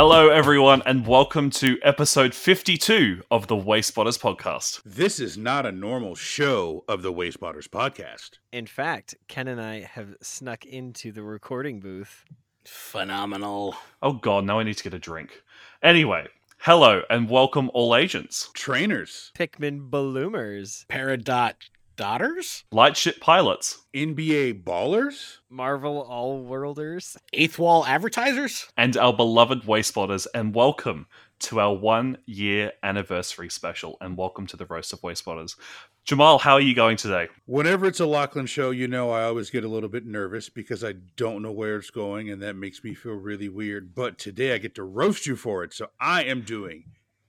Hello, everyone, and welcome to episode 52 of the Wayspotters podcast. This is not a normal show of the Wayspotters podcast. In fact, Ken and I have snuck into the recording booth. Phenomenal. Oh, God, now I need to get a drink. Anyway, hello, and welcome, all agents, Trainers, Pikmin Bloomers, Peridot daughters? lightship pilots, NBA ballers, Marvel All Worlders. Eighth wall advertisers? and our beloved Wayspotters, and welcome to our one year anniversary special, and welcome to the Roast of Wayspotters. Jamal, how are you going today? Whenever it's a Lachlan show, you know I always get a little bit nervous because I don't know where it's going, and that makes me feel really weird. But today I get to roast you for it, so I am doing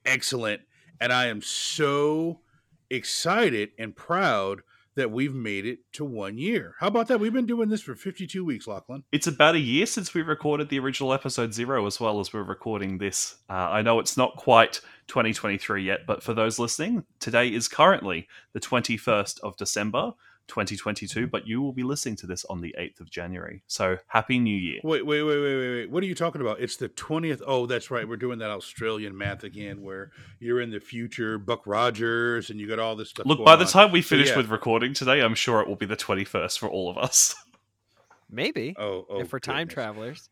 excellent, and I am so excited and proud that we've made it to one year. How about that? We've been doing this for 52 weeks, Lachlan. It's about a year since we recorded the original episode zero, as well as we're recording this. Uh, I know it's not quite 2023 yet, but for those listening, today is currently the 21st of December, 2022. Mm-hmm. But you will be listening to this on the 8th of January. So happy New Year! Wait, wait, wait, wait, wait, wait. What are you talking about? It's the 20th. Oh, that's right. We're doing that Australian math again where you're in the future, Buck Rogers, and you got all this stuff. Look, going by the on. time we So, finish yeah. with recording today, I'm sure it will be the 21st for all of us. Maybe. Oh, oh, if we're time travelers.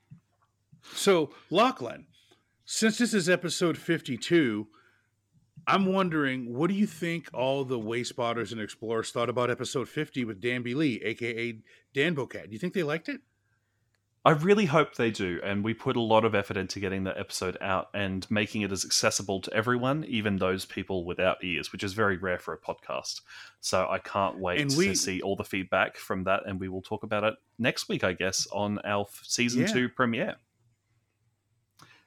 So, Lachlan, since this is episode 52, I'm wondering, what do you think all the wayspotters and explorers thought about episode 50 with Dan B. Lee, aka Dan Bocat? Do you think they liked it? I really hope they do, and we put a lot of effort into getting that episode out and making it as accessible to everyone, even those people without ears, which is very rare for a podcast. So I can't wait And to see all the feedback from that, and we will talk about it next week, I guess, on our season Yeah. two premiere.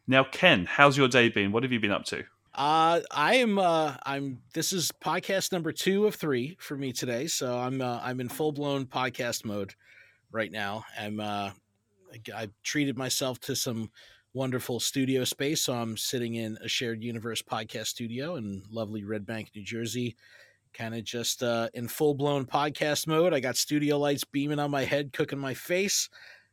Now, Ken, how's your day been? What have you been up to? Uh I am uh I'm this is podcast number 2 of 3 for me today. So I'm uh, I'm in full-blown podcast mode right now. I'm uh I- I've treated myself to some wonderful studio space. So I'm sitting in a shared universe podcast studio in lovely Red Bank, New Jersey. Kind of just uh, in full blown podcast mode. I got studio lights beaming on my head, cooking my face.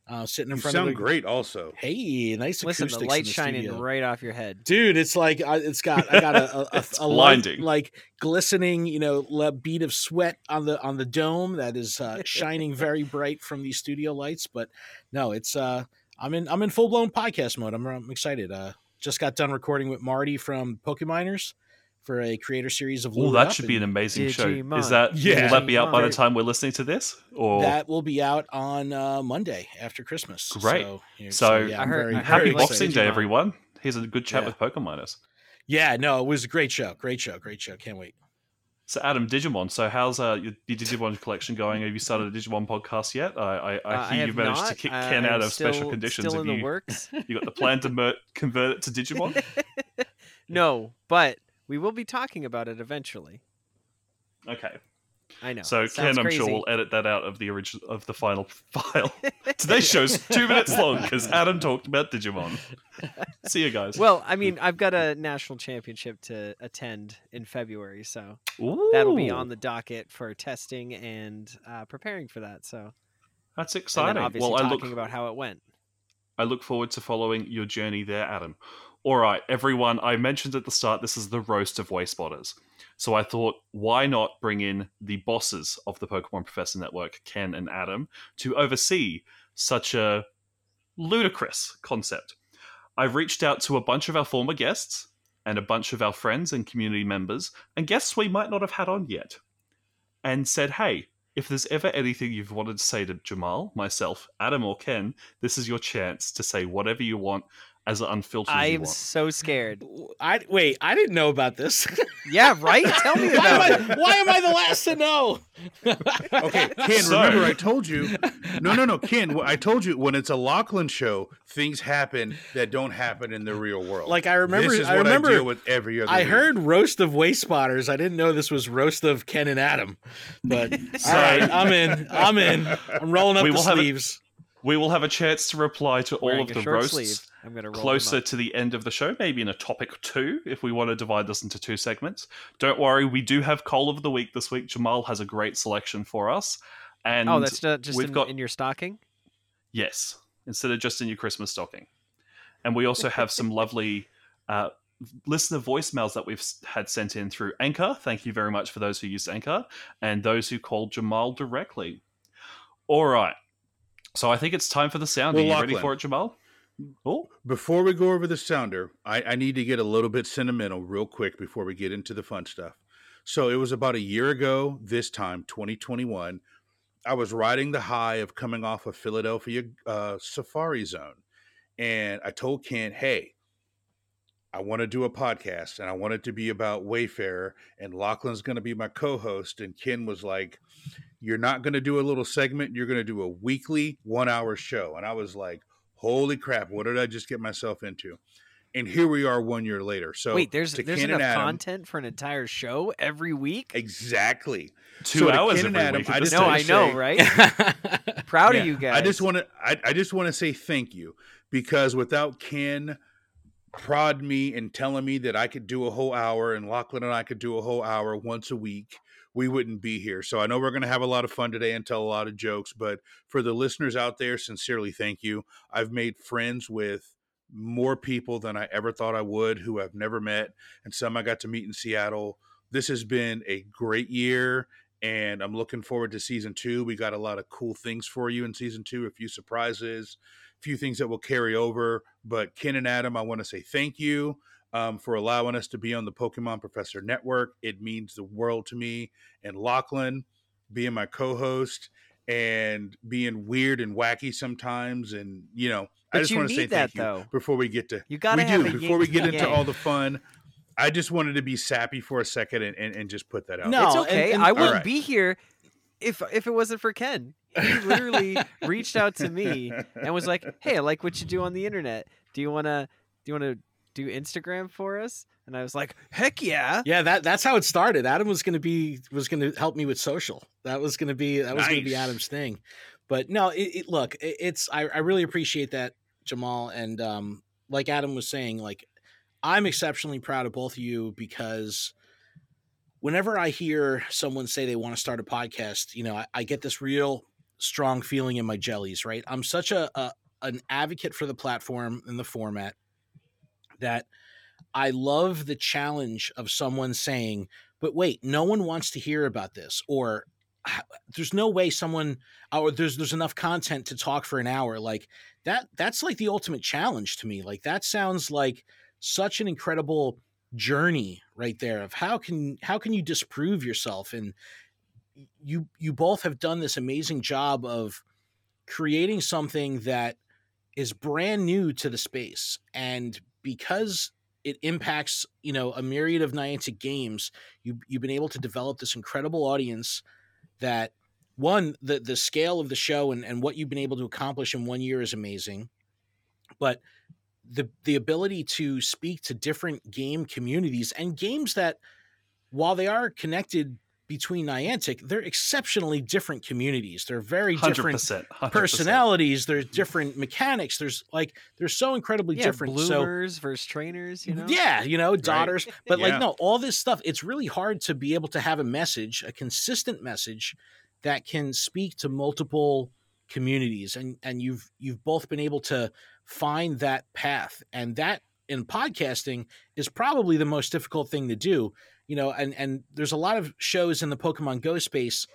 Uh, sitting in front of You front sound of the great, also. Hey, nice Listen, acoustics the in light the shining studio. right off your head. Dude, it's like I- it's got I got a, a, a, It's a light, blinding. like glistening, you know, le- bead of sweat on the on the dome that is uh, shining very bright from these studio lights. But no, it's uh, I'm in I'm in full blown podcast mode. I'm, I'm excited. Uh, just got done recording with Marty from Pokeminers for a creator series of. Oh, that should be an and amazing show. Is that Yeah. will that be out by the time we're listening to this? Or That will be out on uh, Monday after Christmas. Great. So, yeah, So, yeah, I heard- very, I heard happy very you like Boxing excited. Day, Digimon. everyone! Here's a good chat Yeah. with Pokeminers. Yeah, no, it was a great show. Great show. Great show. Can't wait. So Adam, Digimon. So how's uh, your, your Digimon collection going? Have you started a Digimon podcast yet? I I, I Uh, hear have you've managed to kick Uh, Ken I'm out of special conditions. Still Have in you the works. you got the plan to mer- convert it to Digimon? no, but we will be talking about it eventually. Okay. I know. So Ken, I'm crazy. sure will edit that out of the original of the final file. Today's show's two minutes long because Adam talked about Digimon. See you guys. Well, I mean, I've got a national championship to attend in February, so that'll be on the docket for testing and uh, preparing for that. So, That's exciting. obviously Well, I talking look about how it went. I look forward to following your journey there, Adam. All right, everyone, I mentioned at the start this is the roast of wayspotters. So I thought, why not bring in the bosses of the Pokemon Professor Network, Ken and Adam, to oversee such a ludicrous concept? I've reached out to a bunch of our former guests and a bunch of our friends and community members and guests we might not have had on yet, and said, hey, if there's ever anything you've wanted to say to Jamal, myself, Adam, or Ken, this is your chance to say whatever you want as unfiltered I'm so scared. I wait. I didn't know about this. Yeah, right. Tell me why, about am it. I, why am I the last to know? Okay, Ken, So- remember I told you. No, no, no, Ken, I told you when it's a Lachlan show, things happen that don't happen in the real world. Like I remember, this is I what remember. I deal with every other I week. heard roast of wayspotters. I didn't know this was roast of Ken and Adam. But So- all right, I'm in. I'm in. I'm rolling up We the will have a- sleeves. We will have a chance to reply to all Wearing of a the short roasts sleeve. I'm gonna roll closer to the end of the show, maybe in a topic two, if we want to divide this into two segments. Don't worry, we do have Coal of the Week this week. Jamal has a great selection for us. And Oh, that's not just we've in, got- in your stocking. Yes, instead of just in your Christmas stocking. And we also have some lovely uh, listener voicemails that we've had sent in through Anchor. Thank you very much for those who used Anchor and those who called Jamal directly. All right. So I think it's time for the sound. Well, Are you Lachlan, ready for it, Jamal? Oh. Before we go over the sounder, I, I need to get a little bit sentimental real quick before we get into the fun stuff. So it was about a year ago, this time, 2021. I was riding the high of coming off of Philadelphia uh, Safari Zone. And I told Ken, hey, I want to do a podcast and I want it to be about Wayfarer and Lachlan's going to be my co-host and Ken was like you're not going to do a little segment you're going to do a weekly 1 hour show and I was like holy crap what did I just get myself into? And here we are 1 year later. So Wait there's there's Ken enough Adam, content for an entire show every week? Exactly. 2 so hours every Adam, week I just No I know right? Proud yeah, of you guys I just want to I, I just want to say thank you because without Ken prod me and telling me that I could do a whole hour and Lachlan and I could do a whole hour once a week, we wouldn't be here. So I know we're going to have a lot of fun today and tell a lot of jokes, but for the listeners out there, sincerely thank you. I've made friends with more people than I ever thought I would who I've never met, and some I got to meet in Seattle. This has been a great year, and I'm looking forward to season two. We got a lot of cool things for you in season two, a few surprises a few things that will carry over. But Ken and Adam, I want to say thank you um, for allowing us to be on the Pokemon Professor Network. It means the world to me. And Lachlan being my co-host and being weird and wacky sometimes, and you know, but I just want to say that, thank you though. before we get to you got to do before we get into game. all the fun. I just wanted to be sappy for a second and, and, and just put that out. No, it's okay. And, and, I wouldn't right. be here if if it wasn't for Ken he literally reached out to me and was like, "Hey, I like what you do on the internet. Do you wanna do you wanna do Instagram for us?" And I was like, "Heck yeah!" Yeah, that that's how it started. Adam was gonna be was gonna help me with social. That was gonna be that was nice. gonna be Adam's thing. But no, it, it look, it, it's I, I really appreciate that, Jamal, and um, like Adam was saying, like I'm exceptionally proud of both of you because whenever I hear someone say they want to start a podcast, you know, I, I get this real strong feeling in my jellies, right? I'm such a, a an advocate for the platform and the format that I love the challenge of someone saying, "But wait, no one wants to hear about this," or "There's no way someone," or "There's there's enough content to talk for an hour." Like that. That's like the ultimate challenge to me. Like that sounds like such an incredible journey right there of how can how can you disprove yourself and you you both have done this amazing job of creating something that is brand new to the space and because it impacts you know a myriad of Niantic games you you've been able to develop this incredible audience that one the the scale of the show and, and what you've been able to accomplish in one year is amazing. But the the ability to speak to different game communities and games that while they are connected between Niantic, they're exceptionally different communities. They're very different 100%, 100%. personalities. There's different mechanics. There's like they're so incredibly yeah, different. Bloomers so, versus trainers, you know. Yeah, you know, daughters. Right. But yeah. like no, all this stuff. It's really hard to be able to have a message, a consistent message that can speak to multiple communities, and and you've you've both been able to find that path, and that in podcasting is probably the most difficult thing to do you know, and and there's a lot of shows in the Pokemon Go space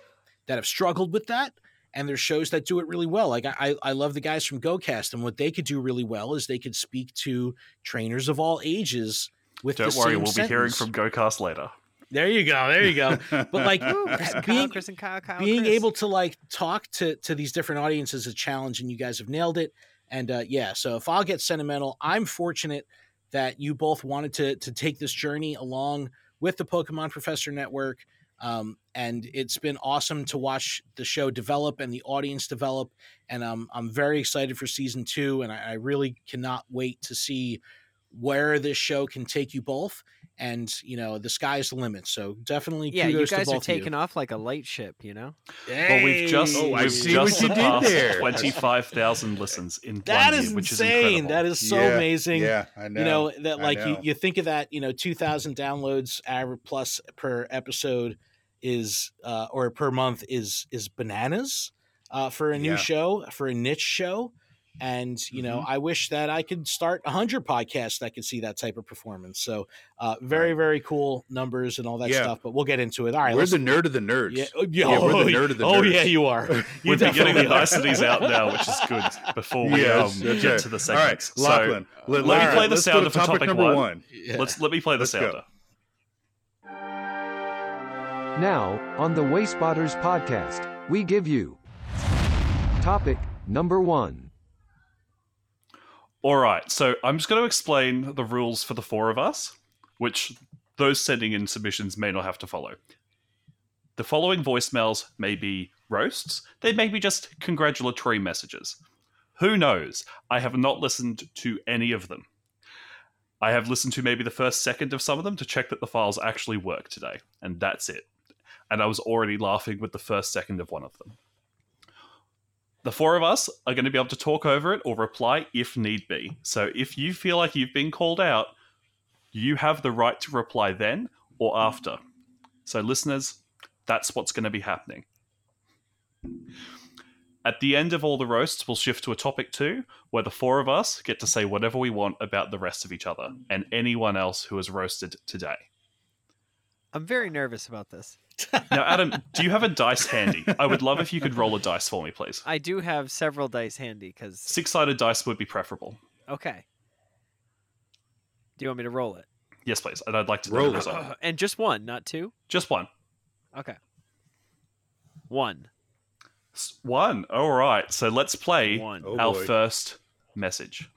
that have struggled with that, and there's shows that do it really well. Like I I love the guys from GoCast, and what they could do really well is they could speak to trainers of all ages with. Don't worry, we'll sentence. be hearing from GoCast later. There you go. There you go. But like Ooh, being, Chris Kyle, Kyle, being Chris. able to like talk to to these different audiences is a challenge, and you guys have nailed it. And uh, yeah, so if I'll get sentimental, I'm fortunate that you both wanted to to take this journey along with the Pokemon Professor Network. Um, and it's been awesome to watch the show develop and the audience develop. And um, I'm very excited for season two, and I, I really cannot wait to see where this show can take you both and you know the sky's the limit so definitely yeah you guys are taking off like a light ship you know? Hey! well we've just oh, we've just surpassed 25,000 listens in that one is year, which insane. Is that is so yeah, amazing. yeah I know you know that like know. You, you think of that you know 2,000 downloads average plus per episode is uh or per month is is bananas uh for a new yeah. show for a niche show And you know, Mhm. I wish that I could start hundred podcasts that could see that type of performance. So, uh, very, very cool numbers and all that Yeah. stuff. But we'll get into it. All right, we're the nerd of the nerds. yeah, oh, yeah, Yeah, we're the oh, nerd of the Nerds. oh, yeah, you are. You We're getting the definitely are. niceties out now, which is good. Before we Yes, um, that's get to the All right, segments, Lachlan. let, let me let's- play the let's go sounder to for topic topic number one. one. Yeah. let's let me play the Let's go. sounder. Now, on the Wayspotters podcast, we give you topic number one. All right, so I'm just going to explain the rules for the four of us, which those sending in submissions may not have to follow. The following voicemails may be roasts, they may be just congratulatory messages. Who knows? I have not listened to any of them. I have listened to maybe the first second of some of them to check that the files actually work today, and that's it. And I was already laughing with the first second of one of them. The four of us are going to be able to talk over it or reply if need be. So if you feel like you've been called out, you have the right to reply then or after. So, listeners, that's what's going to be happening. At the end of all the roasts, we'll shift to a topic two, where the four of us get to say whatever we want about the rest of each other and anyone else who has roasted today. I'm very nervous about this. Now, Adam, do you have a dice handy? I would love if you could roll a dice for me, please. I do have several dice handy because Six sided dice would be preferable. okay. Do you want me to roll it? Yes, please. And I'd like to Roll the it. result. and just one, not two. Just one. Okay. One. One. All right. So let's play One. Oh, our boy. first message.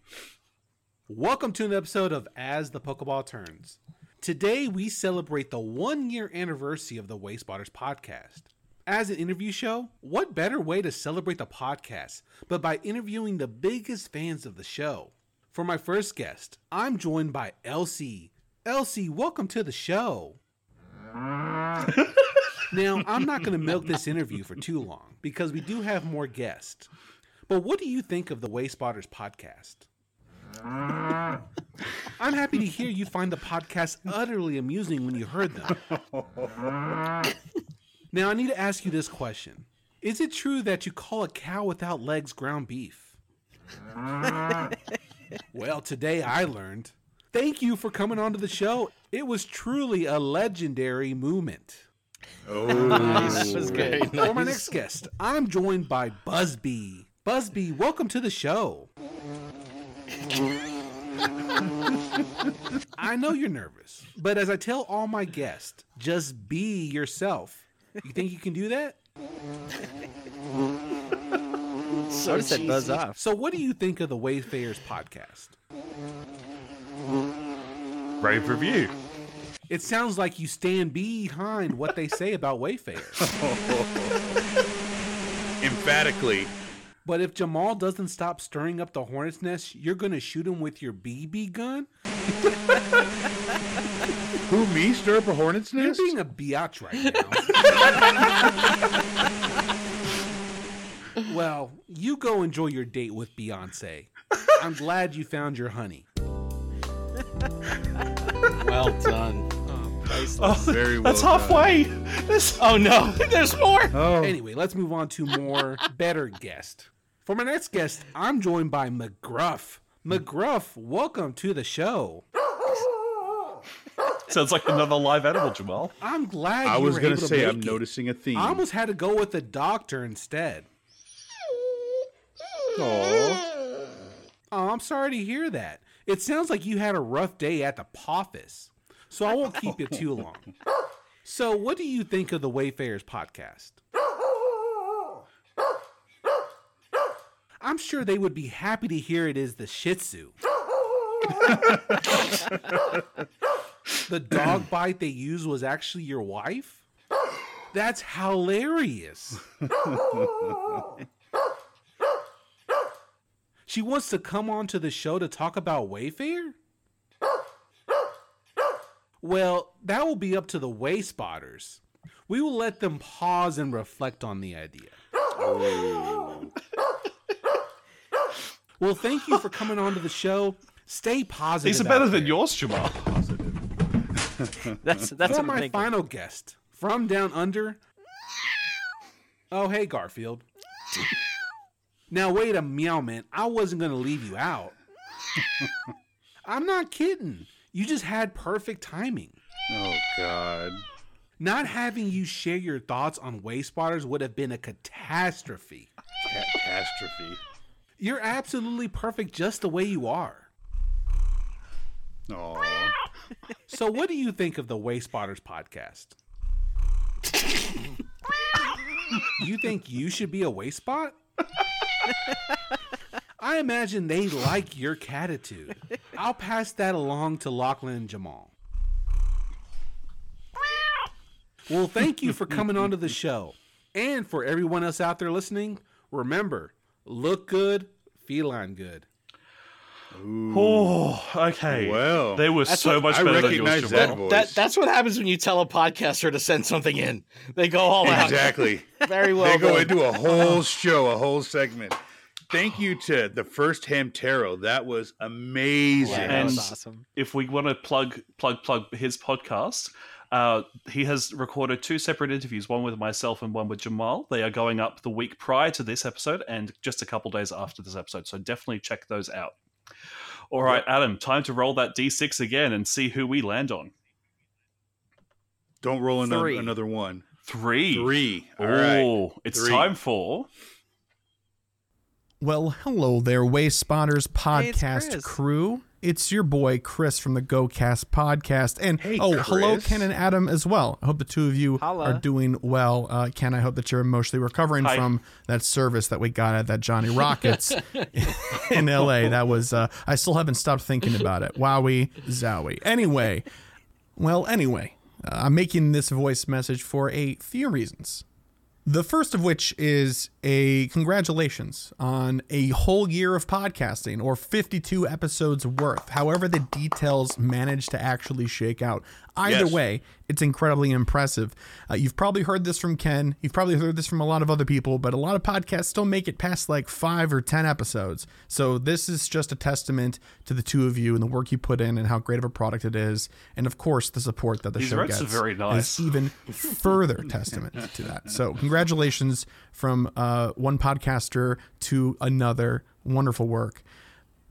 Welcome to an episode of As the Pokeball Turns. Today we celebrate the one year anniversary of the Wayspotters podcast. As an interview show, what better way to celebrate the podcast but by interviewing the biggest fans of the show? For my first guest, I'm joined by Elsie. Elsie, welcome to the show. now, I'm not going to milk this interview for too long because we do have more guests. But what do you think of the Wayspotters podcast? I'm happy to hear you find the podcast utterly amusing when you heard them. now, I need to ask you this question Is it true that you call a cow without legs ground beef? well, today I learned. Thank you for coming onto the show. It was truly a legendary moment. Oh, Nice. That was Very good. For my next guest, I'm joined by Busby. Busby, welcome to the show. I know you're nervous, but as I tell all my guests, just be yourself. You think you can do that? So I said buzz off. So, what do you think of the Wayfarers podcast? Rave review. It sounds like you stand behind what they say about Wayfarers. emphatically. But if Jamal doesn't stop stirring up the hornet's nest, you're gonna shoot him with your BB gun. Who me stir up a hornet's nest? You're being a biatch right now. well, you go enjoy your date with Beyonce. I'm glad you found your honey. Well done. Oh, oh priceless. Very well. That's done. halfway. This. Oh no, there's more. Oh, Anyway, let's move on to more better guest. For my next guest, I'm joined by McGruff. McGruff, welcome to the show. Sounds like another live animal, Jamal. I'm glad I you was were gonna able say make I'm it. noticing a theme. I almost had to go with the doctor instead. Aw. Oh, I'm sorry to hear that. It sounds like you had a rough day at the office, so I won't keep you too long. So, what do you think of the Wayfarers podcast? I'm sure they would be happy to hear it is the Shih Tzu. the dog bite they used was actually your wife? That's hilarious. She wants to come on to the show to talk about Wayfair? Well, that will be up to the Way Spotters. We will let them pause and reflect on the idea. Well, thank you for coming on to the show. Stay positive. These are better than yours, Jamal. That's that's For what my thinking. final guest from down under. Oh, hey, Garfield. Now wait a meow man, I wasn't gonna leave you out. I'm not kidding. You just had perfect timing. Oh God. Not having you share your thoughts on wayspotters would have been a catastrophe. Catastrophe. You're absolutely perfect just the way you are. Oh. So what do you think of the Wayspotters podcast? you think you should be a wayspot? I imagine they like your catitude. I'll pass that along to Lachlan and Jamal. Well, thank you for coming onto the show. And for everyone else out there listening, remember, look good, feline good. Oh, okay. Well, they were That's so what- much I better than yours, recognize that That that's what happens when you tell a podcaster to send something in. They go all out. exactly. Very well. they go done. into a whole show, a whole segment. Thank you to the first Hamtaro. That was amazing. Yeah, that And- was awesome. if we want to plug plug plug his podcast, uh, he has recorded two separate interviews, one with myself and one with Jamal. They are going up the week prior to this episode and just a couple days after this episode. So definitely check those out. All right, Adam, time to roll that d6 again and see who we land on. Don't roll another, Three. another one. Three. Three. All right. Oh, it's Three. time for. Well, hello there, Wayspotters podcast Chris. crew. It's your boy Chris from the GoCast podcast, and Hey, oh, hello, Ken and Adam as well. I hope the two of you Holla. are doing well. Uh, Ken, I hope that you're emotionally recovering Hi. from that service that we got at that Johnny Rockets in L.A. That was uh, I still haven't stopped thinking about it. Wowie zowie. Anyway, well, anyway, uh, I'm making this voice message for a few reasons. The first of which is a congratulations on a whole year of podcasting or 52 episodes worth, however, the details managed to actually shake out. Either Yes. way, it's incredibly impressive. Uh, you've probably heard this from Ken. You've probably heard this from a lot of other people, but a lot of podcasts still make it past like five or 10 episodes. So this is just a testament to the two of you and the work you put in and how great of a product it is. And of course, the support that the These show gets are very nice. is even further testament to that. So, congratulations from uh, one podcaster to another. Wonderful work.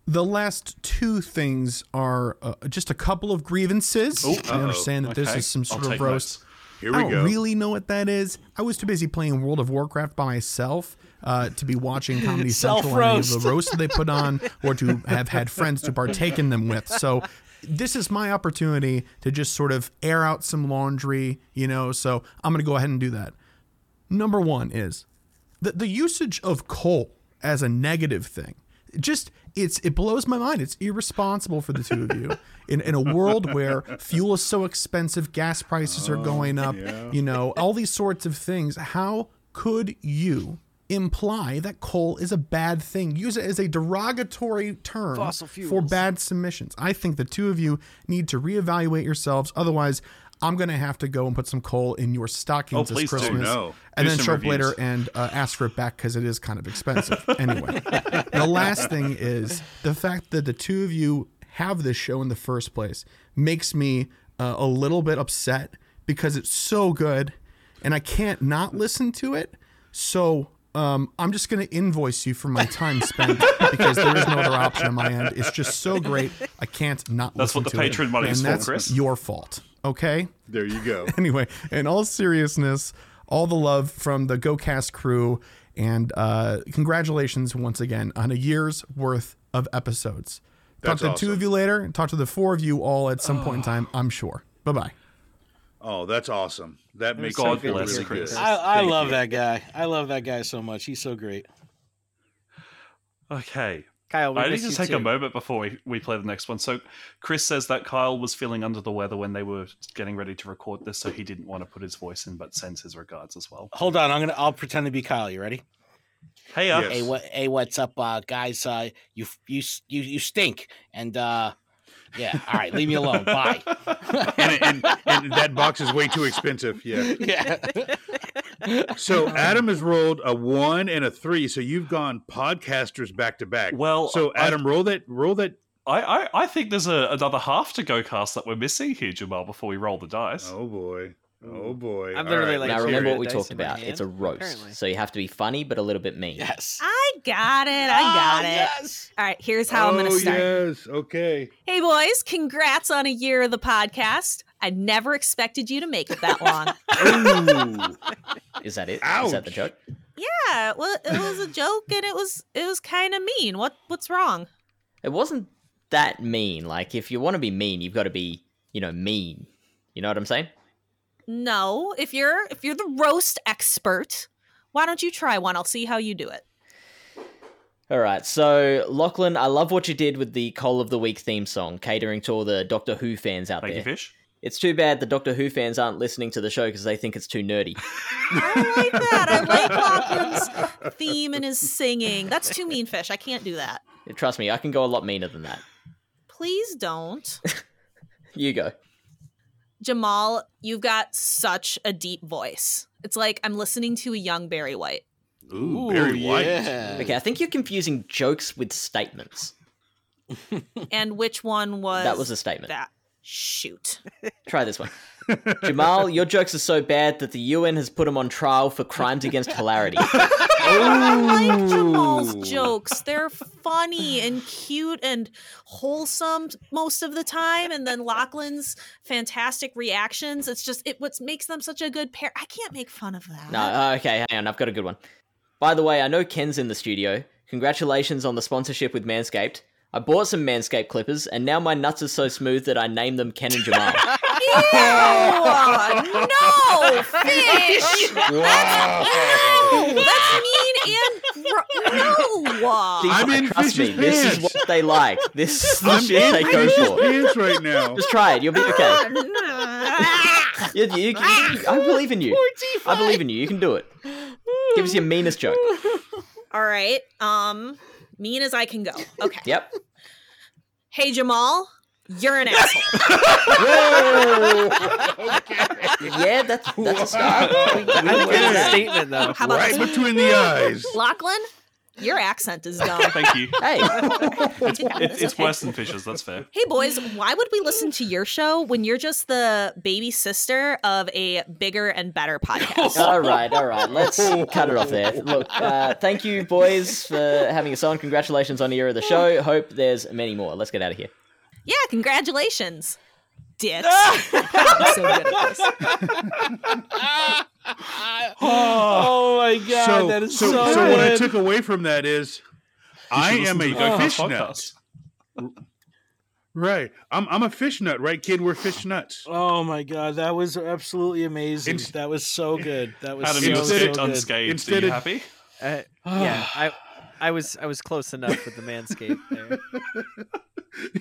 The last two things are uh, just a couple of grievances. I understand that this is some I'll sort of roast. notes. Here I don't go. really know what that is. I was too busy playing World of Warcraft by myself uh, to be watching Comedy Central on any of the roasts that they put on, or to have had friends to partake in them with. So this is my opportunity to just sort of air out some laundry, you know. So I'm going to go ahead and do that. Number one is the the usage of coal as a negative thing. Just it's it blows my mind. It's irresponsible for the two of you in in a world where fuel is so expensive, gas prices are oh, going up, you know, all these sorts of things. How could you imply that coal is a bad thing? Use it as a derogatory term for bad submissions. I think the two of you need to reevaluate yourselves. Otherwise, I'm going to have to go and put some coal in your stockings Oh, this. Christmas, no. and Do then show up reviews. later and uh, ask for it back because it is kind of expensive. anyway, the last thing is the fact that the two of you have this show in the first place makes me uh, a little bit upset because it's so good, and I can't not listen to it. So. Um, I'm just going to invoice you for my time spent because there is no other option on my end. It's just so great. I can't not That's listen what the it. Money is for, Chris. your fault. Okay? There you go. anyway, in all seriousness, all the love from the GoCast crew, and uh, congratulations once again on a year's worth of episodes. That's talk to the two of you later, and talk to the four of you all at some point in time, I'm sure. Bye bye. Oh, that's awesome. That makes God me feel bless really Chris. good. I, I love you. that guy. I love that guy so much. He's so great. Okay. Kyle, we I need to take too. a moment before we, we play the next one. So, Chris says that Kyle was feeling under the weather when they were getting ready to record this, so he didn't want to put his voice in, but sends his regards as well. Hold on, I'm gonna. I'll pretend to be Kyle. You ready? Hey, uh, Yes. Hey, what? Hey, what's up, uh, guys? Uh, you, you, you, you stink. And uh, yeah. All right, leave me alone. Bye. and, and, and that box is way too expensive. Yeah. yeah. So Adam has rolled a one and a three. So you've gone podcasters back to back. Well, so I- Adam, roll that. Roll that. I, I, I think there's a, another half to go cast that we're missing here, Jamal, before we roll the dice. Oh boy. Oh boy. I'm literally right, like now remember what we talked about. It's a roast, apparently. so you have to be funny but a little bit mean. yes. I got it. I ah, got it. Yes. All right, here's how I'm going to Oh, start. yes. Okay. Hey, boys, congrats on a year of the podcast. I never expected you to make it that long. Oh. Is that it? Is that the joke? yeah, well, it was a joke and it was it was kind of mean. What what's wrong? It wasn't that mean. Like, if you want to be mean, you've got to be, you know, mean. You know what I'm saying? No, if you're if you're the roast expert, why don't you try one? I'll see how you do it. All right. So, Lachlan, I love what you did with the Coal of the Week theme song, catering to all the Doctor Who fans out Thank there. you, Fish. It's too bad the Doctor Who fans aren't listening to the show because they think it's too nerdy. I like that. I like Lachlan's theme and his singing. That's too mean, fish. I can't do that. Trust me, I can go a lot meaner than that. Please don't. You go. Jamal, you've got such a deep voice. It's like I'm listening to a young Barry White. Ooh, Barry White. yeah. Okay, I think you're confusing jokes with statements. And which one was That was a statement. that? Shoot. Try this one. Jamal, your jokes are so bad that the UN has put him on trial for crimes against hilarity. I like Jamal's jokes. They're funny and cute and wholesome most of the time. And then Lachlan's fantastic reactions. It's just it what makes them such a good pair. I can't make fun of that. No, uh, okay, hang on, I've got a good one. By the way, I know Ken's in the studio. Congratulations on the sponsorship with Manscaped. I bought some Manscaped clippers, and now my nuts are so smooth that I named them Ken and Jamal. Ew! no, fish. Wow. No, that's mean and gro- no. These- I'm in trust me, Fish's this is what they like. This is the I'm shit in they go Fish's for. pants right now. Just try it, you'll be okay. You- you- you- I believe in you. I believe in you. You can do it. Give us your meanest joke. All right. Um, mean as I can go. Okay. Yep. Hey Jamal, you're an asshole. Yeah, that's that's a start. I think it's a statement though. How about Right this between the eyes. Lachlan? Your accent is dumb. Thank you. Hey, It's, it's, it's okay. worse than Fisher's. that's fair. Hey boys, why would we listen to your show when you're just the baby sister of a bigger and better podcast? all right, all right. Let's cut it off there. Look, uh, thank you, boys, for having us on. Congratulations on the year of the show. Hope there's many more. Let's get out of here. Yeah, congratulations. Dicks. I'm so good at this. Oh my god, so, that is so, so, so what I took away from that is I am a listen to the fish nut. Right. I'm I'm a fish nut, right, kid? We're fish nuts. Oh my god, that was absolutely amazing. Inst- that was so good. That was Adam, so, you so escaped good. unscathed. Instead Are you of- happy? Uh, yeah, I I was I was close enough with the manscape there.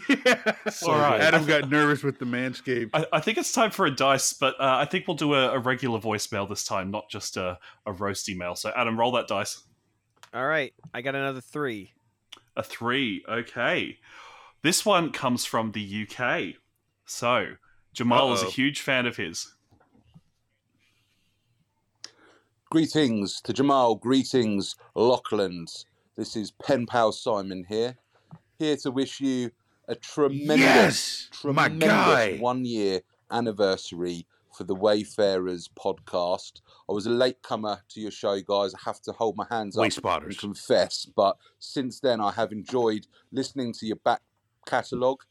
Yeah. All right. Adam got nervous with the manscape. I, I think it's time for a dice, but uh, I think we'll do a, a regular voicemail this time, not just a, a roast email. So, Adam, roll that dice. All right, I got another three. A three. Okay. This one comes from the UK. So, Jamal is a huge fan of his. Greetings to Jamal. Greetings, Lachlan's. This is Pen Pal Simon here. Here to wish you a tremendous, Yes, tremendous one year anniversary for the Wayfarers podcast. I was a latecomer to your show, guys. I have to hold my hands up and confess. But since then, I have enjoyed listening to your back catalogue,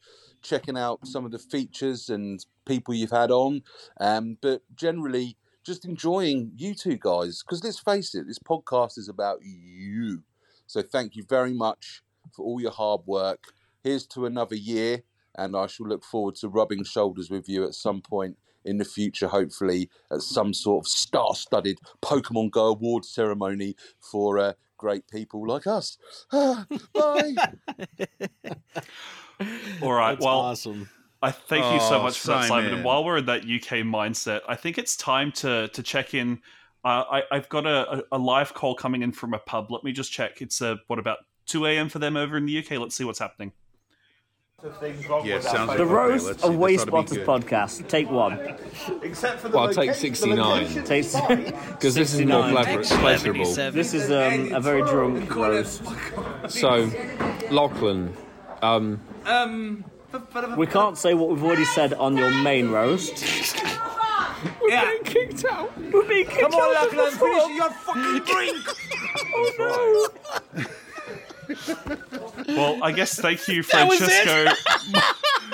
checking out some of the features and people you've had on, um, but generally just enjoying you two guys. Because let's face it, this podcast is about you. So thank you very much for all your hard work. Here's to another year, and I shall look forward to rubbing shoulders with you at some point in the future, hopefully at some sort of star-studded Pokemon Go award ceremony for uh, great people like us. Ah, bye. All right. That's well, awesome. I thank you so Oh, much for that, Simon. Simon. And while we're in that UK mindset, I think it's time to to check in. Uh, I, I've got a, a, a live call coming in from a pub. Let me just check. It's uh, what about two a.m. for them over in the UK? Let's see what's happening. Yeah, sounds like The Roast let's of Waste ought Spotters podcast, take one. Well, I'll take 69 Take, because this is more 69. pleasurable. This is um, a very drunk roast. So, Lachlan, um, We can't say what we've already said on your main roast. we're being kicked out. We're being kicked Come on, out of Lachlan, the finish your fucking drink. Oh no! Well, I guess thank you, That was. Francesco,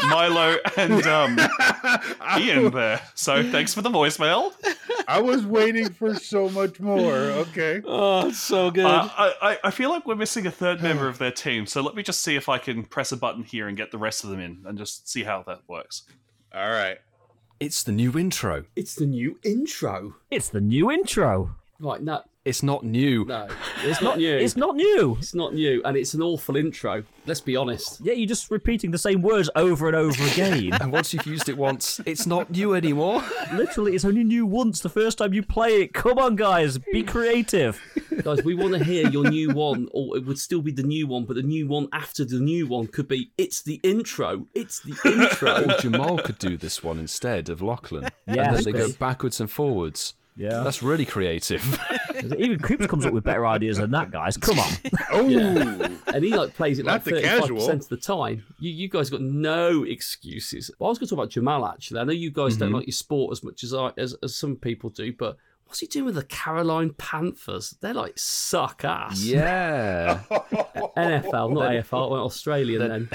Milo, and um, Ian there. So thanks for the voicemail. I was waiting for so much more. Okay. Oh, so good. Uh, I, I- I feel like we're missing a third member of their team, so let me just see if I can press a button here and get the rest of them in and just see how that works. All right. It's the new intro. It's the new intro. It's the new intro. Right, no, It's not new. no, it's not new. It's not new. It's not new, and it's an awful intro. Let's be honest. Yeah, you're just repeating the same words over and over again. And once you've used it once, it's not new anymore. Literally, it's only new once the first time you play it. Come on, guys, be creative. Guys, we want to hear your new one, or it would still be the new one, but the new one after the new one could be it's the intro. It's the intro. Or Jamal could do this one instead of Lachlan. and then they go backwards and forwards. Yeah. That's really creative. Even Cripps comes up with better ideas than that, guys. Come on. Oh, and he like plays it like thirty five percent of the time. You you guys got no excuses. Well, I was going to talk about Jamal actually. I know you guys Mm-hmm. don't like your sport as much as I as, as some people do, but what's he doing with the Caroline Panthers? They're like suck ass. yeah. NFL, not AFL, well, Australian then.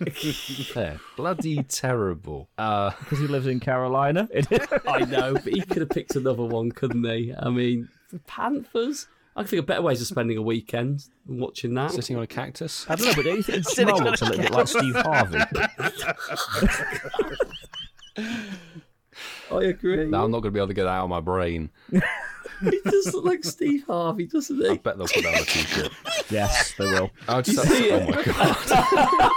They're bloody terrible. Uh, Because he lives in Carolina. I know, but he could have picked another one, couldn't he? I mean, the Panthers. I can think of better ways of spending a weekend than watching that. sitting on a cactus. I don't know, but don't you think Jamal looks a little bit like Steve Harvey? I agree. Now I'm not going to be able to get that out of my brain. He does look like Steve Harvey, doesn't I he? bet they'll put that on a t-shirt. Yes, they will. I just You see oh my god.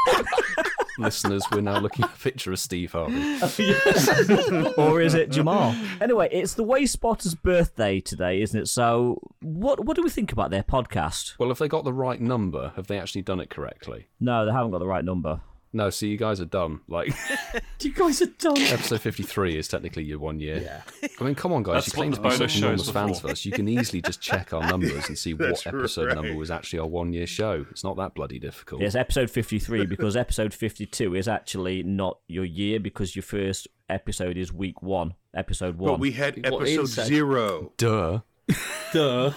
Listeners, we're now looking at a picture of Steve Harvey. or is it Jamal? Anyway, it's the Way Spotters' birthday today, isn't it? So, what what do we think about their podcast? Well, if they got the right number, have they actually done it correctly? No, they haven't got the right number. No, see, you guys are dumb. Like, You guys are done. episode 53 is technically your one year. Yeah. I mean, come on, guys. That's you claim to be bonus such enormous fans for. of us. You can easily just check our numbers and see what episode right. number was actually our one year show. It's not that bloody difficult. Yes, episode 53, because episode 52 is actually not your year because your first episode is week one, episode one. But we had episode said. zero. Duh. Duh.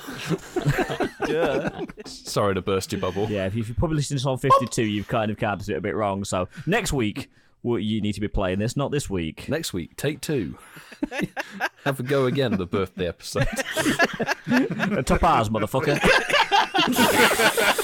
Sorry to burst your bubble. Yeah, if you- if you're probably listening to this on 52, you've kind of counted it a bit wrong. So, next week, well, you need to be playing this, not this week. Next week, take two. Have a go again at the birthday episode. Top ours, motherfucker.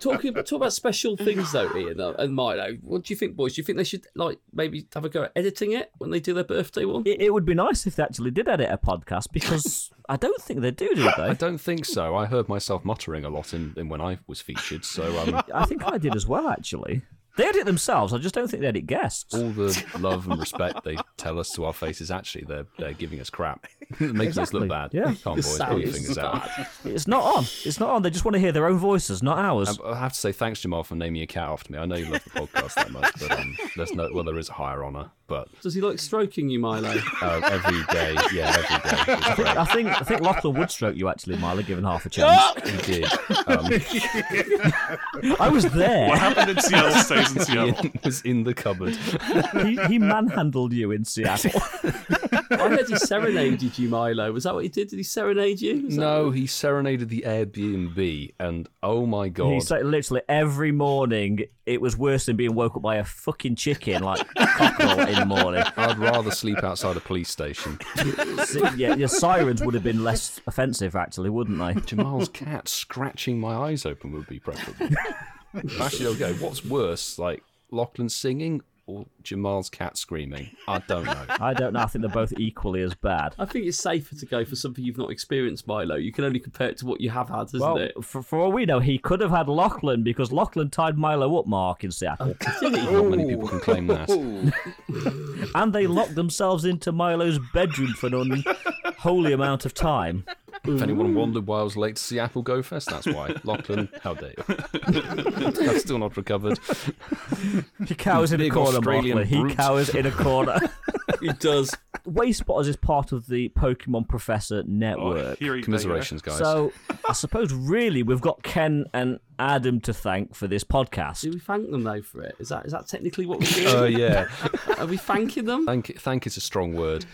Talking talk about special things though, Ian uh, and Milo. What do you think, boys? Do you think they should like maybe have a go at editing it when they do their birthday one? It, it would be nice if they actually did edit a podcast because I don't think they do, do they? I don't think so. I heard myself muttering a lot in, in when I was featured, so um, I think I did as well, actually. They edit themselves. I just don't think they edit guests. all the love and respect they tell us to our faces, actually, they're, they're giving us crap. It makes us look bad. yeah. Come on, boys, pull your fingers out. It's not on. It's not on. They just want to hear their own voices, not ours. Um, I have to say thanks, Jamal, for naming your cat after me. I know you love the podcast that much, but um, there's no well, there is a higher honour, but Does he like stroking you, Milo? uh, every day, yeah, every day. It's great. I think I think Lachlan would stroke you actually, Milo, given half a chance. He did. Um, I was there. What happened in Seattle stays in Seattle. Ian was in the cupboard. he, he manhandled you in Seattle. I heard he serenaded you, Milo. Was that what he did? Did he serenade you? Was No, what- he serenaded the Airbnb, and oh my god, He said literally every morning it was worse than being woke up by a fucking chicken like cockerel in the morning. I'd rather sleep outside a police station. Yeah, your sirens would have been less offensive actually, wouldn't they? Jamal's cat scratching my eyes open would be preferable. Actually, okay, what's worse, like Lachlan singing or Jamal's cat screaming? I don't know. I don't know. I think they're both equally as bad. I think it's safer to go for something you've not experienced, Milo. You can only compare it to what you have had, isn't Well, it? for, for all we know, he could have had Lachlan because Lachlan tied Milo up, Mark, in Seattle. Not many people can claim that. and they locked themselves into Milo's bedroom for an unholy amount of time. If anyone wondered why I was late to Seattle Go Fest, that's why. Lachlan, how dare you? I've still not recovered. He cowers in a corner, Australian Mark. He brute. cowers in a corner. He does. Way Spotters is part of the Pokemon Professor Network. here he- Commiserations, guys. So I suppose really we've got Ken and Adam to thank for this podcast. Do we thank them though for it? Is that is that technically what we're doing? Oh uh, yeah. Are we thanking them? Thank thank is a strong word.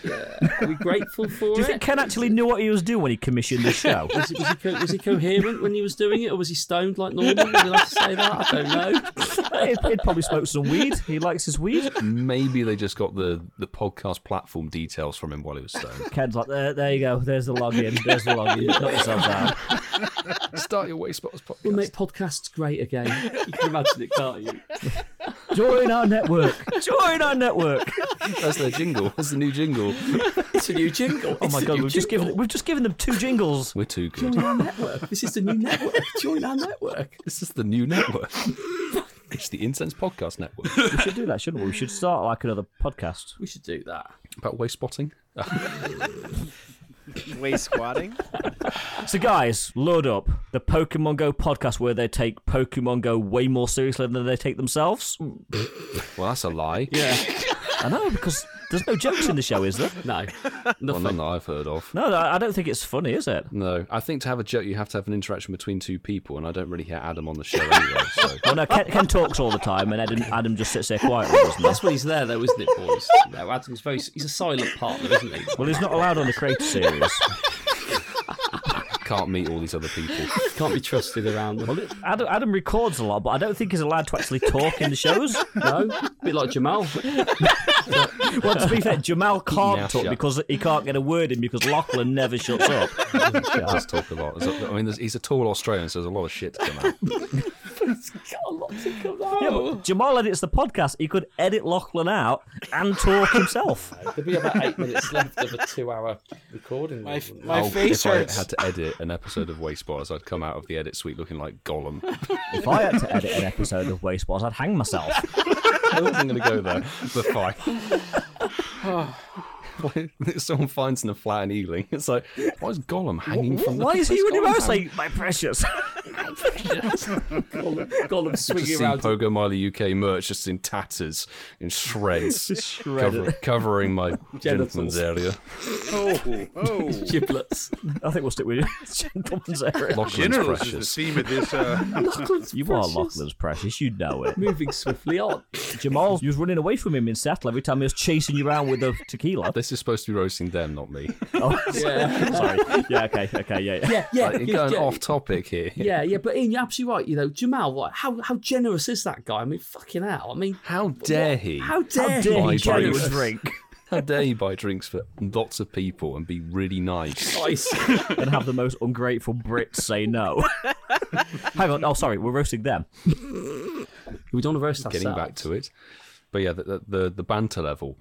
Are we grateful for it? Do you it? think Ken actually knew what he was doing when he commissioned the show? Was, he- was, he co- was he coherent when he was doing it, or was he stoned like normal? Would you like to say that? I don't know. he'd, he'd probably smoked some weed. He likes his weed. Maybe they just got the the podcast platform details from him while he was stoned. Ken's like, there, there you go. There's the login. There's the login. Knock yourselves out. Start your Wayspotters podcast. We'll make podcasts great again. You can imagine it, can't you? Join our network. Join our network. That's their jingle. That's the new jingle. It's a new jingle. Oh It's my god, we've just given we've just given them two jingles. We're too good. Join our network. This is the new network. Join our network. This is the new network. it's the Incense Podcast Network. We should do that, shouldn't we? We should start like another podcast. We should do that. About waste spotting. Way squatting. So, guys, load up the Pokemon Go podcast where they take Pokemon Go way more seriously than they take themselves. Well, that's a lie. Yeah. I know because there's no jokes in the show, is there? No. Well, none that I've heard of. No, I I don't think it's funny, is it? No, I think to have a joke, you have to have an interaction between two people, and I don't really hear Adam on the show anyway. So Well, no, Ken, Ken talks all the time, and Adam, Adam just sits there quietly, doesn't he? That's when he's there, though, isn't it, boys? No, Adam's very. He's a silent partner, isn't he? Well, he's not allowed on the creator series. Can't meet all these other people. Can't be trusted around them. Well, Adam, Adam records a lot, but I don't think he's allowed to actually talk in the shows. No, a bit like Jamal. Well, to be fair, Jamal can't Now talk shut. because he can't get a word in because Lachlan never shuts up. He does talk a lot. I mean, he's a tall Australian, so there's a lot of shit to come out. Got a lot to come out. Yeah, but oh. Jamal edits the podcast. He could edit Lachlan out and talk himself. There'll be about eight minutes left of a two-hour recording. My, then, my Oh, face if hurts. I had to edit an episode of Waste Spotters, I'd come out of the edit suite looking like Gollum. If I had to edit an episode of Waste Wars, I'd hang myself. I wasn't going to go there, but fine. Someone finds in a flat in Ealing. It's like, why is Gollum hanging from the Why is he where's running Gollum like, hanging? saying, my precious? Gollum, Gollum Just swinging see around. Pogo Miley UK merch just in tatters, in shreds, cover- covering my gentleman's area. Oh, oh. Giblets. I think we'll stick with gentleman's area. Lachlan's Generals is the theme of this. Uh, You are Lachlan's precious, you know it. Moving swiftly on. Jamal, you was running away from him in Seattle every time he was chasing you around with the tequila. This is supposed to be roasting them, not me. Oh, Yeah. sorry. Yeah, okay, okay, yeah, yeah. Yeah, yeah, Like, you're going yeah. off topic here. Yeah, yeah, but Ian, you're absolutely right. You know, Jamal, what? How how generous is that guy? I mean, fucking hell. I mean, How dare he? how dare, How dare Buy he carry you drinks. drink How dare he buy drinks for lots of people and be really nice? Nice. and have the most ungrateful Brits say no? Hang on, oh, sorry, we're roasting them. we don't want to roast Getting back to it, but yeah, the the, the, the banter level.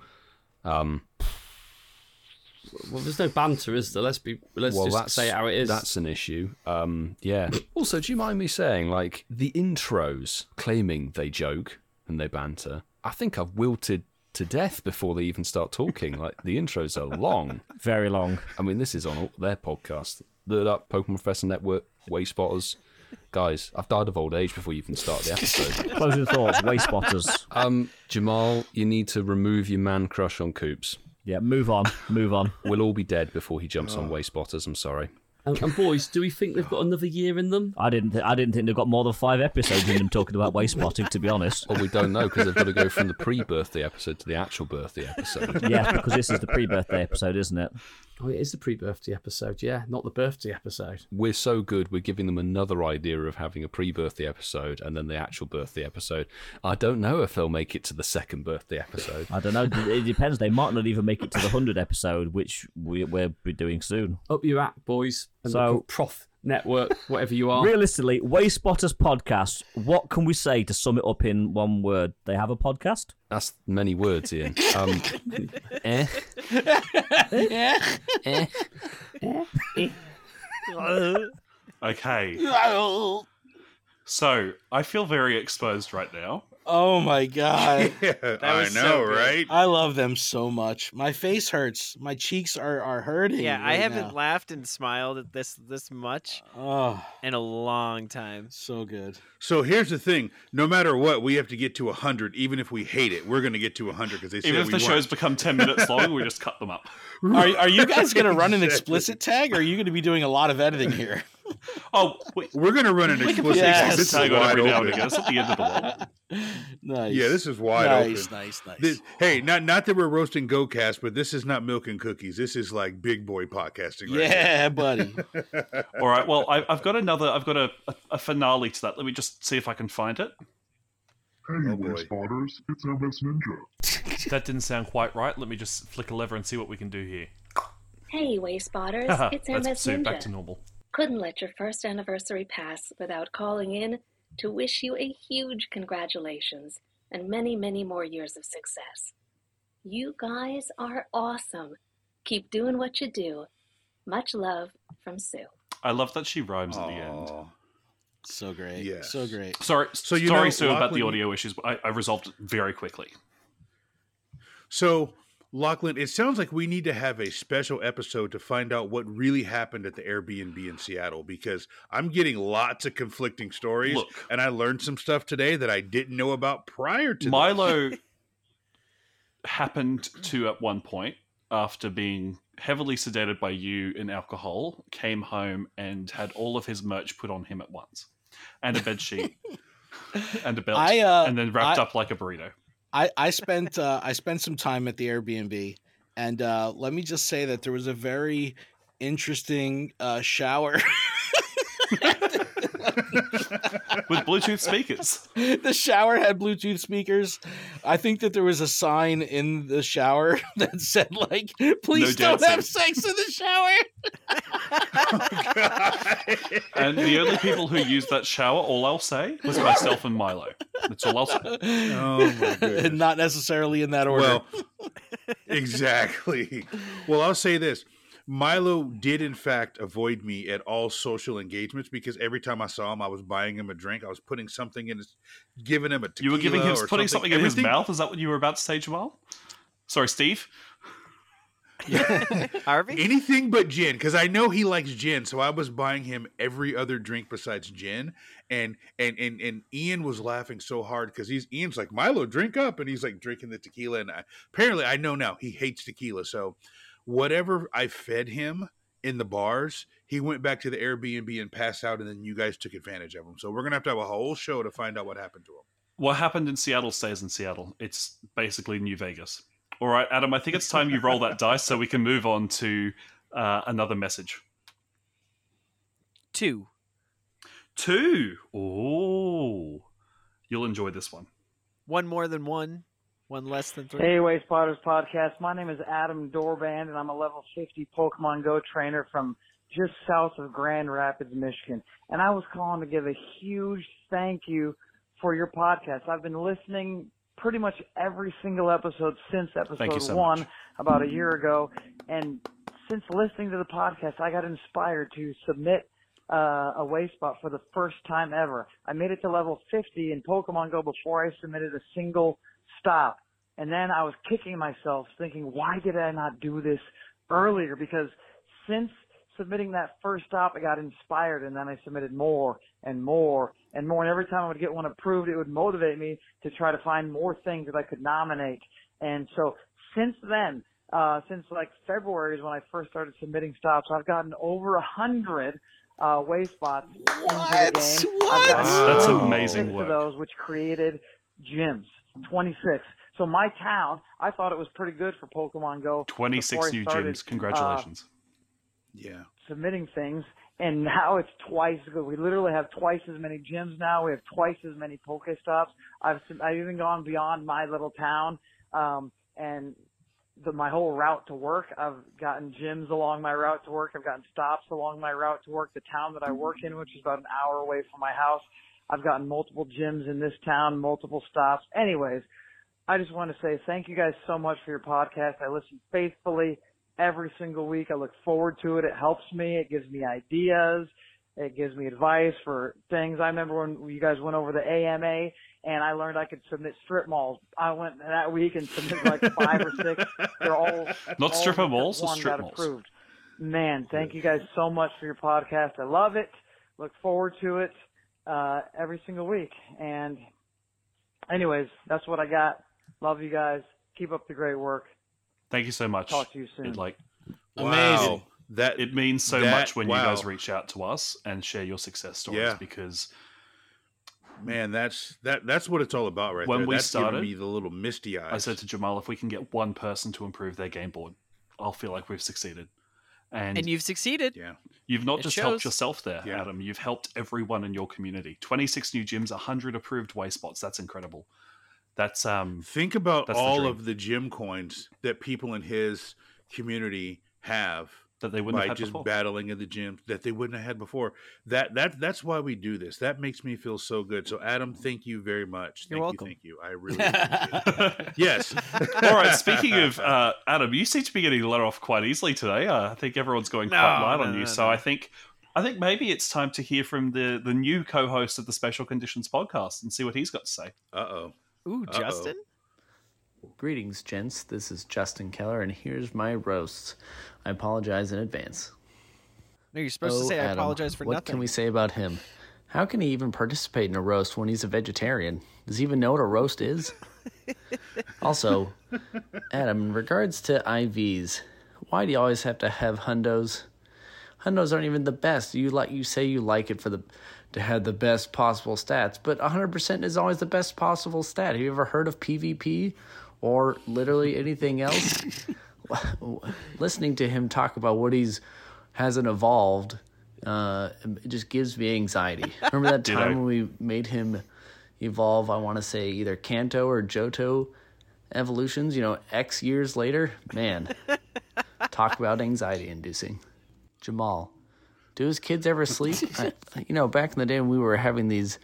Um, Well, there's no banter, is there? Let's be. Let's well, just say how it is. That's an issue. Um, yeah. also, do you mind me saying, like the intros claiming they joke and they banter? I think I've wilted to death before they even start talking. like the intros are long. Very long. I mean, this is on their podcast. The up Pokemon Professor Network, Way Spotters. Guys, I've died of old age before you even start the episode. Closing thoughts, way spotters. Um, Jamal, you need to remove your man crush on Coops. Yeah, move on, move on. We'll all be dead before he jumps on oh. Way Spotters. I'm sorry. and, and boys, do we think they've got another year in them? I didn't. Th- I didn't think they've got more than five episodes in them talking about waste spotting. To be honest. Well, we don't know because they've got to go from the pre-birthday episode to the actual birthday episode. Yeah, because this is the pre-birthday episode, isn't it? Oh, it is the pre-birthday episode. Yeah, not the birthday episode. We're so good, we're giving them another idea of having a pre-birthday episode and then the actual birthday episode. I don't know if they'll make it to the second birthday episode. I don't know. It depends. They might not even make it to the hundred episode, which we, we'll be doing soon. Up your act, boys. And So- the Prof Network, whatever you are. Realistically, Waste Spotters podcast. What can we say to sum it up in one word? They have a podcast. That's many words, Ian. Um, eh? eh? Okay. So I feel very exposed right now. Oh my god. I know, so right? I love them so much. My face hurts. My cheeks are, are hurting. Yeah, I haven't now. laughed and smiled at this this much Oh, in a long time. so good. So here's the thing: no matter what, we have to get to hundred. Even if we hate it, we're going to get to hundred because they said Even if we the weren't. shows become 10 minutes long, we just cut them up. Are, are you guys going to run an explicit tag or are you going to be doing a lot of editing here? Oh, we, We're gonna run an we explicit. Yes. This is wide every now open. and again. It's not the end of the world. Nice. Yeah, this is wide nice, open. Nice, nice, This- hey, not not that we're roasting GoCast, but this is not milk and cookies. This is like big boy podcasting. Right Yeah, buddy. All right. Well, I, I've got another. I've got a, a, a finale to that. Let me just see if I can find it. Hey, Oh, boy. Spotters, it's MS Ninja. That didn't sound quite right. Let me just flick a lever and see what we can do here. Hey, Way Spotters, it's That's MS so back to normal. Couldn't let your first anniversary pass without calling in to wish you a huge congratulations and many, many more years of success. You guys are awesome. Keep doing what you do. Much love from Sue. I love that she rhymes at the end. So great. Yeah. So great. Sorry, So you sorry, know, Sue, about the audio issues. but I, I resolved it very quickly. So, Lachlan, it sounds like we need to have a special episode to find out what really happened at the Airbnb in Seattle because I'm getting lots of conflicting stories, Look. and I learned some stuff today that I didn't know about prior to this. Milo happened to at one point after being heavily sedated by you in alcohol came home and had all of his merch put on him at once and a bed sheet and a belt I, uh, and then wrapped I- up like a burrito I I spent uh, I spent some time at the Airbnb, and uh, let me just say that there was a very interesting uh, shower. with bluetooth speakers the shower had Bluetooth speakers. I think that there was a sign in the shower that said like, "Please No don't have sex in the shower." Oh, and the only people who used that shower all i'll say was myself and milo that's all i'll say Oh my goodness. and not necessarily in that order. Well, exactly. Well, I'll say this. Milo did, in fact, avoid me at all social engagements because every time I saw him, I was buying him a drink. I was putting something in his, giving him a you were giving him putting something in his mouth is that what you were about to say jamal sorry steve Harvey? Anything but gin, because I know he likes gin. So I was buying him every other drink besides gin. And and and and Ian was laughing so hard because he's Ian's like Milo, drink up, and he's like drinking the tequila. And I, apparently, I know now he hates tequila. So whatever I fed him in the bars, he went back to the Airbnb and passed out, and then you guys took advantage of him. So we're gonna have to have a whole show to find out what happened to him. what happened in Seattle stays in Seattle. It's basically New Vegas. All right, Adam, I think it's time you roll that dice so we can move on to uh, another message. Two. Two. Oh, you'll enjoy this one. One more than one. One less than three. Hey, Wayspotters podcast. My name is Adam Doorband, and I'm a level 50 Pokemon Go trainer from just south of Grand Rapids, Michigan. And I was calling to give a huge thank you for your podcast. I've been listening pretty much every single episode since episode so one much. about a year ago. And since listening to the podcast, I got inspired to submit uh, a way spot for the first time ever. I made it to level 50 in Pokemon Go before I submitted a single stop. And then I was kicking myself thinking, why did I not do this earlier? Because since submitting that first stop, I got inspired and then I submitted more and more and more. And every time I would get one approved, it would motivate me to try to find more things that I could nominate. And so since then, uh, since like February is when I first started submitting stops, I've gotten over a hundred uh, way spots into the game. I've That's- that's 26 amazing of work. those, which created gyms. 26. So my town, I thought it was pretty good for Pokemon Go. 26 new started, gyms. uh, Congratulations. Yeah. submitting things, and now it's twice as good. We literally have twice as many gyms now. We have twice as many Pokestops. I've I've even gone beyond my little town, um, and the, my whole route to work. I've gotten gyms along my route to work. I've gotten stops along my route to work. The town that I work in, which is about an hour away from my house, I've gotten multiple gyms in this town, multiple stops. Anyways, I just want to say thank you guys so much for your podcast. I listen faithfully every single week. I look forward to it. It helps me. It gives me ideas. It gives me advice for things. I remember when you guys went over the AMA and I learned I could submit strip malls. I went that week and submitted like five or six. They're all Not all except malls, one strip got malls? approved. Man, thank you guys so much for your podcast. I love it. Look forward to it uh, every single week. And anyways, that's what I got. Love you guys. Keep up the great work. Thank you so much. Talk to you soon. It, like, Amazing. that it means so that- much when you guys reach out to us and share your success stories Yeah. because Man, that's that that's what it's all about right when there. we that's started, me the little misty eyes. I said to Jamal, if we can get one person to improve their game board, I'll feel like we've succeeded. And, And you've succeeded. Yeah. You've not It just shows. helped yourself there, Adam. You've helped everyone in your community. 26 new gyms, 100 approved way spots. That's incredible. That's um Think about that's the all of the gym coins that people in his community have that they wouldn't by have had just before. battling in the gym that they wouldn't have had before. That that that's why we do this. That makes me feel so good. So Adam, thank you very much. You're thank welcome. you, thank you. I really appreciate it. yes. All right. Speaking of uh, Adam, you seem to be getting let off quite easily today. Uh, I think everyone's going quite No, light no, on you. no, so no. I think I think maybe it's time to hear from the the new co-host of the Special Conditions podcast and see what he's got to say. Uh oh. Ooh, Justin. Greetings, gents. This is Justin Keller, and here's my roast. I apologize in advance. No, you're supposed to Oh, say I apologize for what nothing. What can we say about him? How can he even participate in a roast when he's a vegetarian? Does he even know what a roast is? also, Adam, in regards to IVs, why do you always have to have hundos? Hundos aren't even the best. You like you say you like it for the to have the best possible stats, but 100% is always the best possible stat. Have you ever heard of PvP or literally anything else? Listening to him talk about what he's hasn't evolved, uh, it just gives me anxiety. Remember that time when we made him evolve? I want to say either Kanto or Johto evolutions. You know, X years later, man. talk about anxiety inducing. Jamal, do his kids ever sleep? I, you know, back in the day when we were having these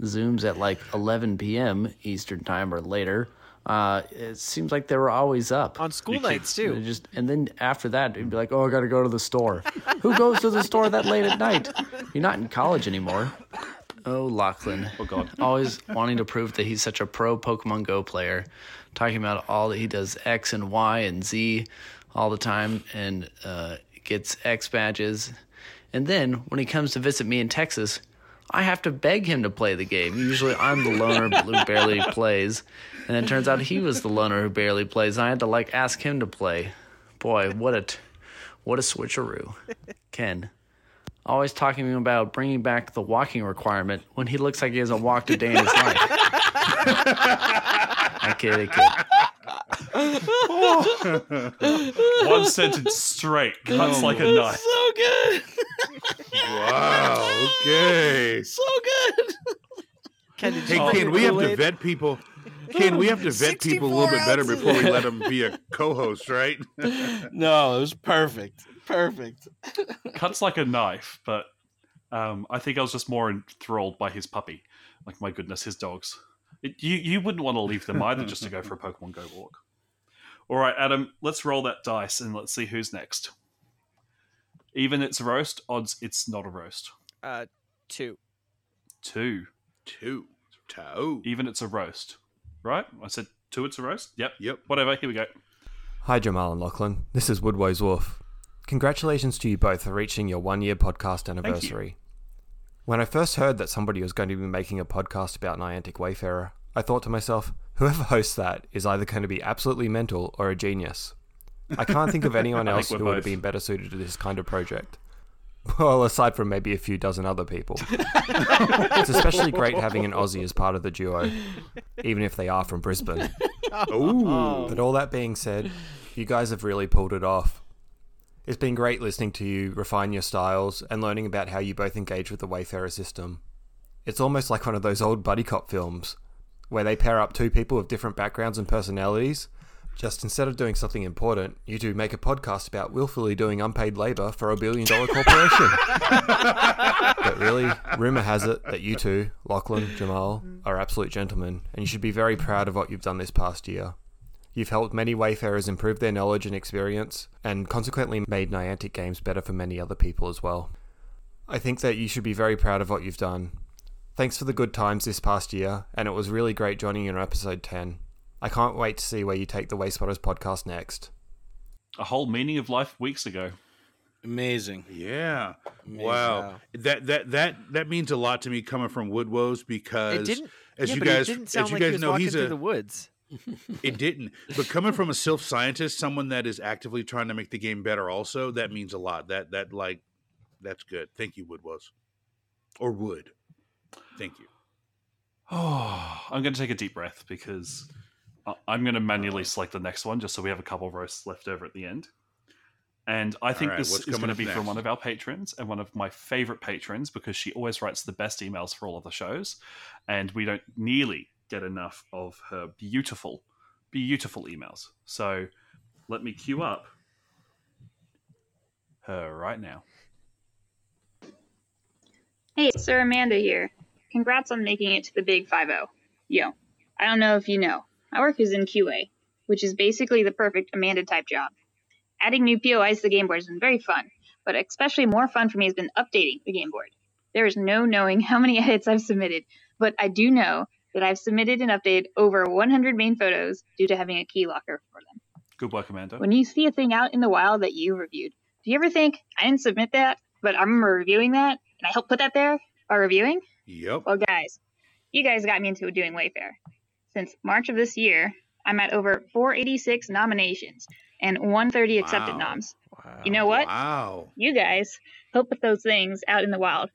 zooms at like 11 p.m. Eastern time or later. Uh, it seems like they were always up on school nights too. Just and then after that, it'd be like, "Oh, I got to go to the store." Who goes to the store that late at night? You're not in college anymore. Oh, Lachlan. Oh God. Always wanting to prove that he's such a pro Pokemon Go player, talking about all that he does X and Y and Z all the time, and uh, gets X badges. And then when he comes to visit me in Texas, I have to beg him to play the game. Usually I'm the loner who barely plays. And it turns out he was the loner who barely plays. And I had to like ask him to play. Boy, what a t- what a switcheroo. Ken, always talking to me about bringing back the walking requirement when he looks like he hasn't walked a day in his life. I kid, I kid. One sentence straight, cuts Oh like a knife. So good. Wow. Okay. So good. Ken, did you Hey, drink Ken, we have to vet people. Ken, we have to vet people a little bit better before we let them be a co-host, right? No, it was perfect. Perfect. Cuts like a knife, but um, I think I was just more enthralled by his puppy. Like, my goodness, his dogs. It, you you wouldn't want to leave them either just to go for a Pokemon Go walk. All right, Adam, let's roll that dice and let's see who's next. Even it's a roast, odds it's not a roast. Uh, two. Two. Two. Two. Even it's a roast. Right? I said two it's a roast? Yep. Yep. Whatever, here we go. Hi, Jamal and Lachlan. This is Woodway's Wolf. Congratulations to you both for reaching your one year podcast anniversary. When I first heard that somebody was going to be making a podcast about Niantic Wayfarer, I thought to myself, whoever hosts that is either going to be absolutely mental or a genius. I can't think of anyone else we're who would have been better suited to this kind of project. Well, aside from maybe a few dozen other people. it's especially great having an Aussie as part of the duo, even if they are from Brisbane. Ooh. Oh. But all that being said, you guys have really pulled it off. It's been great listening to you refine your styles and learning about how you both engage with the Wayfarer system. It's almost like one of those old buddy cop films where they pair up two people with different backgrounds and personalities. Just instead of doing something important, you two make a podcast about willfully doing unpaid labor for a billion dollar corporation. but really, rumor has it that you two, Lachlan, Jamal, mm. are absolute gentlemen, and you should be very proud of what you've done this past year. You've helped many Wayfarers improve their knowledge and experience, and consequently made Niantic games better for many other people as well. I think that you should be very proud of what you've done. Thanks for the good times this past year, and it was really great joining you in episode 10. I can't wait to see where you take the Wayspotters podcast next. A whole meaning of life weeks ago. Amazing. Yeah. Amazing. Wow. That that that that means a lot to me coming from Woodwoes because It didn't. as yeah, you but guys it didn't sound as you like he guys was know he's a the woods. It didn't. But coming from a self scientist, someone that is actively trying to make the game better, also that means a lot. That that like that's good. Thank you, Wood was or Wood. Thank you. Oh, I'm going to take a deep breath because I- I'm going to manually select the next one just so we have a couple of roasts left over at the end. And I think right, this is going to up be from one of our patrons and one of my favorite patrons because she always writes the best emails for all of the shows. And we don't nearly get enough of her beautiful, beautiful emails. So let me queue up her right now. Hey, Sir Amanda here. Congrats on making it to the Big 5 Yo, I don't know if you know, my work is in QA, which is basically the perfect Amanda type job. Adding new POIs to the game board has been very fun, but especially more fun for me has been updating the game board. There is no knowing how many edits I've submitted, but I do know that I've submitted and updated over 100 main photos due to having a key locker for them. Good work, Amanda. When you see a thing out in the wild that you reviewed, do you ever think, I didn't submit that, but I remember reviewing that, and I helped put that there by reviewing? Yep. Well, guys, you guys got me into doing Wayfarer. Since March of this year, I'm at over 486 nominations and 130 accepted Wow. noms. You know what? Wow. You guys helped put those things out in the wild.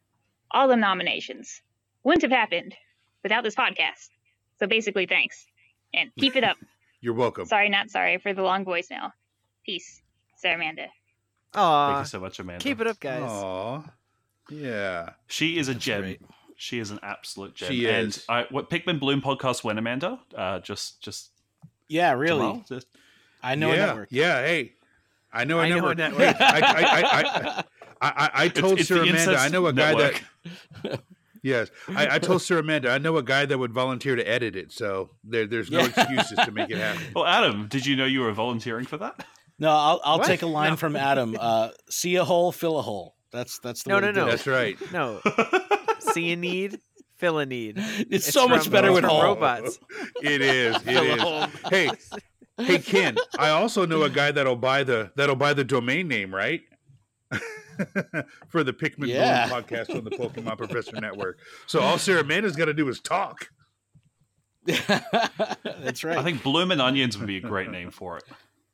All the nominations wouldn't have happened without this podcast. So basically, thanks. And keep it up. You're welcome. sorry, not sorry for the long voicemail. Peace. Sarah Amanda. Aw. Thank you so much, Amanda. Keep it up, guys. Aw. Yeah. She is a gem. She is an absolute gem. She and is. I, what Pikmin Bloom podcast when Amanda? Uh, just, just Yeah, really. Jamal, just- I know yeah, a network. Yeah, hey. I know a I know a network. network. I, I, I, I, I, I, I It's- told it's Sir the Amanda, I know a guy network. that. Yes, I, I told Sir Amanda, I know a guy that would volunteer to edit it, so there, there's no Yeah. excuses to make it happen. Well, Adam, did you know you were volunteering for that? No, I'll I'll What? take a line No. from Adam. Uh, see a hole, fill a hole. That's that's the No, way no, to do no. it. That's right. No. See a need, fill a need. It's so much better with from robots. It is. It Fill a is. hole. Hey, hey, Ken. I also know a guy that'll buy the that'll buy the domain name, right? For the Pikmin Yeah. Bloom podcast on the Pokemon Professor Network. So all Sarah Amanda's got to do is talk. That's right. I think Bloom and Onions would be a great name for it.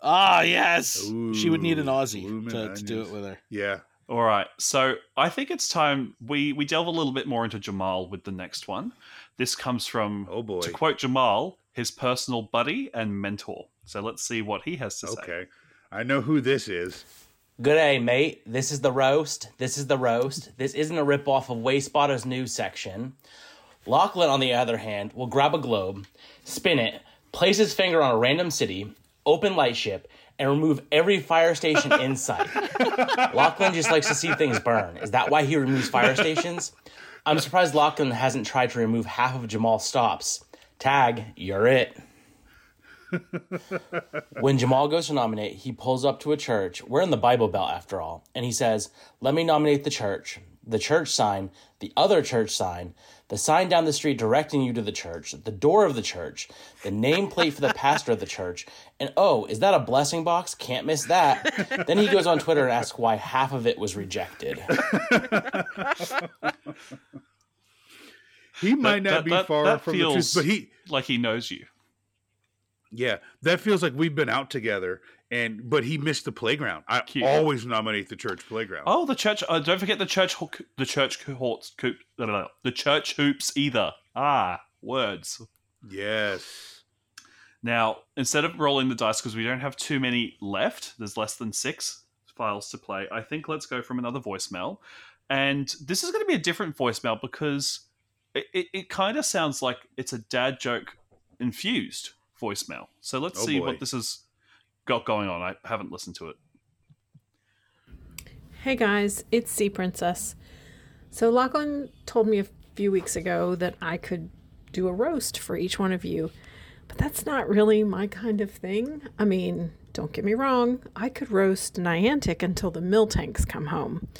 Ah, yes. she would need an Aussie to, to do it with her. Yeah. All right, so I think it's time we we delve a little bit more into Jamal with the next one. This comes from, oh boy, to quote Jamal, his personal buddy and mentor. So let's see what he has to say. Okay, I know who this is. Good day, mate. This is the roast. This is the roast. This isn't a ripoff of Wayspotter's news section. Lachlan, on the other hand, will grab a globe, spin it, place his finger on a random city, open Lightship, and remove every fire station in sight. Lachlan just likes to see things burn. Is that why he removes fire stations? I'm surprised Lachlan hasn't tried to remove half of Jamal's stops. Tag, you're it. when Jamal goes to nominate, he pulls up to a church. We're in the Bible Belt after all. And he says, Let me nominate the church, the church sign, the other church sign, the sign down the street directing you to the church, the door of the church, the nameplate for the pastor of the church, and oh, is that a blessing box? Can't miss that. then he goes on Twitter and asks why half of it was rejected. He might not be far from the truth, but he like he knows you. Yeah, that feels like we've been out together, and but he missed the playground. I always nominate the church playground. Oh, the church! Uh, don't forget the church. The church cohorts. Coop, no, no, no, the church hoops either. Ah, words. Yes. Now, instead of rolling the dice because we don't have too many left, there's less than six files to play. I think let's go from another voicemail, and this is going to be a different voicemail because it, it, it kind of sounds like it's a dad joke infused voicemail. So let's Oh, see boy. what this has got going on. I haven't listened to it. Hey guys, it's Sea Princess. So Lachlan told me a few weeks ago that I could do a roast for each one of you, but that's not really my kind of thing. I mean, don't get me wrong, I could roast Niantic until the mill tanks come home.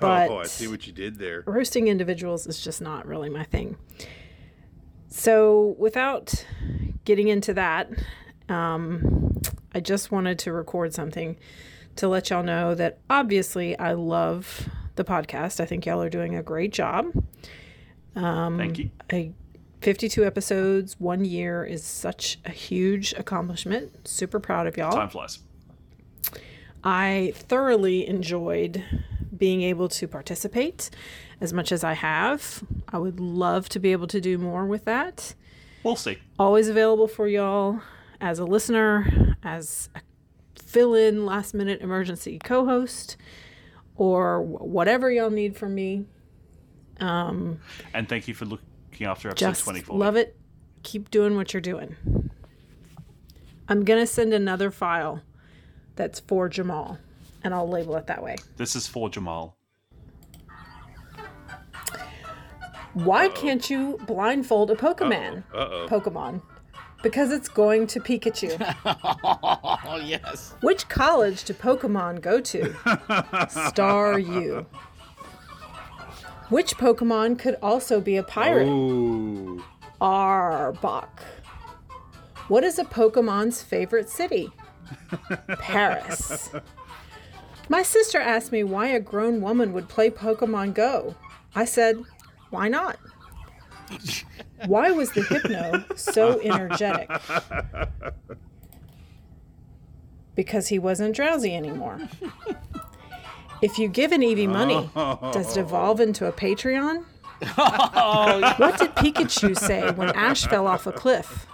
But oh, I see what you did there. roasting individuals is just not really my thing. So, without getting into that, um, I just wanted to record something to let y'all know that obviously I love the podcast. I think y'all are doing a great job. Um, Thank you. I 52 episodes, one year is such a huge accomplishment. Super proud of y'all. Time flies. I thoroughly enjoyed being able to participate as much as I have. I would love to be able to do more with that. We'll see. Always available for y'all as a listener, as a fill in last minute emergency co host, or whatever y'all need from me. Um, And thank you for looking after episode just 24. love it. Keep doing what you're doing. I'm going to send another file that's for Jamal, and I'll label it that way. This is for Jamal. Why can't you blindfold a Pokemon? Uh-oh. Pokemon. Because it's going to Pikachu. oh yes. Which college do Pokemon go to? Star U. Which Pokemon could also be a pirate? Arbok. What is a Pokemon's favorite city? Paris. My sister asked me why a grown woman would play Pokemon Go. I said, why not? Why was the Hypno so energetic? Because he wasn't drowsy anymore. If you give an Eevee money, does it evolve into a Patreon? What did Pikachu say when Ash fell off a cliff?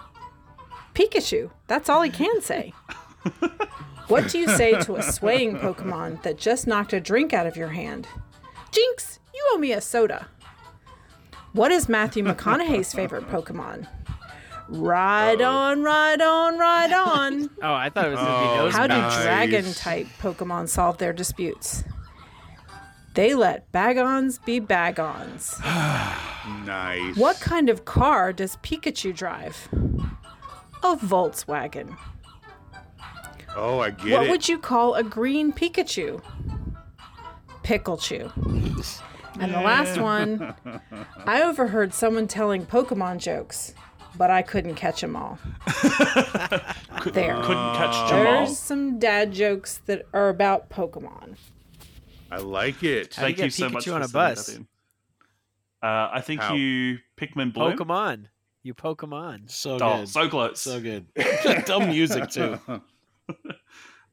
Pikachu, that's all he can say. What do you say to a swaying Pokemon that just knocked a drink out of your hand? Jinx, you owe me a soda. What is Matthew McConaughey's favorite Pokemon? Ride oh. on, ride on, ride on. Oh, I thought it was going to be oh, nose How do dragon type Pokemon solve their disputes? They let bagons be bagons. nice. What kind of car does Pikachu drive? A Volkswagen. Oh, I get what it. would you call a green Pikachu? Picklechu. And the last one, I overheard someone telling Pokemon jokes, but I couldn't catch them all. there. Couldn't catch Jamal. There's some dad jokes that are about Pokemon. I like it. Thank you so much Pikachu for on a sending that bus? in. Uh, I think How? you Pikmin Bloom. Pokemon. You Pokemon. So Oh, good. so close. So good. Dumb music too.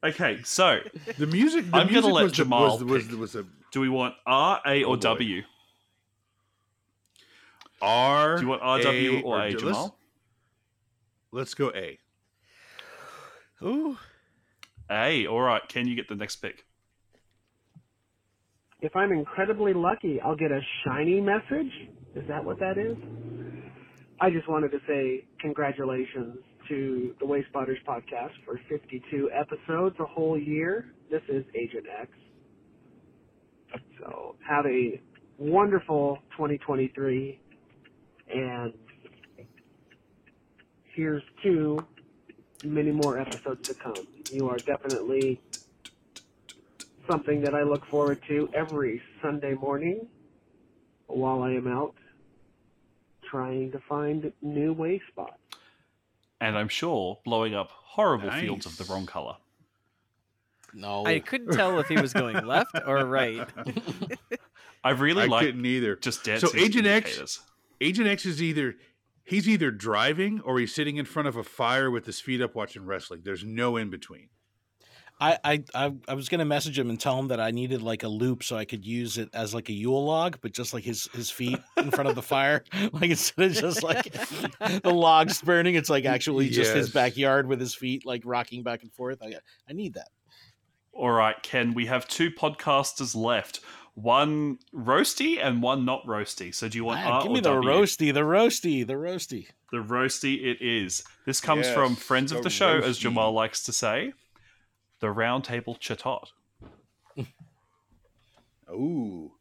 Okay, so the music. The I'm gonna let was the- Jamal. was, was, pick. was a Do we want R, A, or Oh. W? R. Do you want R, W, or A, let's- Jamal? Let's go A. Ooh. A. All right. Can you get the next pick? If I'm incredibly lucky, I'll get a shiny message. Is that what that is? I just wanted to say congratulations to the Way Spotters podcast for 52 episodes, a whole year. This is Agent X. So have a wonderful 2023, and here's to many more episodes to come. You are definitely something that I look forward to every Sunday morning while I am out trying to find new way spots. And I'm sure blowing up horrible fields of the wrong color. No. I couldn't tell if he was going left or right. I really I like couldn't either. just dead So Agent X. Agent X is either he's either driving or he's sitting in front of a fire with his feet up watching wrestling. There's no in between. I, I I I was gonna message him and tell him that I needed like a loop so I could use it as like a Yule log, but just like his his feet in front of the fire, like instead of just like the logs burning, it's like actually just his backyard with his feet like rocking back and forth. I I need that. All right, Ken, we have two podcasters left. One roasty and one not roasty. So do you want Man, R give or me the W? roasty, the roasty, the roasty. The roasty it is. This comes Yes, from friends of the the show, as. Jamal likes to say. The Roundtable Chatot. Ooh.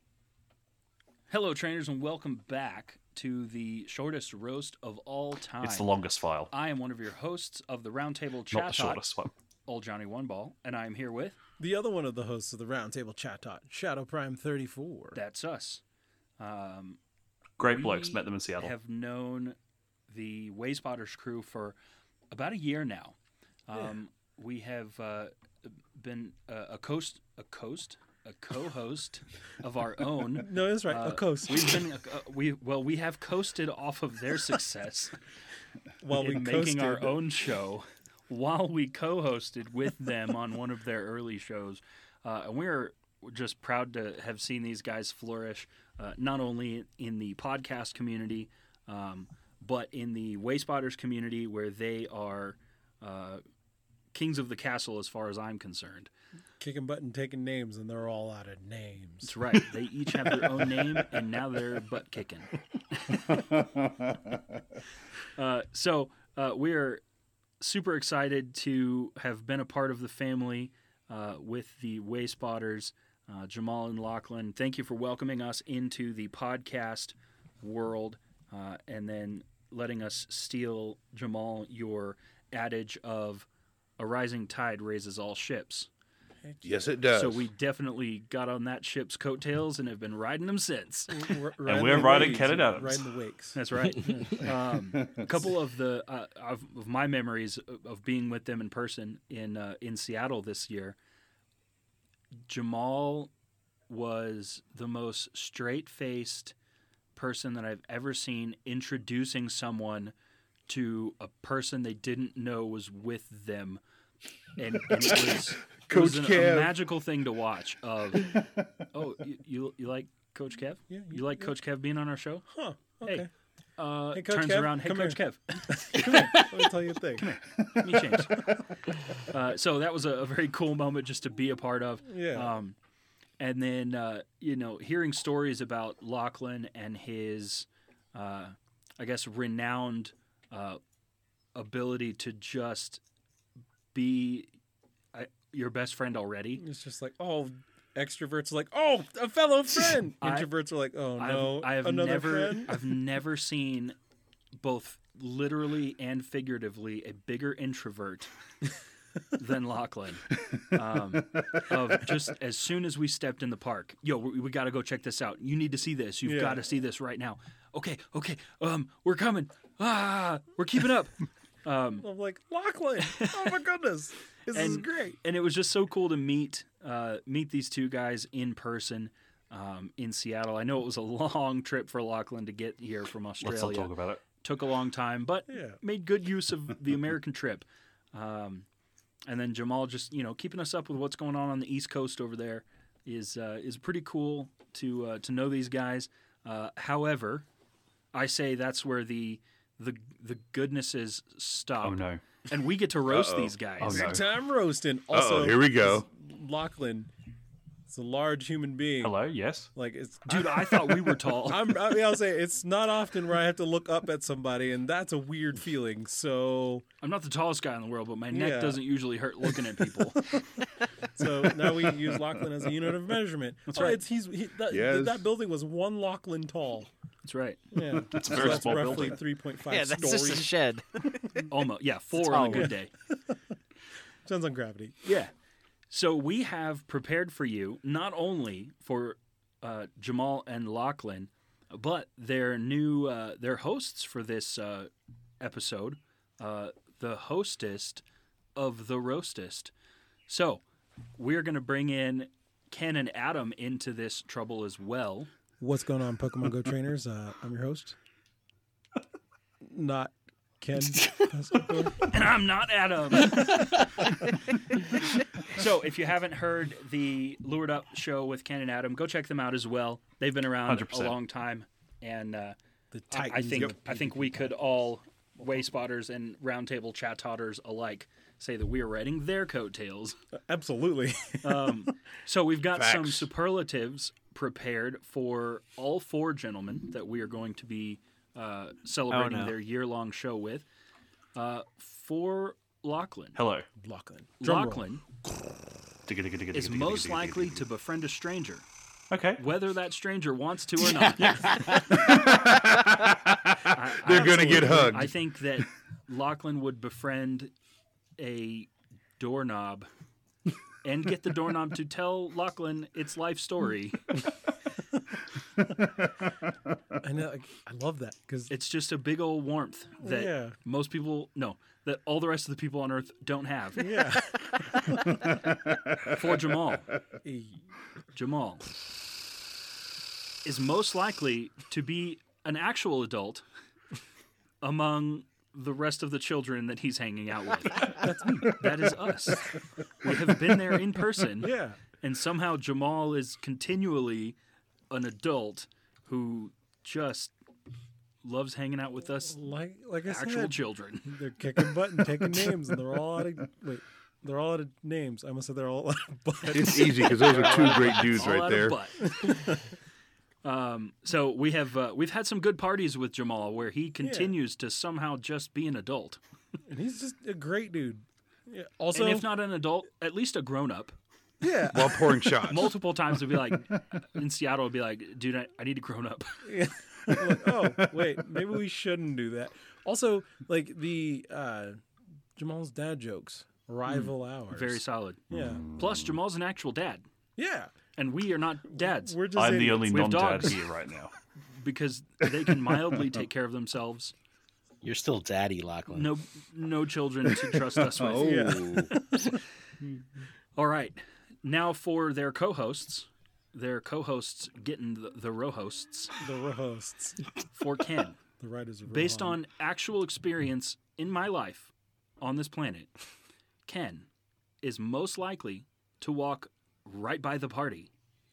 Hello, trainers, and welcome back to the shortest roast of all time. It's the longest file. I am one of your hosts of the Roundtable Chat Not the shortest one. Old Johnny One Ball, and I am here with The other one of the hosts of the Roundtable Chatot, Shadow Prime 34. That's us. Um, Great blokes. Met them in Seattle. Have known the Way Spotters crew for about a year now. Um, We have uh, been uh, a coast, a coast, a co-host of our own. No, that's right, a Uh, coast. We've been uh, we well we have coasted off of their success While we in making our own show while we co-hosted with them on one of their early shows, uh, and we're just proud to have seen these guys flourish, uh, not only in the podcast community, um, but in the Way Spotters community, where they are uh, kings of the castle, as far as I'm concerned. Kicking butt and taking names, and they're all out of names. That's right. They each have their own name, and now they're butt kicking. uh, so uh, we're super excited to have been a part of the family uh, with the Way Spotters, uh, Jamal and Lachlan. Thank you for welcoming us into the podcast world, uh, and then letting us steal Jamal your adage of "a rising tide raises all ships." Yes, it does. So we definitely got on that ship's coattails and have been riding them since. R- And we're the riding waves, Ken Adams. Riding the wakes. That's right. um, a couple of the uh, of, of my memories of, of being with them in person in uh, in Seattle this year. Jamal was the most straight faced person that I've ever seen introducing someone to a person they didn't know was with them. And, and it was, it was an- a magical thing to watch. Of oh, you, you, you like Coach Kev? Yeah, You like Coach Kev being on our show? Huh. Hey, Okay. uh, Hey, Coach turns Kev, around. Hey, come Coach here. Kev. Come here. Let me tell you a thing. Come here. Let me change. Uh, so that was a, a very cool moment just to be a part of. Yeah. Um, and then uh, you know, hearing stories about Lachlan and his, uh, I guess, renowned uh, ability to just be uh, your best friend already. It's just like, oh, extroverts are like, oh, a fellow friend. I- Introverts are like, oh I've- no, I have another never, friend. I've never seen both literally and figuratively a bigger introvert than Lachlan. Um, of just as soon as we stepped in the park, yo, we, we got to go check this out. You need to see this. You've Yeah. got to see this right now. Okay, okay, um, we're coming. Ah, we're keeping up. Um, I'm like, Lachlan, oh my goodness, this is great. And it was just so cool to meet uh, meet these two guys in person um, in Seattle. I know it was a long trip for Lachlan to get here from Australia. Let's not talk about it. Took a long time, but Yeah. made good use of the American trip. Um, and then Jamal just you know keeping us up with what's going on on the East Coast over there is uh, is pretty cool to uh, to know these guys. Uh, however, I say that's where the the the goodnesses stop. Oh, no. And we get to roast Uh-oh. these guys. Oh, no. Big time roasting. Uh-oh, Also, here we go. Lachlan, it's a large human being. Hello, yes. Like it's, Dude, I thought we were tall. I'm, I mean, I'll say it's not often where I have to look up at somebody, and that's a weird feeling. So, I'm not the tallest guy in the world, but my neck Yeah. doesn't usually hurt looking at people. so now we use Lachlan as a unit of measurement. That's Oh, right. It's, he's he, that, Yes. that building was one Lachlan tall. That's right. Yeah, It's a very that's small roughly building. three point five Yeah, that's stories. just a shed. Almost. Yeah, four on a good day. Sounds on gravity. Yeah. So we have prepared for you not only for uh, Jamal and Lachlan, but their new uh, their hosts for this uh, episode, uh, the hostess of the roastest. So we're going to bring in Ken and Adam into this trouble as well. What's going on, Pokemon Go trainers? Uh, I'm your host. Not Ken. and I'm not Adam. so, if you haven't heard the Lured Up show with Ken and Adam, go check them out as well. They've been around 100%. a long time, and uh, The I, I Titans think of I think we could all way spotters and roundtable chat totters alike say that we are riding their coattails. Absolutely. Um, so we've got some Facts. superlatives prepared for all four gentlemen that we are going to be uh, celebrating no. their year-long show with. Uh, for Lachlan, Hello. Lachlan. Drum. Lachlan is digga, digga, most digga, digga, likely to befriend a stranger, Okay. whether that stranger wants to or not. I- They're gonna get hugged. I think that Lachlan would befriend a doorknob and get the doorknob to tell Lachlan its life story. I know. I love that because It's just a big old warmth that Yeah. most people no that all the rest of the people on Earth don't have. Yeah. For Jamal. Jamal is most likely to be an actual adult among the rest of the children that he's hanging out with. That's me. That is us. We have been there in person. Yeah. And somehow Jamal is continually an adult who just loves hanging out with us Like like I actual said, children. They're kicking butt and taking names, and they're all out of wait. They're all out of names. I must say they're all out of butt. It's easy because those are two great dudes All right out of there. butt. um, so we have uh, we've had some good parties with Jamal where he continues to somehow just be an adult. and he's just a great dude. Yeah. Also, and if not an adult, at least a grown up. Yeah. While pouring shots. Multiple times would be like in Seattle would be like, dude, I, I need to grown up. Yeah. like, oh wait, maybe we shouldn't do that. Also, like the uh, Jamal's dad jokes, rival hours, Hmm. Very solid. Yeah. Plus, Jamal's an actual dad. Yeah. And we are not dads. We're just I'm the only We have non-dad dogs. here right now. because they can mildly take care of themselves. You're still daddy, Lachlan. No, no children to trust us with. Oh. All right, now for their co-hosts. Their co-hosts getting the, the row-hosts The roasts. for Ken. The writers of Based on actual experience in my life on this planet, Ken is most likely to walk right by the party.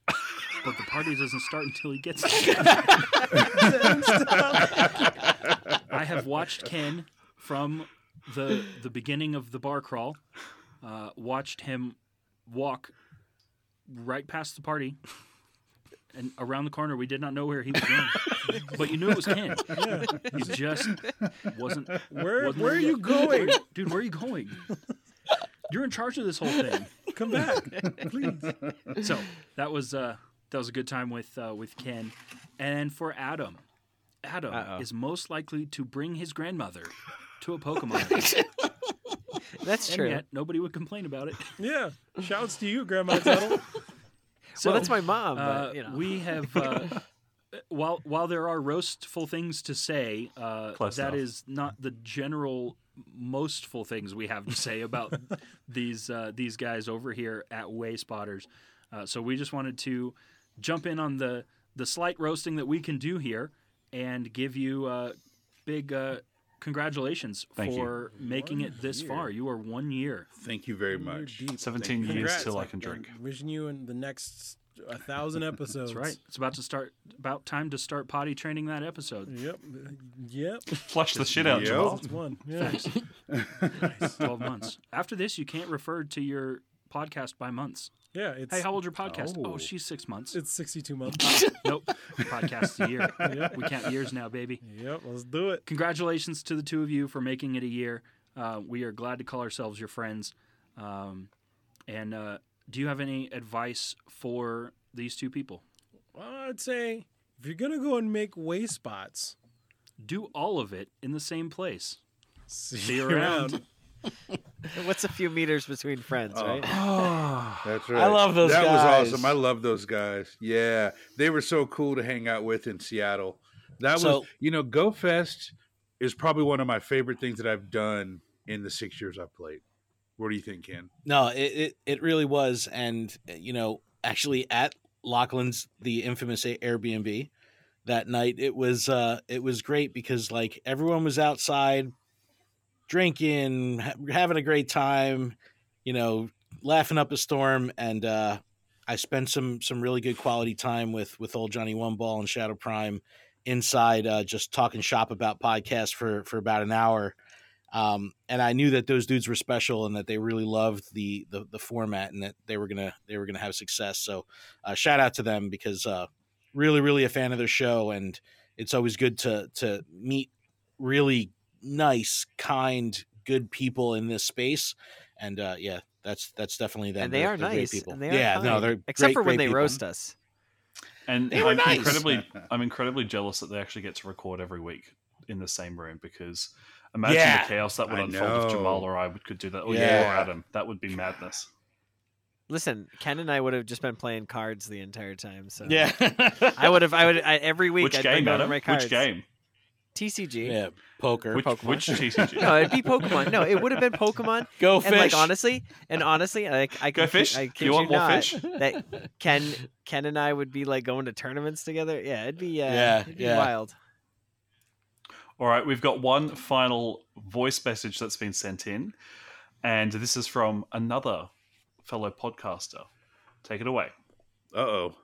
But the party doesn't start until he gets there. I have watched Ken from the the beginning of the bar crawl. Uh, watched him walk right past the party and around the corner. We did not know where he was going, but you knew it was Ken. Yeah. He just wasn't. Where- wasn't where there are you going? Dude? Where are you going? You're in charge of this whole thing. Come back, please. So that was uh, that was a good time with uh, with Ken, and for Adam, Adam Uh-oh. is most likely to bring his grandmother to a Pokemon. event. That's and true. Yet nobody would complain about it. Yeah. Shouts to you, Grandma Tuttle. So, that's my mom, but, uh, you know. we have. Uh, while while there are roastful things to say, uh, Close that enough. is not the general mostful things we have to say about these uh, these guys over here at Wayspotters. Uh, so we just wanted to jump in on the the slight roasting that we can do here and give you a big uh, congratulations Thank you. for making it this far. You are one year. Thank you very much. Deep. 17 years till I can drink. I'm Wishing you in the next a thousand episodes. That's right. It's about to start. About time to start potty training that episode. Yep. Yep. Flush the shit out, Yep. Jamal. That's one. Yeah. Nice. Twelve months. After this, you can't refer to your podcast by months. Yeah. It's, Hey, how old your podcast? Oh, Oh. she's six months. It's 62 months. nope. Podcast's a year. Yep. We count years now, baby. Yep. Let's do it. Congratulations to the two of you for making it a year. Uh, we are glad to call ourselves your friends. Um, and uh, do you have any advice for these two people? Well, I'd say if you're gonna go and make way spots, Do all of it in the same place. see, you around. What's a few meters between friends, right? That's right. I love those guys. that guys. was awesome. I love those guys. Yeah, they were so cool to hang out with in Seattle. That So- was, you know, Go Fest is probably one of my favorite things that I've done in the six years I've played. What do you think, Ken? No, it, it, it really was. And, you know, actually at Lachlan's, the infamous Airbnb that night, it was, uh, it was great because like everyone was outside drinking, ha- having a great time, you know, laughing up a storm. And, uh, I spent some, some really good quality time with, with old Johnny One Ball and Shadow Prime inside, uh, just talking shop about podcasts for, for about an hour. Um, and I knew that those dudes were special and that they really loved the, the the format and that they were gonna they were gonna have success. So uh, shout out to them because uh, really really a fan of their show and it's always good to to meet really nice, kind, good people in this space. And uh, yeah, that's that's definitely them. And they They're- are they're great nice. people. And they are yeah, no, they're except great, for when great they people. roast us. And They I'm nice. incredibly, I'm incredibly jealous that they actually get to record every week in the same room because imagine Yeah, the chaos that would I unfold if Jamal or I could do that. Or Yeah. yeah, or Adam, that would be madness. Listen, Ken and I would have just been playing cards the entire time. So Yeah. I would have. I would I, every week. Which I'd game, Adam? my cards. Which game? TCG. Yeah, poker. Which- Pokemon. which TCG? no, it'd be Pokemon. No, it would have been Pokemon. Go And like honestly, and honestly, like I Go can, fish? I You kid want more not, fish? That Ken, Ken and I would be like going to tournaments together. Yeah, it'd be uh, Yeah, it'd be yeah. wild. All right, we've got one final voice message that's been sent in, and this is from another fellow podcaster. Take it away. Uh oh.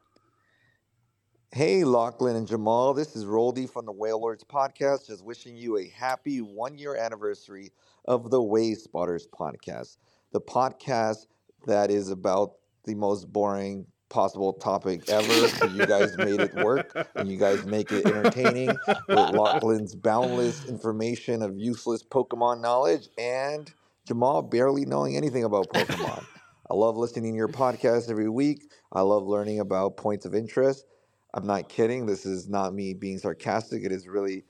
Hey, Lachlan and Jamal. This is Roldy from the Whale Lords podcast. Just wishing you a happy one year anniversary of the Wayspotters podcast, the podcast that is about the most boring possible topic ever. You guys made it work and you guys make it entertaining with Lachlan's boundless information of useless Pokemon knowledge and Jamal barely knowing anything about Pokemon. I love listening to your podcast every week. I love learning about points of interest. I'm not kidding. This is not me being sarcastic. It is really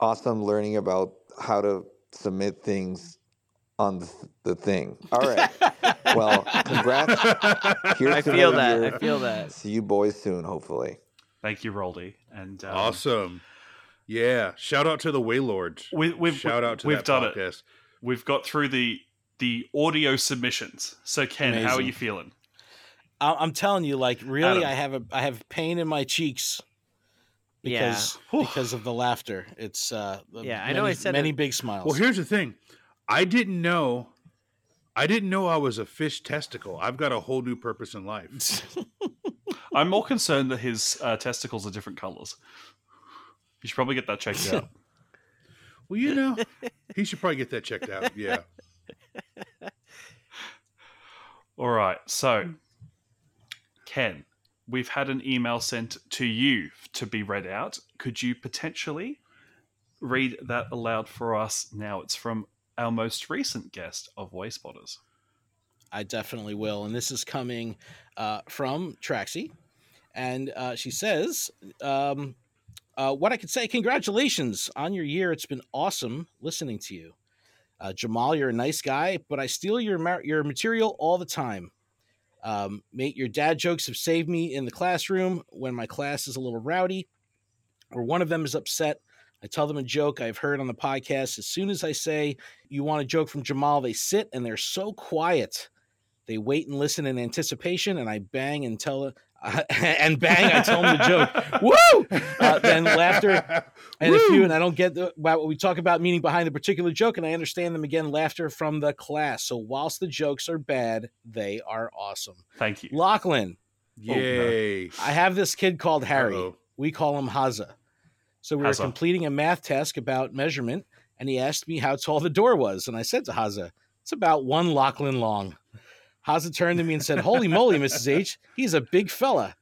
awesome learning about how to submit things on the, the thing. All right. Well, congrats. Here's I to feel that. year. I feel that. See you boys soon, hopefully. Thank you, Roldy. And um, Awesome. Yeah. Shout out to the Waylords. We, we've Shout out to we've that done podcast. it. We've got through the the audio submissions. So Ken, how are you feeling? I- I'm telling you, like, really, Adam. I have a I have pain in my cheeks Yeah. because because of the laughter. It's uh, Yeah, I know I said many it- big smiles. Well, here's the thing. I didn't know. I didn't know I was a fish testicle. I've got a whole new purpose in life. I'm more concerned that his uh, testicles are different colors. You should probably get that checked out. well, you know, he should probably get that checked out. Yeah. All right. So, Ken, we've had an email sent to you to be read out. Could you potentially read that aloud for us now? It's from our most recent guest of Wayspotters. I definitely will. And this is coming uh, from Traxie. And uh, she says, um, uh, What I could say, congratulations on your year. It's been awesome listening to you. Uh, Jamal, you're a nice guy, but I steal your, mar- your material all the time. Um, mate, your dad jokes have saved me in the classroom when my class is a little rowdy or one of them is upset. I tell them a joke I've heard on the podcast. As soon as I say, You want a joke from Jamal, they sit and they're so quiet. They wait and listen in anticipation, and I bang and tell and bang. I tell them the joke. Woo! Uh, then laughter and a few, and I don't get the, what we talk about meaning behind the particular joke, and I understand them again. Laughter from the class. So whilst the jokes are bad, they are awesome. Thank you, Lachlan. Yay! I have this kid called Harry. Uh-oh. We call him Haza. So we were completing a math task about measurement, and he asked me how tall the door was, and I said to Haza, "It's about one Lachlan long." Haza turned to me and said, "Holy moly, Mrs. H, he's a big fella."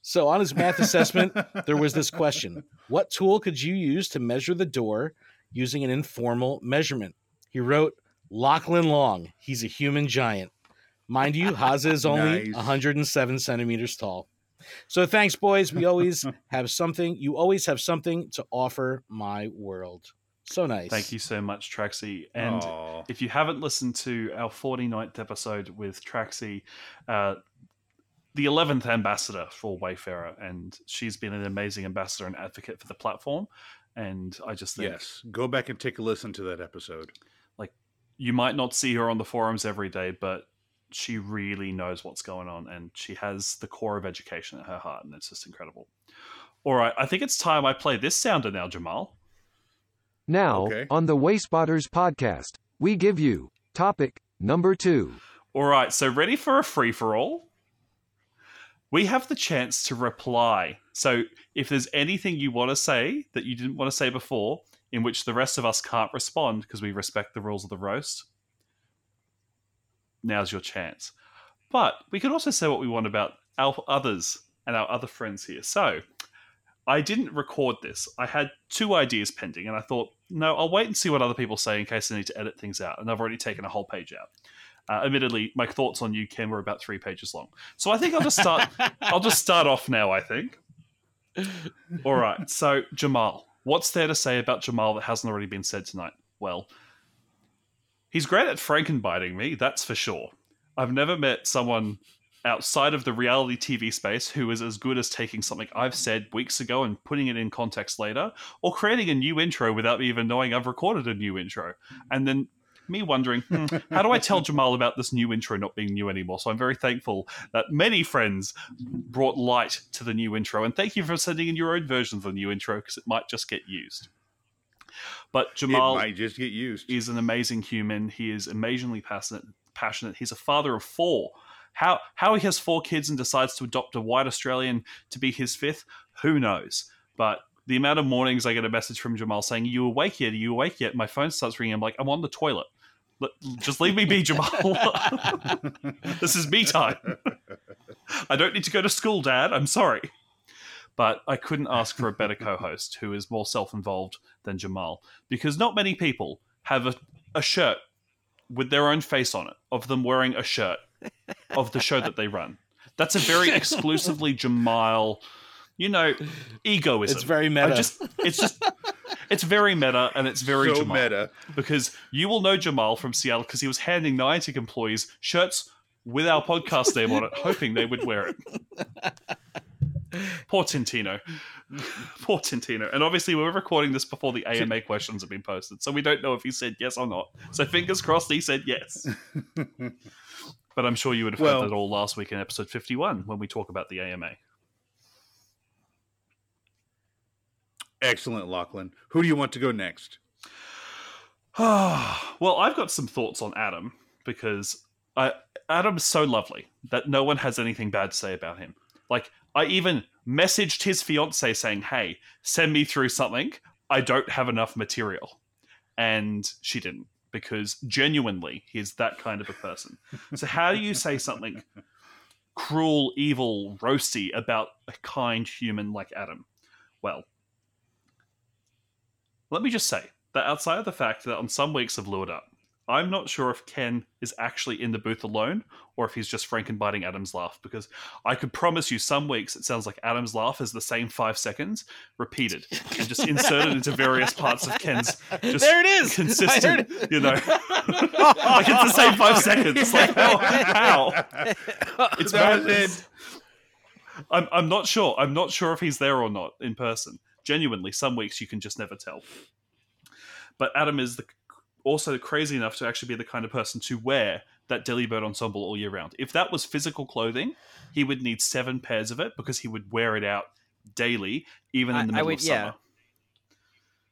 So on his math assessment, there was this question: What tool could you use to measure the door using an informal measurement? He wrote, "Lachlan long. He's a human giant." Mind you, Haza is only Nice. 107 centimeters tall. So thanks, boys. We always have something. You always have something to offer my world. So nice. Thank you so much, Traxie. And Aw. if you haven't listened to our 49th episode with Traxie, uh, the 11th ambassador for Wayfarer, and she's been an amazing ambassador and advocate for the platform. And I just think, Yes. Go back and take a listen to that episode. like, you might not see her on the forums every day, but she really knows what's going on, and she has the core of education at her heart, and it's just incredible. All right, I think it's time I play this sounder now, Jamal. Now, on the Wayspotters podcast, we give you topic number two. All right, so ready for a free for all? We have the chance to reply. So if there's anything you want to say that you didn't want to say before, in which the rest of us can't respond because we respect the rules of the roast, now's your chance. But we could also say what we want about our others and our other friends here. So I didn't record this. I had two ideas pending, and I thought, no, I'll wait and see what other people say in case I need to edit things out. And I've already taken a whole page out. Uh, admittedly, my thoughts on you, Ken, were about three pages long. So I think I'll just start. I'll just start off now. I think. All right. So Jamal, what's there to say about Jamal that hasn't already been said tonight? Well, he's great at frankenbiting me. That's for sure. I've never met someone outside of the reality TV space who is as good as taking something I've said weeks ago and putting it in context later, or creating a new intro without me even knowing I've recorded a new intro. And then me wondering, hmm, how do I tell Jamal about this new intro not being new anymore? So I'm very thankful that many friends brought light to the new intro. And thank you for sending in your own version of the new intro because it might just get used. But Jamal might just get used. is an amazing human. He is amazingly passionate. Passionate. He's a father of four. How how he has four kids and decides to adopt a white Australian to be his fifth, who knows? But the amount of mornings I get a message from Jamal saying, "Are you awake yet? Are you awake yet?" My phone starts ringing. I'm like, "I'm on the toilet. Just leave me be, Jamal. this is me time. I don't need to go to school, Dad. I'm sorry." But I couldn't ask for a better co-host who is more self-involved than Jamal because not many people have a, a shirt with their own face on it of them wearing a shirt of the show that they run. That's a very exclusively Jamal, you know, egoism. It's very I meta. just, it's just, it's very meta and it's very So Jamal. meta. Because you will know Jamal from Seattle because he was handing Niantic employees shirts with our podcast name on it, hoping they would wear it. Poor Tintino. Poor Tintino. And obviously, we're recording this before the AMA questions have been posted, so we don't know if he said yes or not. So fingers crossed he said yes. but I'm sure you would have Well- heard that all last week in episode 51 when we talk about the AMA. Excellent, Lachlan. Who do you want to go next? well, I've got some thoughts on Adam because I, Adam's so lovely that no one has anything bad to say about him. Like, I even messaged his fiance saying, Hey, send me through something. I don't have enough material. And she didn't because genuinely he's that kind of a person. So, how do you say something cruel, evil, roasty about a kind human like Adam? Well, let me just say that outside of the fact that on some weeks I've lured up, I'm not sure if Ken is actually in the booth alone or if he's just frankenbiting Adam's laugh because I could promise you some weeks it sounds like Adam's laugh is the same five seconds repeated and just inserted into various parts of Ken's just There it is! I consistent, heard it. you know. like it's the same five seconds. Like how? how? It's That was madness. I'm I'm not sure. I'm not sure if he's there or not in person. Genuinely, some weeks you can just never tell. But Adam is the, also crazy enough to actually be the kind of person to wear that Delibird ensemble all year round. If that was physical clothing, he would need seven pairs of it because he would wear it out daily, even in the I- I middle would- of yeah. summer.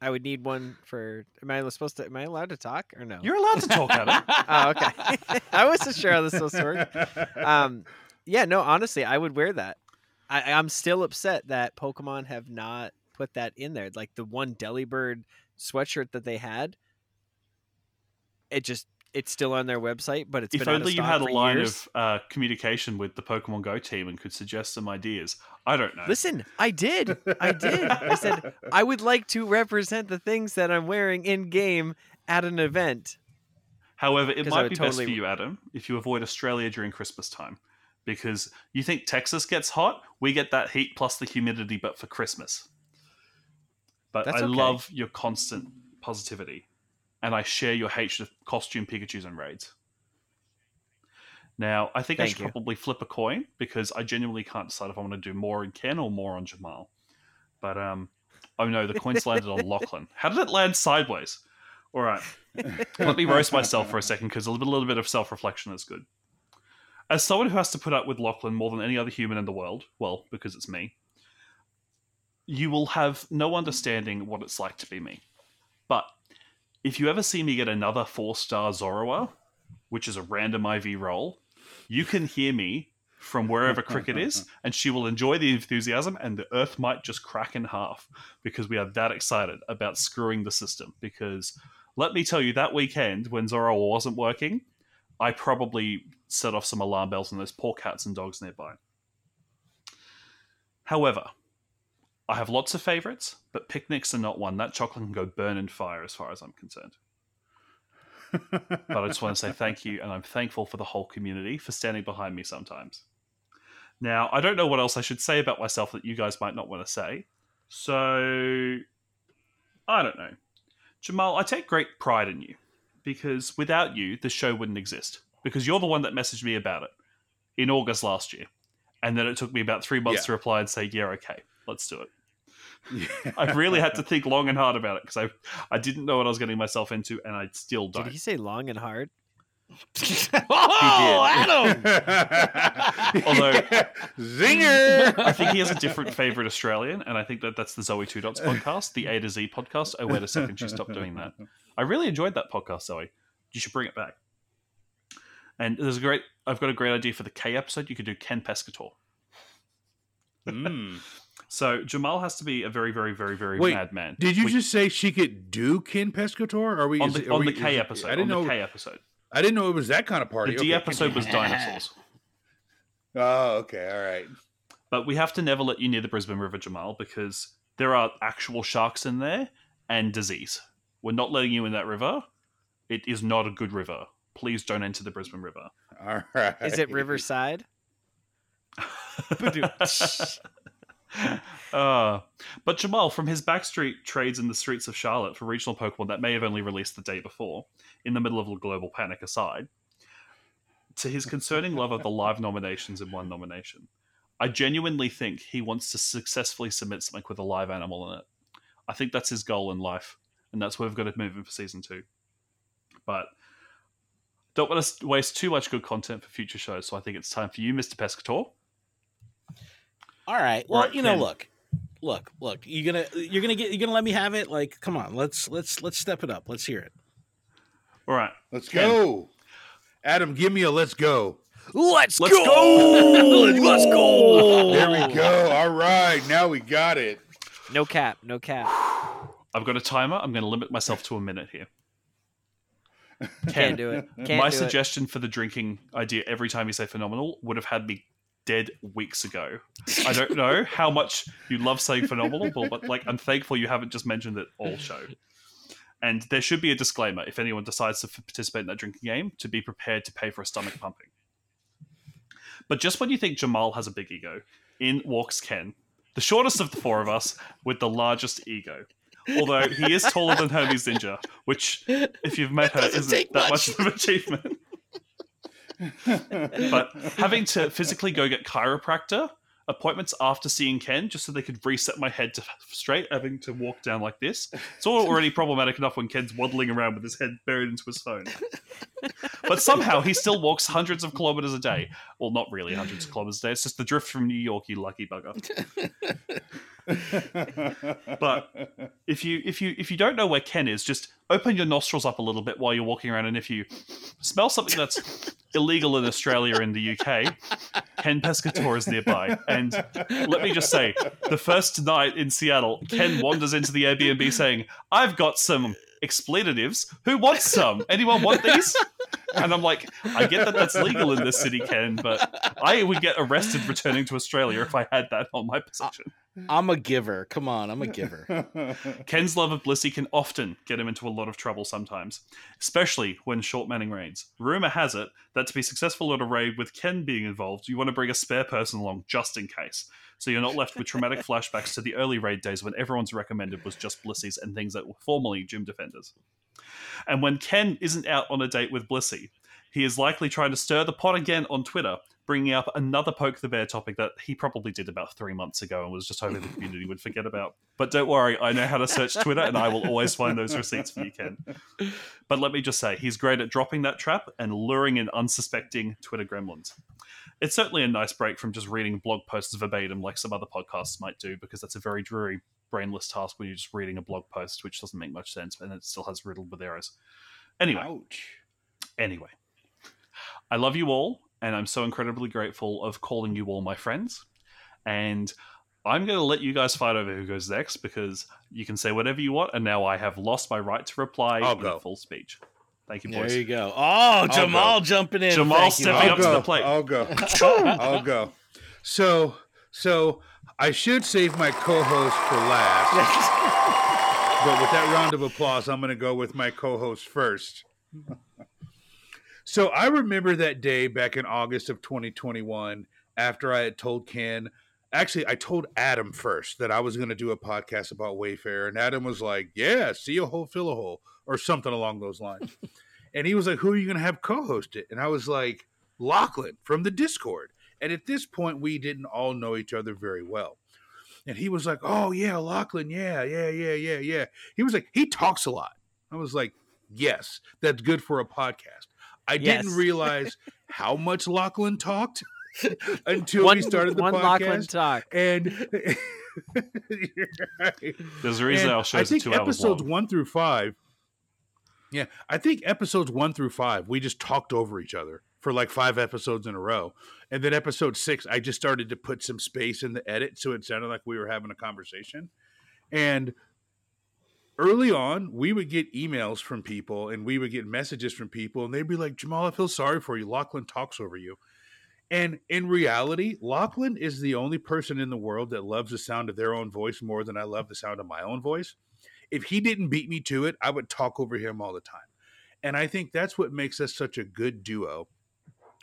I would need one for. Am I supposed to? Am I allowed to talk or no? You're allowed to talk, Adam. oh, okay. I wasn't sure how this was supposed to work. Um, yeah, no. Honestly, I would wear that. I, I'm still upset that Pokemon have not put that in there. Like the one Delibird sweatshirt that they had, it just it's still on their website, but it's if been out of only you had a line years. of uh, communication with the Pokemon Go team and could suggest some ideas. I don't know. Listen, I did. I did. I said I would like to represent the things that I'm wearing in game at an event. However, it might be best for you, Adam, if you avoid Australia during Christmas time. Because you think Texas gets hot, we get that heat plus the humidity, but for Christmas. But That's I okay. love your constant positivity, and I share your hatred of costume Pikachu's and raids. Now, I think I should you. probably flip a coin because I genuinely can't decide if I want to do more in Ken or more on Jamal. But um, oh no, the coin's landed on Lachlan. How did it land sideways? All right, let me roast myself for a second because a little, little bit of self reflection is good. As someone who has to put up with Lachlan more than any other human in the world, well, because it's me, you will have no understanding what it's like to be me. But if you ever see me get another four star Zoroark, which is a random IV roll, you can hear me from wherever Cricket is, and she will enjoy the enthusiasm, and the earth might just crack in half because we are that excited about screwing the system. Because let me tell you, that weekend when Zoroark wasn't working, I probably set off some alarm bells on those poor cats and dogs nearby. However, I have lots of favorites, but picnics are not one. That chocolate can go burn in fire as far as I'm concerned. but I just want to say thank you, and I'm thankful for the whole community for standing behind me sometimes. Now, I don't know what else I should say about myself that you guys might not want to say. So, I don't know. Jamal, I take great pride in you because without you, the show wouldn't exist. Because you're the one that messaged me about it. in August last year, and then it took me about three months Yeah. to reply and say, "Yeah, okay, let's do it." I really had to think long and hard about it because I I didn't know what I was getting myself into, and I still don't. Did he say long and hard? Oh, Adam! Although Zinger! I think he has a different favorite Australian, and I think that that's the Zoe Two Dots podcast, the A to Z podcast. Oh wait a second, she stopped doing that. I really enjoyed that podcast, Zoe. You should bring it back. And there's a great. I've got a great idea for the K episode. You could do Ken Pescator. Mm. So Jamal has to be a very, very, very, very Wait, madman. did you We- just say she could do Ken Pescator? Are we on the, it- are on we- the K is- episode? I didn't on know. the K episode. I didn't know it was that kind of party. The D Okay, episode was dinosaurs. Oh, okay, all right. But we have to never let you near the Brisbane River, Jamal, because there are actual sharks in there and disease. We're not letting you in that river. It is not a good river. Please don't enter the Brisbane River. All right. Is it Riverside? Uh, but Jamal, from his backstreet trades in the streets of Charlotte for regional Pokemon that may have only released the day before, in the middle of a global panic aside, to his concerning love of the live nominations in one nomination, I genuinely think he wants to successfully submit something with a live animal in it. I think that's his goal in life, and that's where we've got to move him for season two. But don't want to waste too much good content for future shows, so I think it's time for you, Mr. Pescator. All right. Well, you know, Ken. look, look, look. You're gonna you're gonna get you're gonna let me have it? Like, come on, let's let's let's step it up. Let's hear it. All right, Let's go. Adam, give me a let's go. Let's, Let's go! Let's go! There we go. All right, now we got it. No cap. No cap. I've got a timer. I'm going to limit myself to a minute here. Can't do it. Can't my do it. suggestion for the drinking idea every time you say phenomenal would have had me dead weeks ago. I don't know how much you love saying phenomenal, but, like I'm thankful you haven't just mentioned it all show. And there should be a disclaimer if anyone decides to f- participate in that drinking game to be prepared to pay for a stomach pumping. But just when you think Jamal has a big ego, in walks Ken, the shortest of the four of us with the largest ego. Although he is taller than Hermes Ninja, which, if you've met her, isn't take that much. much of an achievement. But having to physically go get chiropractor appointments after seeing Ken just so they could reset my head to straight, having to walk down like this. It's already problematic enough when Ken's waddling around with his head buried into his phone. But somehow he still walks hundreds of kilometers a day. Well, not really hundreds of kilometers a day. It's just the drift from New York, you lucky bugger. but if you if you if you don't know where Ken is, just open your nostrils up a little bit while you're walking around, and if you smell something that's illegal in Australia and the UK, Ken Pescator is nearby. And let me just say, the first night in Seattle, Ken wanders into the Airbnb saying, "I've got some." Expletives. Who wants some? Anyone want these? And I'm like, I get that that's legal in this city, Ken, but I would get arrested returning to Australia if I had that on my possession. I'm a giver. Come on, I'm a giver. Ken's love of Blissey can often get him into a lot of trouble sometimes, especially when short manning raids. Rumor has it that to be successful at a raid with Ken being involved, you want to bring a spare person along just in case, so you're not left with traumatic flashbacks to the early raid days when everyone's recommended was just Blissies and things that were formerly gym defenders. And when Ken isn't out on a date with Blissey, he is likely trying to stir the pot again on Twitter, bringing up another Poke the Bear topic that he probably did about three months ago and was just hoping the community would forget about. But don't worry, I know how to search Twitter and I will always find those receipts for you, Ken. But let me just say, he's great at dropping that trap and luring in unsuspecting Twitter gremlins. It's certainly a nice break from just reading blog posts verbatim like some other podcasts might do, because that's a very dreary, brainless task when you're just reading a blog post, which doesn't make much sense and it still has riddled with errors. Anyway. Anyway. I love you all, and I'm so incredibly grateful of calling you all my friends. And I'm going to let you guys fight over who goes next because you can say whatever you want, and now I have lost my right to reply I'll in go. full speech. Thank you, boys. There you go. Oh, Jamal jumping in. Jamal Thank stepping I'll up to the plate. I'll go. I'll go. So, so I should save my co-host for last. but with that round of applause, I'm going to go with my co-host first. so I remember that day back in August of 2021 after I had told Ken. Actually, I told Adam first that I was going to do a podcast about Wayfarer, and Adam was like, "Yeah, see a hole, fill a hole," or something along those lines. and he was like, "Who are you going to have co-host it?" And I was like, Lachlan from the Discord. And at this point, we didn't all know each other very well. And he was like, Oh, yeah, Lachlan. Yeah, yeah, yeah, yeah, yeah. He was like, He talks a lot. I was like, Yes, that's good for a podcast. I Yes. didn't realize how much Lachlan talked until One- we started the one podcast. Lachlan talk. And There's a reason And our show's I think two episodes long. one through five. Yeah, I think episodes one through five, we just talked over each other for like five episodes in a row, and then episode six, I just started to put some space in the edit, so it sounded like we were having a conversation. And early on, we would get emails from people, and we would get messages from people, and they'd be like, "Jamal, I feel sorry for you. Lachlan talks over you." And in reality, Lachlan is the only person in the world that loves the sound of their own voice more than I love the sound of my own voice. If he didn't beat me to it, I would talk over him all the time. And I think that's what makes us such a good duo.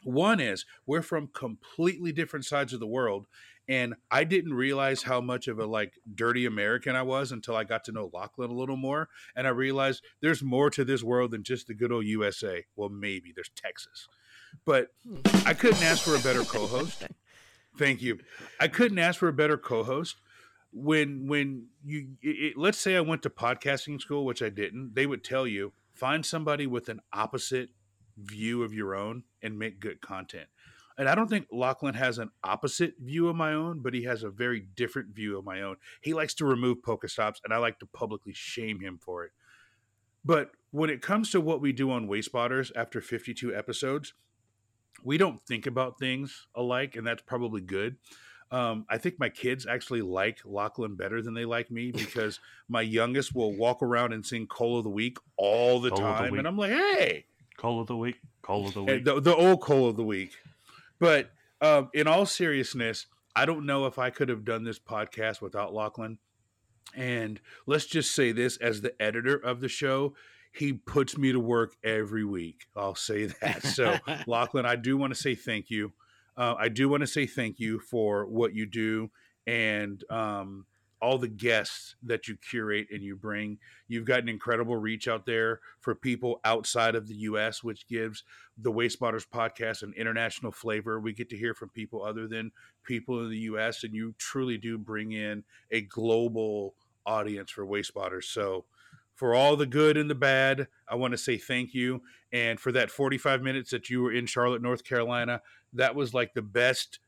One is we're from completely different sides of the world. And I didn't realize how much of a like dirty American I was until I got to know Lachlan a little more. And I realized there's more to this world than just the good old USA. Well, maybe there's Texas. But hmm. I couldn't ask for a better co-host. Thank you. I couldn't ask for a better co-host. When when you it- let's say I went to podcasting school, which I didn't, they would tell you find somebody with an opposite view of your own and make good content. And I don't think Lachlan has an opposite view of my own, but he has a very different view of my own. He likes to remove Pokestops, and I like to publicly shame him for it. But when it comes to what we do on Wayspotters after 52 episodes, we don't think about things alike, and that's probably good. Um, I think my kids actually like Lachlan better than they like me because my youngest will walk around and sing "Coal of the Week" all the of the time, and I'm like, "Hey, Coal of the week. Coal of the week. the, the old Coal of the Week." But um, in all seriousness, I don't know if I could have done this podcast without Lachlan. And let's just say this as the editor of the show, he puts me to work every week. I'll say that. So, Lachlan, I do want to say thank you. Uh, I do want to say thank you for what you do and um, all the guests that you curate and you bring. You've got an incredible reach out there for people outside of the U.S., which gives the Wayspotters podcast an international flavor. We get to hear from people other than people in the U.S., and you truly do bring in a global audience for Wayspotters. So, for all the good and the bad, I want to say thank you. And for that 45 minutes that you were in Charlotte, North Carolina, that was like the best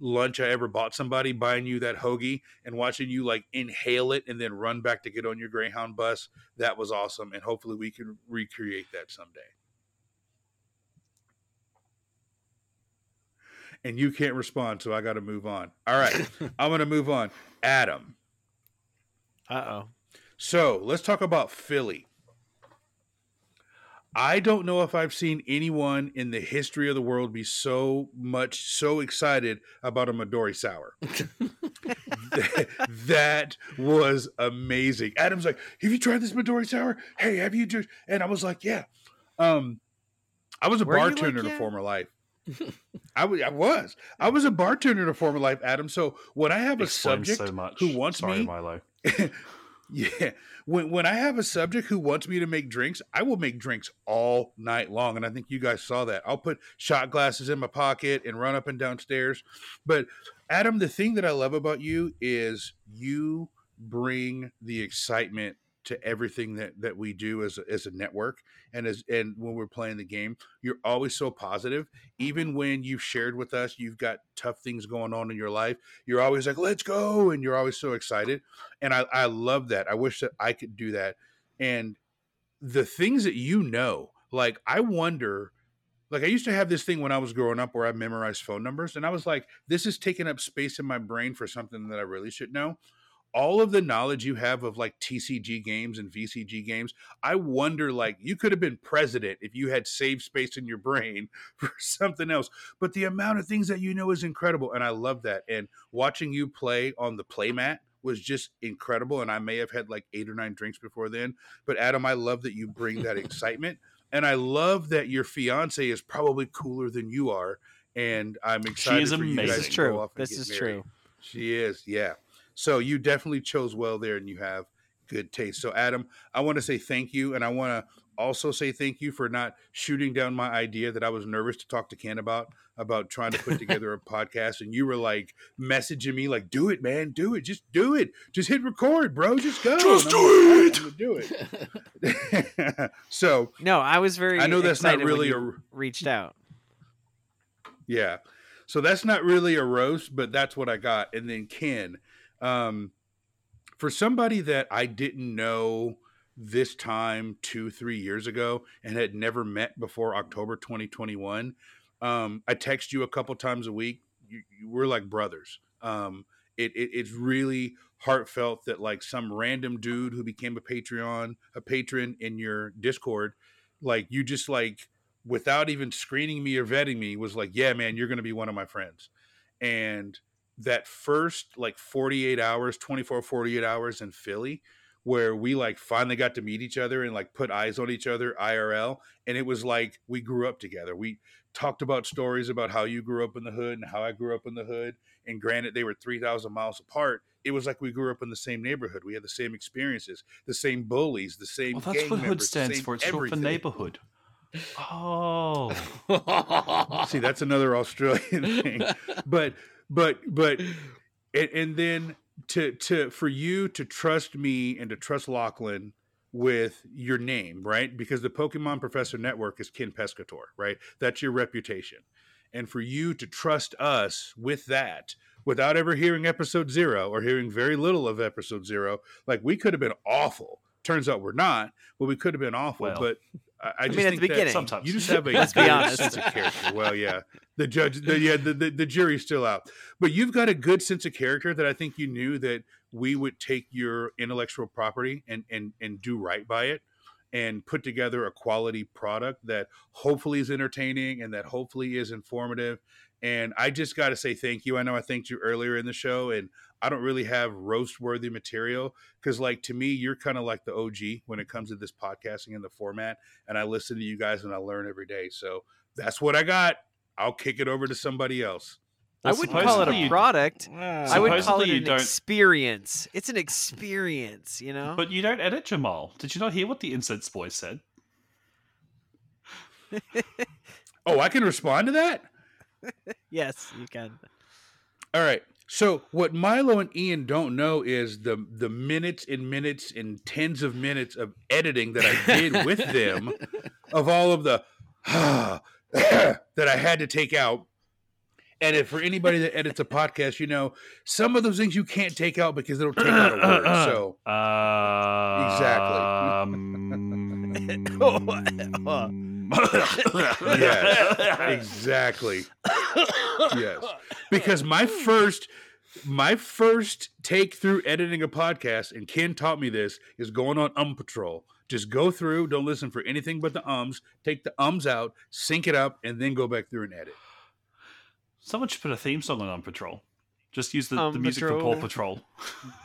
lunch I ever bought somebody, buying you that hoagie and watching you like inhale it and then run back to get on your Greyhound bus. That was awesome. And hopefully we can recreate that someday. And you can't respond, so I got to move on. All right, I'm going to move on. Adam. Uh oh. So let's talk about Philly. I don't know if I've seen anyone in the history of the world be so much so excited about a Midori sour. that, that was amazing. Adam's like, "Have you tried this Midori sour? Hey, have you just?" And I was like, "Yeah." Um, I was a Were you like, bartender in a former life. I wa- I was. I was a bartender in a former life, Adam. So when I have a Explains subject so who wants Sorry, me, Milo. Yeah. When when I have a subject who wants me to make drinks, I will make drinks all night long. And I think you guys saw that. I'll put shot glasses in my pocket and run up and downstairs. But Adam, the thing that I love about you is you bring the excitement to everything that, that we do as a, as a network and as and when we're playing the game you're always so positive. Mm-hmm. Even when you've shared with us you've got tough things going on in your life you're always like let's go and you're always so excited. And I, I love that. I wish that i could do that. And the things that you know like i wonder like i used to have this thing when i was growing up where i memorized phone numbers and i was like this is taking up space in my brain for something that i really should know all of the knowledge you have of like TCG games and VCG games, I wonder like you could have been president if you had saved space in your brain for something else. But the amount of things that you know is incredible. And I love that. And watching you play on the playmat was just incredible. And I may have had like eight or nine drinks before then. But Adam, I love that you bring that excitement. And I love that your fiance is probably cooler than you are. And I'm excited She is for you amazing. guys This to is go true. off and This get is married. true. She is, yeah. So you definitely chose well there and you have good taste. So Adam, I want to say thank you and I want to also say thank you for not shooting down my idea that I was nervous to talk to Ken about about trying to put together a podcast, and you were like messaging me like, "Do it, man, do it, just do it, just hit record, bro, just go, Just do like, it!" Do it." so No, I was very. I know that's not really you reached out. Yeah. So that's not really a roast, but that's what I got. And then Ken, um, for somebody that I didn't know this time two, three years ago and had never met before October 2021, um, I text you a couple times a week. You, you we're like brothers. Um, it, it it's really heartfelt that like some random dude who became a Patreon, a patron in your Discord, like you just like without even screening me or vetting me was like, yeah, man, you're going to be one of my friends. And that first like 48 hours, 24, 48 hours in Philly, where we like finally got to meet each other and like put eyes on each other IRL. And it was like we grew up together. We talked about stories about how you grew up in the hood and how I grew up in the hood. And granted, they were 3,000 miles apart. It was like we grew up in the same neighborhood. We had the same experiences, the same bullies, the same. Well, that's what hood members, the stands for. It's short for neighborhood. Oh, See, that's another Australian thing. But but but and, and then to to for you to trust me and to trust Lachlan with your name, right? Because the Pokemon Professor Network is Ken Pescator, right? That's your reputation. And for you to trust us with that without ever hearing episode zero or hearing very little of episode zero, like we could have been awful. Turns out we're not, but we could have been awful. Well, but I, I just mean, at think the that beginning. Sometimes. you just have a Let's be good honest. sense of character. Well, yeah, the judge, the, yeah, the, the the jury's still out, but you've got a good sense of character that I think you knew that we would take your intellectual property and and and do right by it and put together a quality product that hopefully is entertaining and that hopefully is informative. And I just got to say thank you. I know I thanked you earlier in the show, and I don't really have roast worthy material because, like, to me, you're kind of like the OG when it comes to this podcasting and the format. And I listen to you guys and I learn every day. So that's what I got. I'll kick it over to somebody else. I wouldn't call it supposedly a you- product. I would call it an experience. It's an experience, you know. but you don't edit Jamal. Did you not hear what the incense boy said? Oh, I can respond to that? Yes, you can. All right. So what Milo and Ian don't know is the the minutes and minutes and tens of minutes of editing that I did with them of all of the that I had to take out. And if for anybody that edits a podcast, you know, some of those things you can't take out because it'll take out a word. So uh, yes, exactly. yes, because my first, my first take through editing a podcast, and Ken taught me this, is going on um patrol. Just go through, don't listen for anything but the ums. Take the ums out, sync it up, and then go back through and edit. Someone should put a theme song on On Patrol. Just use the, the Um music for Paw Patrol. Patrol.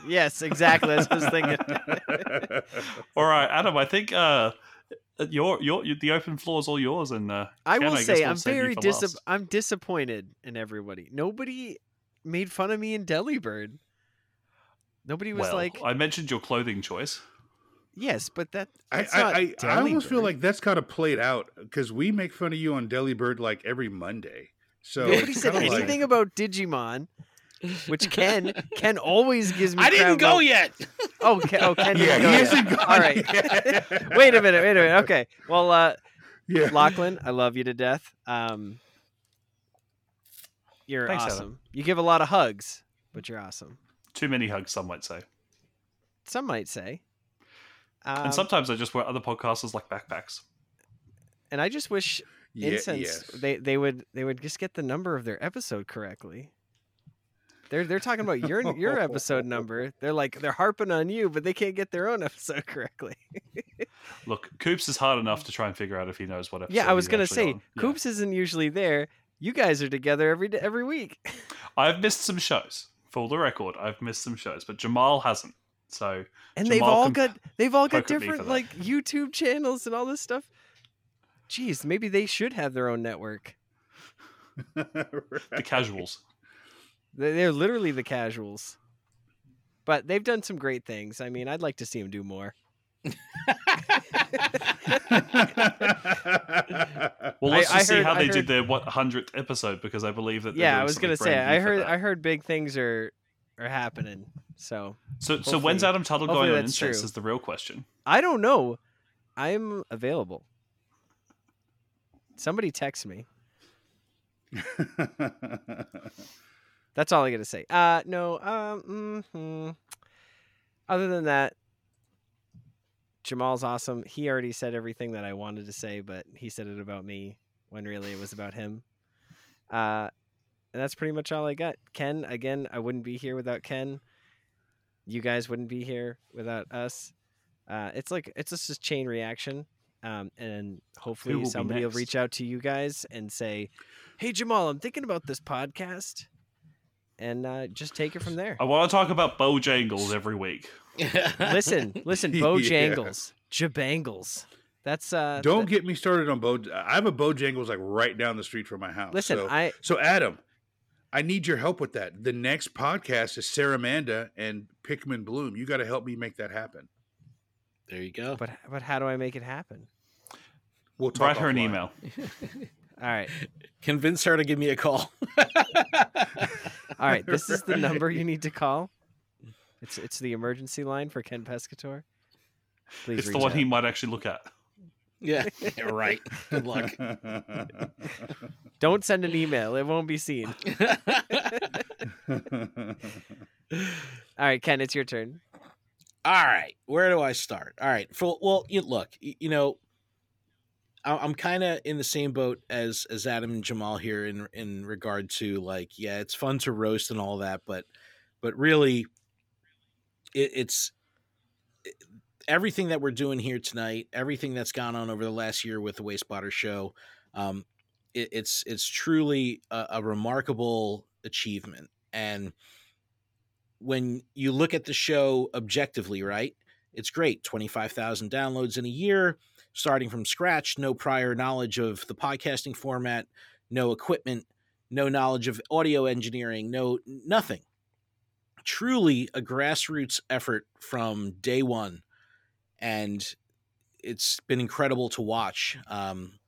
Yes, exactly. That's what I was thinking. all right, Adam. I think uh, your your the open floor is all yours, and uh, I Ken, will guess say we'll I'm very for dis- I'm disappointed in everybody. Nobody made fun of me in Delibird. Nobody was well, like, I mentioned your clothing choice. yes, but that I, that's I, not I, I almost feel Delibird. like that's kind of played out because we make fun of you on Delibird like every Monday. So nobody it's said kinda like- anything about Digimon, which Ken Ken always gives me. I didn't go about- yet. Oh, Ken, oh, Ken Yeah, didn't go he yet. hasn't gone All right. yet. wait a minute. Wait a minute. Okay. Well, uh, Yeah. Lachlan, I love you to death. Um, you're Thanks, Adam. awesome. You give a lot of hugs, but you're awesome. Too many hugs, some might say. Some might say. Um, and sometimes I just wear other podcasters like backpacks. and I just wish Ye- incense yes. they they would they would just get the number of their episode correctly. They're they're talking about your your episode number. They're like they're harping on you, but they can't get their own episode correctly. Look, Coops is hard enough to try and figure out if he knows what episode. yeah, I was gonna say on. Yeah. Coops isn't usually there. You guys are together every every week. I've missed some shows. For the record, I've missed some shows, but Jamal hasn't. So And they've all can got they've all got poke at me for different like YouTube channels and all this stuff. Jeez, maybe they should have their own network. the casuals. They- They're literally the casuals. But they've done some great things. I mean, I'd like to see them do more. Well, let's I- I just see how I they heard- did their what hundredth episode because I believe that. yeah, I was gonna say. I heard. I heard big things are are happening. So. So, so when's Adam Tuttle going on true. Is the real question. I don't know. I'm available. Somebody text me. That's all I got to say. Uh, no. Um. mhm. Other than that, Jamal's awesome. He already said everything that I wanted to say, but he said it about me when really it was about him. Uh, and that's pretty much all I got. Ken, again, I wouldn't be here without Ken. You guys wouldn't be here without us. Uh, it's like it's just a chain reaction. Um, and hopefully will somebody will reach out to you guys and say, "Hey Jamal, I'm thinking about this podcast," and uh, just take it from there. I want to talk about Bojangles every week. listen, listen, Yeah. Bojangles, Jabangles. That's uh. Don't get me started on Bo. I have a Bojangles like right down the street from my house. Listen, so, I- so Adam, I need your help with that. The next podcast is Sarah Amanda and Pickman Bloom. You got to help me make that happen. There you go. But but how do I make it happen? We'll talk Write her an offline. email. All right. Convince her to give me a call. All right, this is the number you need to call. It's it's the emergency line for Ken Pescator. Please It's the one out. he might actually look at. Yeah, right. Good luck. Don't send an email; it won't be seen. All right, Ken, it's your turn. All right, where do I start? All right, for, well, you, look, y- you know, I- I'm kind of in the same boat as as Adam and Jamal here in in regard to like, yeah, it's fun to roast and all that, but but really, it, it's it- everything that we're doing here tonight, everything that's gone on over the last year with the Wayspotter show. Um, it, it's it's truly a, a remarkable achievement, and when you look at the show objectively, right? It's great. 25,000 downloads in a year, starting from scratch, no prior knowledge of the podcasting format, no equipment, no knowledge of audio engineering, no nothing. Truly a grassroots effort from day one. And it's been incredible to watch. Um,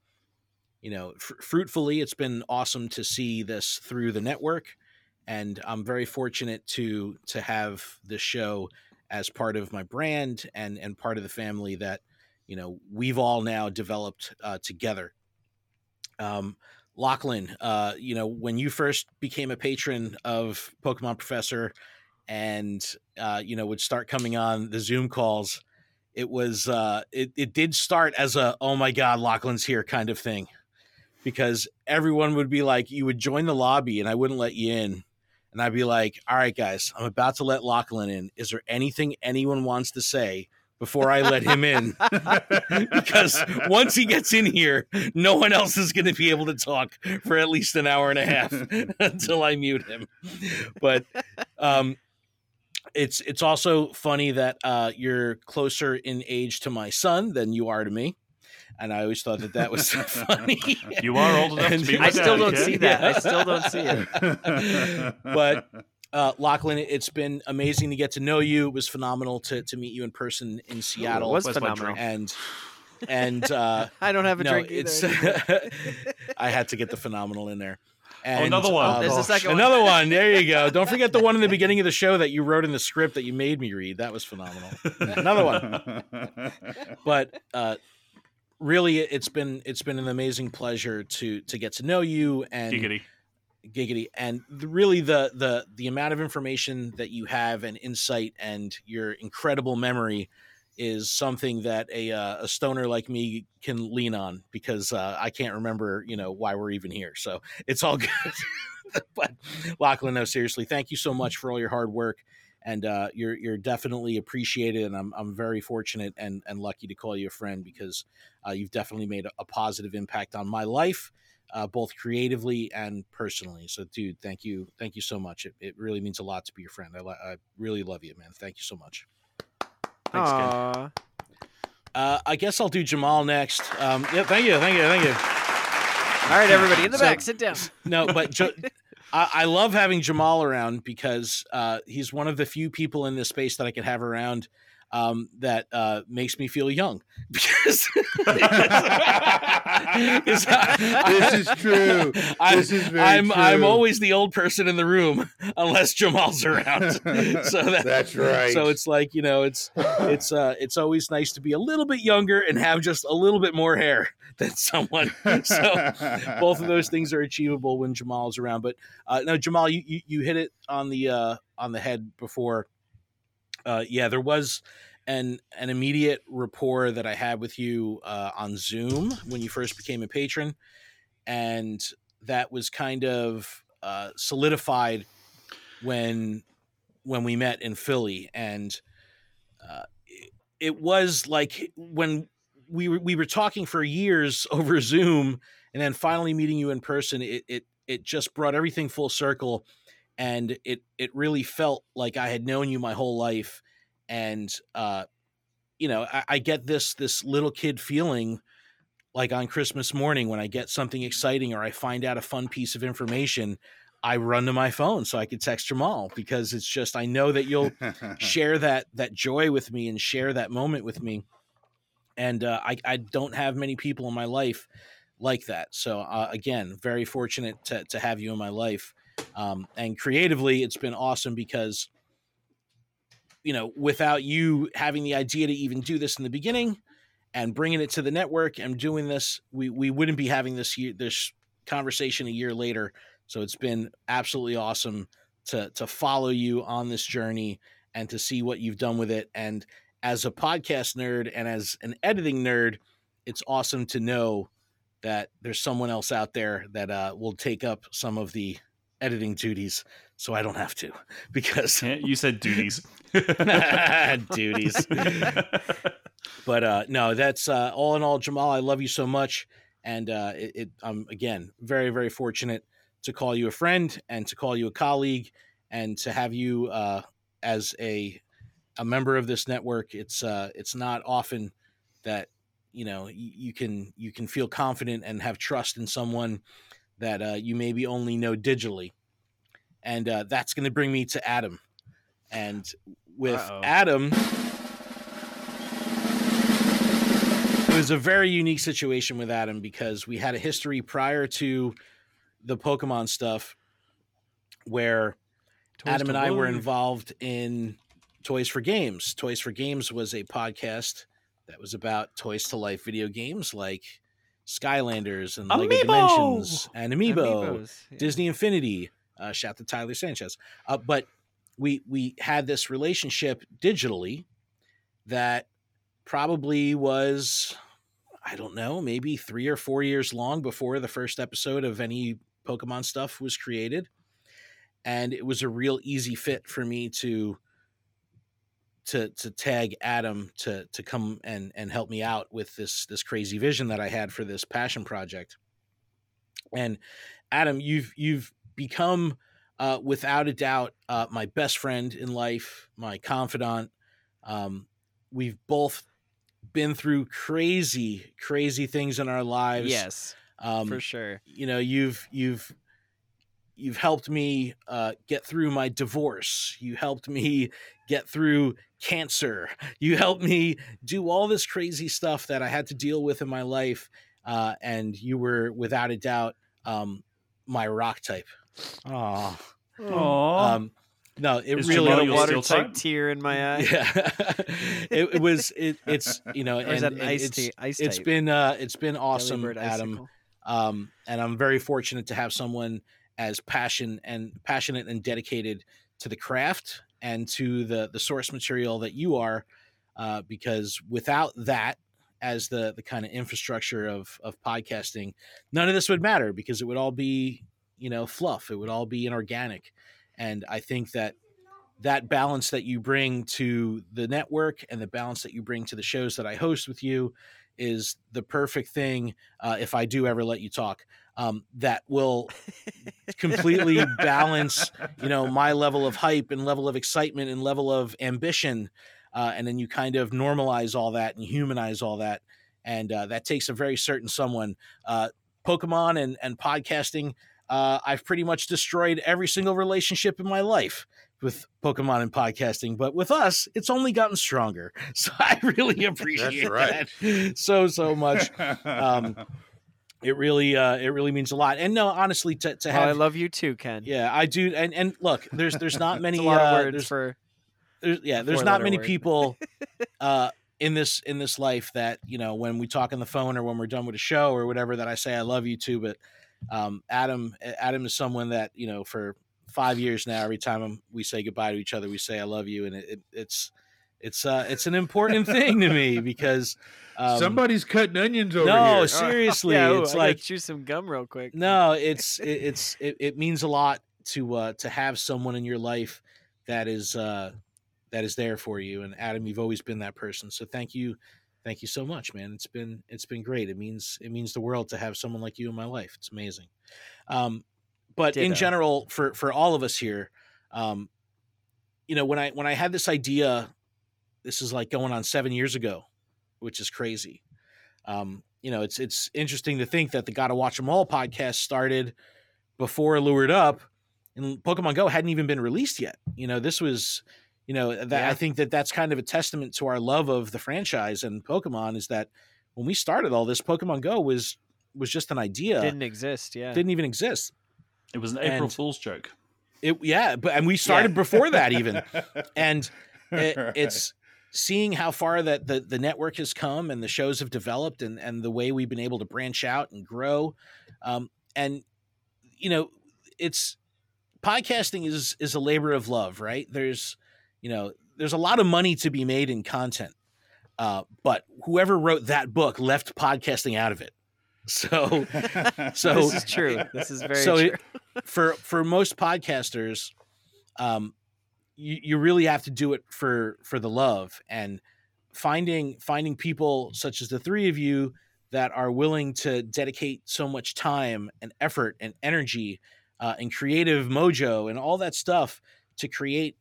you know, fr- fruitfully, it's been awesome to see this through the network and I'm very fortunate to to have this show as part of my brand and and part of the family that you know we've all now developed uh, together. Um, Lachlan, uh, you know when you first became a patron of Pokemon Professor, and uh, you know would start coming on the Zoom calls, it was uh, it it did start as a oh my god Lachlan's here kind of thing because everyone would be like you would join the lobby and I wouldn't let you in and I'd be like, all right, guys, I'm about to let Lachlan in. Is there anything anyone wants to say before I let him in? because once he gets in here, no one else is going to be able to talk for at least an hour and a half until I mute him. But um, it's it's also funny that uh, you're closer in age to my son than you are to me. And I always thought that that was funny. You are old enough to be I still dad, don't Ken. see that. I still don't see it. but uh, Lachlan, it's been amazing to get to know you. It was phenomenal to, to meet you in person in Seattle. It was Where's my phenomenal. And and uh, I don't have a no, drink either. it's- I had to get the phenomenal in there. And, another one. um, There's a second one. another one. There you go. Don't forget the one in the beginning of the show that you wrote in the script that you made me read. That was phenomenal. Another one. But uh, really, it's been it's been an amazing pleasure to to get to know you and Giggity. Giggity. And the, really the the the amount of information that you have and insight and your incredible memory is something that a uh, a stoner like me can lean on because uh, I can't remember you know why we're even here. So it's all good. But Lachlan no seriously thank you so much for all your hard work. And uh, you're you're definitely appreciated and I'm I'm very fortunate and and lucky to call you a friend because uh, you've definitely made a, a positive impact on my life uh, both creatively and personally. So, dude, thank you, thank you so much. It, it really means a lot to be your friend. I, li- I really love you, man. Thank you so much. Thanks, Ken. Uh, I guess I'll do Jamal next. Um, yeah, thank you, thank you, thank you. All right, everybody in the So- back, sit down. No, but jo- I, I love having Jamal around because uh, he's one of the few people in this space that I could have around. Um, that uh, makes me feel young because this is true. I'm, This is very I'm, I'm always the old person in the room unless Jamal's around. so that, That's right. So it's like you know, it's it's uh, it's always nice to be a little bit younger and have just a little bit more hair than someone. So both of those things are achievable when Jamal's around. But uh, no, Jamal, you, you you hit it on the uh, on the head before. Uh, yeah, there was an an immediate rapport that I had with you uh, on Zoom when you first became a patron, and that was kind of uh, solidified when when we met in Philly, and uh, it, it was like when we were we were talking for years over Zoom, and then finally meeting you in person. It it it just brought everything full circle, and it it really felt like I had known you my whole life, and uh, you know I, I get this this little kid feeling like on Christmas morning when I get something exciting or I find out a fun piece of information. I run to my phone so I could text Jamal because it's just I know that you'll share that that joy with me and share that moment with me and uh, I, I don't have many people in my life like that so uh, again very fortunate to, to have you in my life um, and creatively it's been awesome because you know without you having the idea to even do this in the beginning and bringing it to the network and doing this we, we wouldn't be having this year this conversation a year later. So it's been absolutely awesome to to follow you on this journey and to see what you've done with it. And as a podcast nerd and as an editing nerd it's awesome to know that there's someone else out there that uh, will take up some of the editing duties so I don't have to because you said duties. Duties. But uh no that's uh all in all Jamal I love you so much and uh it, it I'm again very very fortunate to call you a friend and to call you a colleague and to have you uh as a a member of this network. It's uh it's not often that you know you, you can you can feel confident and have trust in someone that uh you maybe only know digitally and uh that's going to bring me to Adam and with Uh-oh. Adam it was a very unique situation with Adam because we had a history prior to the Pokemon stuff where Toys Adam and I were involved in Toys for Games. Toys for Games was a podcast that was about toys to life video games like Skylanders and Lego Dimensions and Amiibo, Amiibos, yeah. Disney Infinity. Uh, shout to Tyler Sanchez. Uh, but we we had this relationship digitally that probably was I don't know, maybe three or four years long before the first episode of any Pokemon stuff was created. And it was a real easy fit for me to to to tag Adam to to come and and help me out with this this crazy vision that I had for this passion project. And Adam, you've you've become uh, without a doubt uh, my best friend in life, my confidant. Um, we've both been through crazy, crazy things in our lives. Yes, um, for sure. You know, you've you've you've helped me uh, get through my divorce. You helped me get through cancer. You helped me do all this crazy stuff that I had to deal with in my life. Uh, and you were, without a doubt, um, my rock type. Oh, Aw. um, no, it Is really Jamal it- your water type tear in my eye. Yeah, it, it was. It, it's you know, and, an and ice it's, tea- ice it's type? been uh, it's been awesome, Adam. Um, and I'm very fortunate to have someone as passion and passionate and dedicated to the craft and to the the source material that you are, uh, because without that as the the kind of infrastructure of of podcasting, none of this would matter because it would all be you know fluff. It would all be inorganic, and I think that that balance that you bring to the network and the balance that you bring to the shows that I host with you is the perfect thing. Uh, if I do ever let you talk, um, that will completely balance, you know, my level of hype and level of excitement and level of ambition, uh, and then you kind of normalize all that and humanize all that, and uh, that takes a very certain someone. Uh, Pokemon and and podcasting. Uh, I've pretty much destroyed every single relationship in my life with Pokemon and podcasting, but with us, it's only gotten stronger. So I really appreciate right. that so so much. Um, it really uh, it really means a lot. And no, honestly, to to Oh, have I love you too, Ken. yeah, I do. And and look, there's there's not many a lot of uh, words there's, for there's yeah, there's not many word. people uh in this in this life that you know when we talk on the phone or when we're done with a show or whatever that I say I love you too But um, Adam Adam is someone that you know for five years now. Every time we say goodbye to each other, we say I love you, and it, it, it's it's uh it's an important thing to me because um, Somebody's cutting onions over no, here. No, seriously, yeah, ooh, it's I like chew some gum real quick. no, it's it, it's it, it means a lot to uh to have someone in your life that is uh that is there for you. And Adam, you've always been that person. So thank you, thank you so much, man. It's been it's been great. It means it means the world to have someone like you in my life. It's amazing. Um, but in general, for for all of us here, um, you know, when I when I had this idea, this is like going on seven years ago, which is crazy. Um, you know, it's it's interesting to think that the Gotta Watch 'Em All podcast started before Lured Up, and Pokemon Go hadn't even been released yet. You know, this was, you know, that I think that that's kind of a testament to our love of the franchise and Pokemon is that when we started all this, Pokemon Go was was just an idea, Didn't exist. Yeah. didn't even exist. It was an April And- Fool's joke. It yeah, but and we started before that even, and it, it's seeing how far that the the network has come and the shows have developed and and the way we've been able to branch out and grow, um, and you know it's podcasting is is a labor of love, right? There's you know there's a lot of money to be made in content, uh, but whoever wrote that book left podcasting out of it. So, so This is true. This is very so true. it- for for most podcasters, um, you, you really have to do it for for the love and finding finding people such as the three of you that are willing to dedicate so much time and effort and energy uh, and creative mojo and all that stuff to create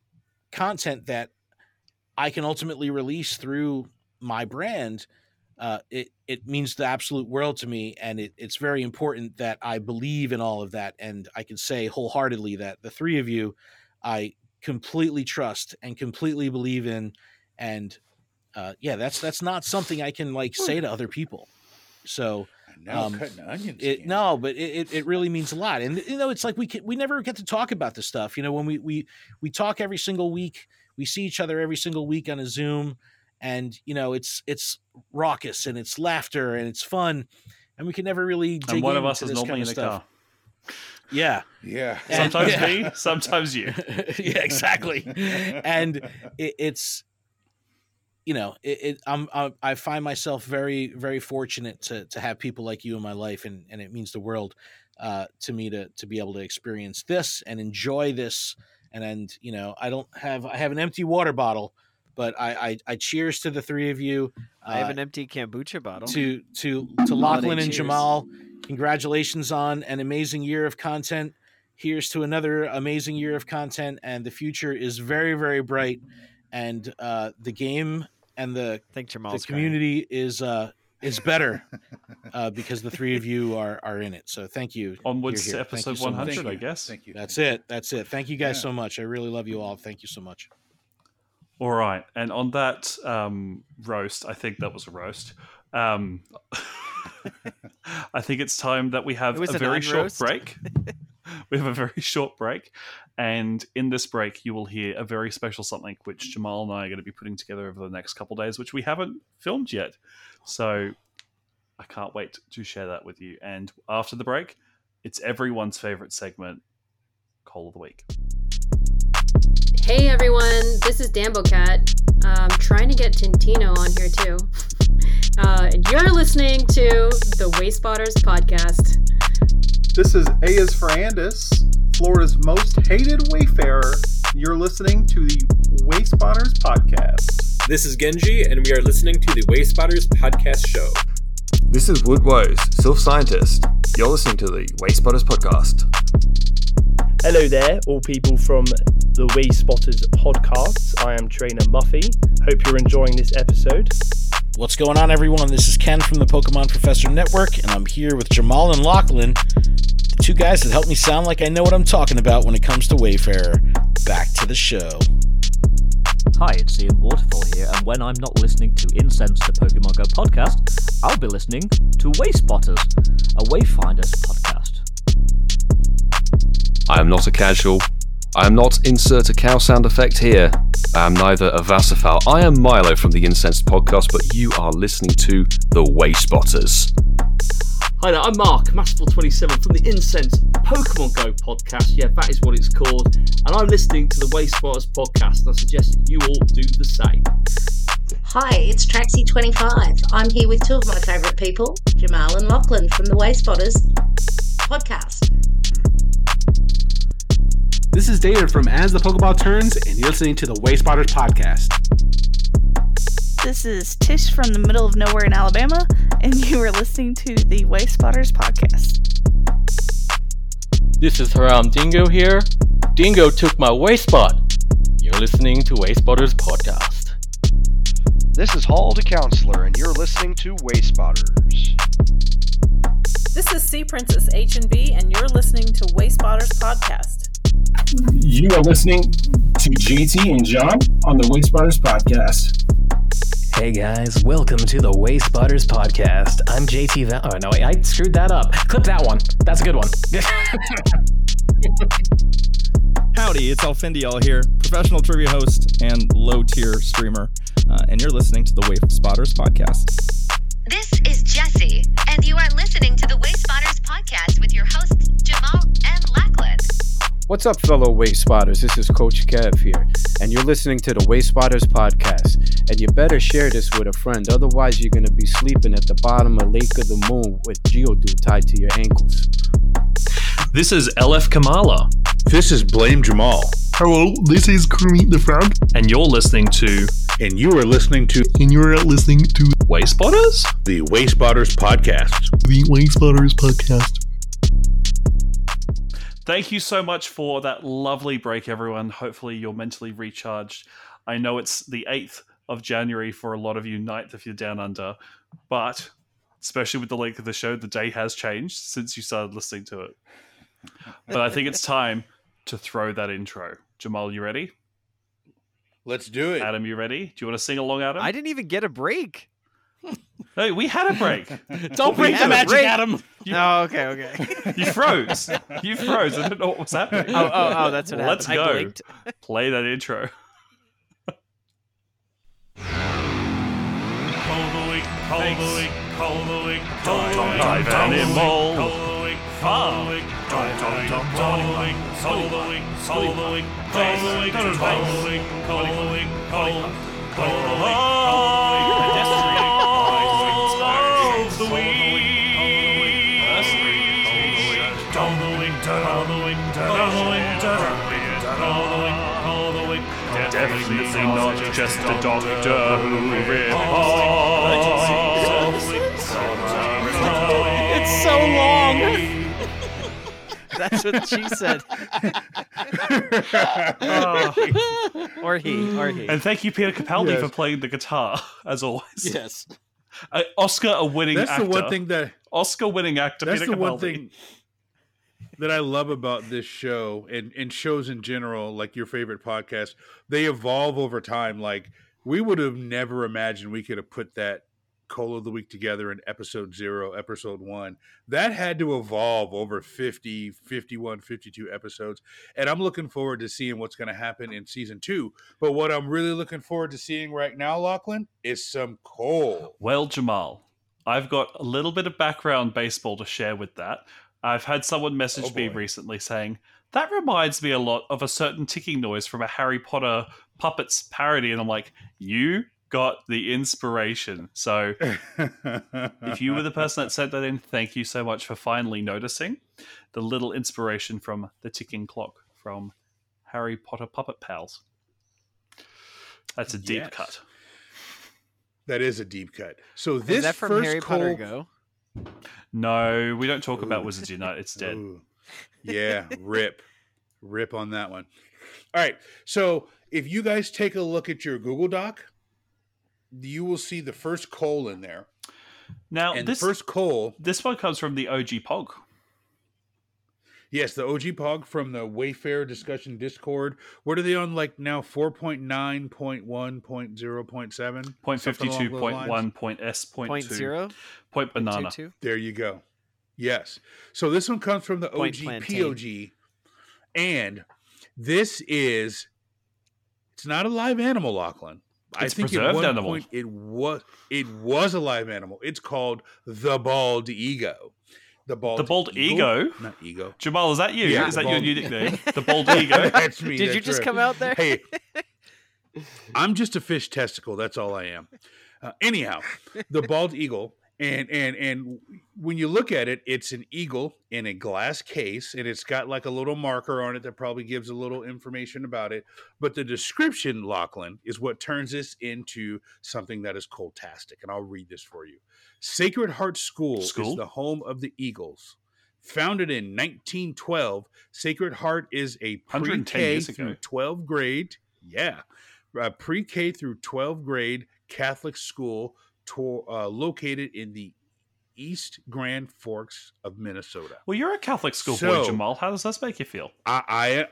content that I can ultimately release through my brand, uh, it it means the absolute world to me, and it, it's very important that I believe in all of that, and I can say wholeheartedly that the three of you, I completely trust and completely believe in, and uh, yeah, that's that's not something I can like say to other people. So Now um, cutting onions. it, no, but it, it, it really means a lot. And you know, it's like we can, we never get to talk about this stuff. You know, when we we we talk every single week, we see each other every single week on a Zoom, and you know, it's it's raucous and it's laughter and it's fun, and we can never really. Dig And one of us is normally in of a stuff. car. Yeah, yeah. And- Sometimes yeah. me, sometimes you. yeah, exactly. and it, it's you know it, it I'm, i i find myself very very fortunate to to have people like you in my life and and it means the world uh to me to to be able to experience this and enjoy this and and you know i don't have i have an empty water bottle but i i, I cheers to the three of you I have uh, an empty kombucha bottle. to to to Holiday Lachlan and. Jamal. Congratulations on an amazing year of content. Here's to another amazing year of content, and the future is very very bright. And uh, the game and the I think the Jamal's crying. community is uh, is better uh, because the three of you are are in it. So thank you. Onwards to here. Thank you episode so much. 100, I guess. Thank you. That's it. That's it. Thank you guys Yeah. so much. I really love you all. Thank you so much. All right, and on that um, roast, I think that was a roast. Um, I think it's time that we have a very short unroast. break. we have a very short break, and in this break, you will hear a very special something which Jamal and I are going to be putting together over the next couple of days, which we haven't filmed yet. So I can't wait to share that with you. And after the break, it's everyone's favorite segment, Coal of the Week. Hey everyone, this is Dambocat. I'm trying to get Tintino on here too. Uh, and you're listening to the Wayspotters podcast. This is Ayas Andis, Florida's most hated wayfarer. You're listening to the Wayspotters podcast. This is Genji, and we are listening to the Wayspotters podcast show. This is Wood Woes, Sylph Scientist. You're listening to the Wayspotters podcast. Hello there, all people from the Wayspotters podcast. I am Trainer Muffy. Hope you're enjoying this episode. What's going on, everyone? This is Ken from the Pokemon Professor Network, and I'm here with Jamal and Lachlan, the two guys that help me sound like I know what I'm talking about when it comes to Wayfarer. back to the show. Hi, it's Ian Waterfall here, and when I'm not listening to Incense the Pokemon Go podcast, I'll be listening to Wayspotters, a Wayfinders podcast. I am not a casual. I am not insert a cow sound effect here. I am neither a Vassafal. I am Milo from the Incensed podcast, but you are listening to the Wayspotters. Hi there, I'm Mark, Masterful27 from the Incense Pokemon Go podcast. Yeah, that is what it's called. And I'm listening to the Wayspotters podcast, and I suggest you all do the same. Hi, it's Traxy25. I'm here with two of my favourite people, Jamal and Lachlan from the Wayspotters podcast. This is David from As the Pokeball Turns, and you're listening to the Wayspotters podcast. This is Tish from the middle of nowhere in Alabama, and you are listening to the Wayspotters podcast. This is Haram Dingo here. Dingo took my wayspot. You're listening to Wayspotters podcast. This is Hall the Counselor, and you're listening to Wayspotters. This is Sea Princess H and B, and you're listening to Wayspotters podcast. You are listening to JT and John on the Wayspotters podcast. Hey guys, welcome to the Wayspotters podcast. I'm JT. Va- oh no, wait, I screwed that up. Clip that one. That's a good one. Howdy, it's Alfendial here, professional trivia host and low tier streamer, uh, and you're listening to the Wayspotters podcast. This is Jesse, and you are listening to the Wayspotters podcast with your hosts Jamal and Lachlan. What's up, fellow Waste Wayspotters? This is Coach Kev here, and you're listening to the Waste Wayspotters podcast. And you better share this with a friend, otherwise, you're going to be sleeping at the bottom of Lake of the Moon with Geodude tied to your ankles. This is LF Kamala. This is Blame Jamal. Hello, this is Kermit the Frog. And you're listening to. And you are listening to. And you're listening to. Waste Wayspotters? The Waste Wayspotters podcast. The Waste Wayspotters podcast. Thank you so much for that lovely break, everyone. Hopefully, you're mentally recharged. I know it's the 8th of January for a lot of you, 9th if you're down under, but especially with the length of the show, the day has changed since you started listening to it. But I think it's time to throw that intro. Jamal, you ready? Let's do it. Adam, you ready? Do you want to sing along, Adam? I didn't even get a break. No, we had a break. Don't We break the magic, break. Adam. You, Oh, okay, okay. you froze. You froze. I don't know what was happening. Oh, oh, oh, that's what Let's happened. I go. Play that intro. Dive animal. Farm. Definitely not just a doctor who rip It's so long. That's what she said. or he, or he. And thank you, Peter Capaldi, Yes. for playing the guitar, as always. Yes. Uh, Oscar a winning That's actor. the one thing that Oscar winning actor That's Peter the one Capaldi. thing that I love about this show and, and shows in general, like your favorite podcast, they evolve over time. Like we would have never imagined we could have put that Coal of the Week together in episode zero, episode one. That had to evolve over 50, 51, 52 episodes. And I'm looking forward to seeing what's going to happen in season two. But what I'm really looking forward to seeing right now, Lachlan, is some coal. Well, Jamal, I've got a little bit of background baseball to share with that. I've had someone message Oh, me recently saying, that reminds me a lot of a certain ticking noise from a Harry Potter puppets parody. And I'm like, you got the inspiration. So if you were the person that sent that in, thank you so much for finally noticing the little inspiration from the ticking clock from Harry Potter Puppet Pals. That's a deep Yes. cut. That is a deep cut. So this Is that from first Harry Potter coal- Go? No, we don't talk about Wizards Unite. It's dead. Ooh. Yeah, rip. Rip on that one. All right. So if you guys take a look at your Google Doc, you will see the first coal in there. Now, And this first coal. This one comes from the OG Pog. Yes, the OG Pog from the Wayfarer discussion Discord. What are they on like now? 4.9.1.0.7? Point Something along fifty-two, those point lines? S, point Point two, zero? point banana. two? There you go. Yes. So this one comes from the OG. POG. And this is it's not a live animal, Lachlan. I It's think at preserved one animal. point it was it was a live animal. It's called the bald ego. The bald The bald eagle? ego? Not ego. Jamal, is that you? Yeah, is the that your bald- new nickname? The bald ego. That's me. Did you just right. come out there? Hey, I'm just a fish testicle. That's all I am. Uh, anyhow, the bald eagle, and and and when you look at it, it's an eagle in a glass case, and it's got like a little marker on it that probably gives a little information about it. But the description, Lachlan, is what turns this into something that is coltastic. And I'll read this for you. Sacred Heart School, School? is the home of the Eagles. Founded in 1912, Sacred Heart is a 110 pre-K through 12 grade, yeah, uh, pre-K through 12 grade Catholic school to, uh, located in the East Grand Forks of Minnesota. Well, you're a Catholic schoolboy, So- Jamal. How does this make you feel? I,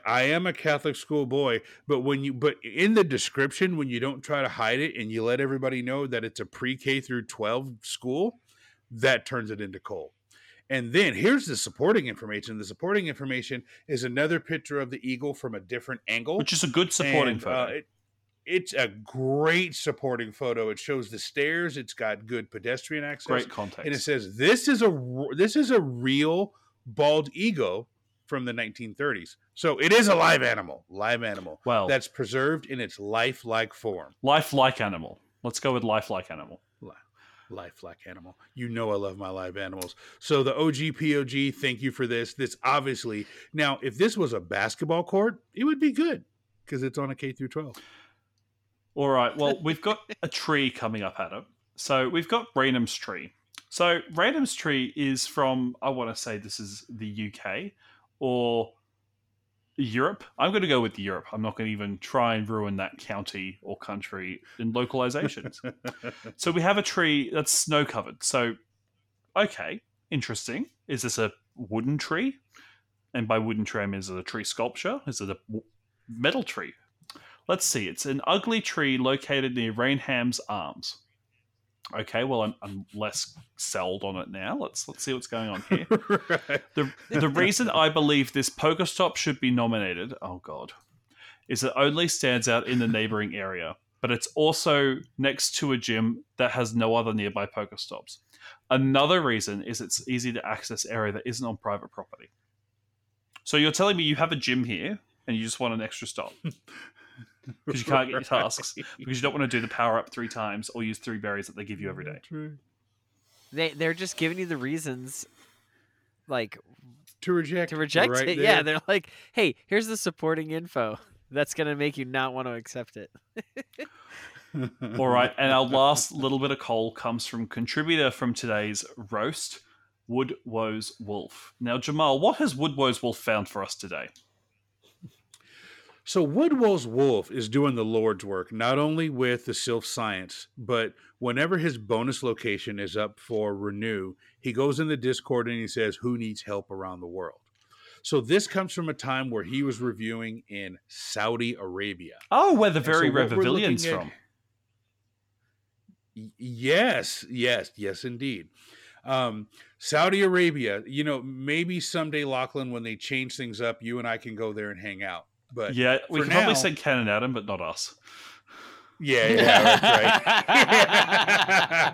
I I am a Catholic school boy, but when you but in the description, when you don't try to hide it and you let everybody know that it's a pre-K through 12 school, that turns it into coal. And then here's the supporting information. The supporting information is another picture of the eagle from a different angle, Which is a good supporting And, photo. uh, it- it's a great supporting photo. It shows the stairs. It's got good pedestrian access. Great context. And it says this is a this is a real bald eagle from the 1930s. So it is a live animal, live animal. Well- that's preserved in its lifelike form. Lifelike animal. Let's go with lifelike animal. Li- Lifelike animal. You know I love my live animals. So the OG POG, thank you for this. This obviously now, if this was a basketball court, it would be good because it's on a K through 12. All right. Well, we've got a tree coming up, Adam. So we've got Raynham's tree. So Raynham's tree is from, I want to say this is the UK or Europe. I'm going to go with Europe. I'm not going to even try and ruin that county or country in localizations. so we have a tree that's snow covered. So, okay, interesting. Is this a wooden tree? And by wooden tree, I mean is it a tree sculpture? Is it a metal tree? Let's see. It's an ugly tree located near Rainham's Arms. Okay, well I'm, I'm less sold on it now. Let's let's see what's going on here. The the reason I believe this Pokestop should be nominated, oh god, is it only stands out in the neighboring area, but it's also next to a gym that has no other nearby Pokestops. Another reason is it's easy to access area that isn't on private property. So you're telling me you have a gym here and you just want an extra stop because you can't get your tasks because you don't want to do the power up three times or use three berries that they give you every day. True. They they're just giving you the reasons, like to reject to reject right it. Yeah, they're like, hey, here's the supporting info that's gonna make you not want to accept it. All right, and our last little bit of coal comes from contributor from today's roast, Wood Woes Wolf. Now, Jamal, what has Wood Woes Wolf found for us today? So Wood Woes Wolf is doing the Lord's work, not only with the Sylph Science, but whenever his bonus location is up for renew, he goes in the Discord and he says, Who needs help around the world? So this comes from a time where he was reviewing in Saudi Arabia. Oh, where the so very what we're Revavilian's looking at- from. Yes, yes, yes, indeed. Um, Saudi Arabia, you know, maybe someday, Lachlan, when they change things up, you and I can go there and hang out. But yeah, we for can probably now- send Ken and Adam, but not us. Yeah, yeah,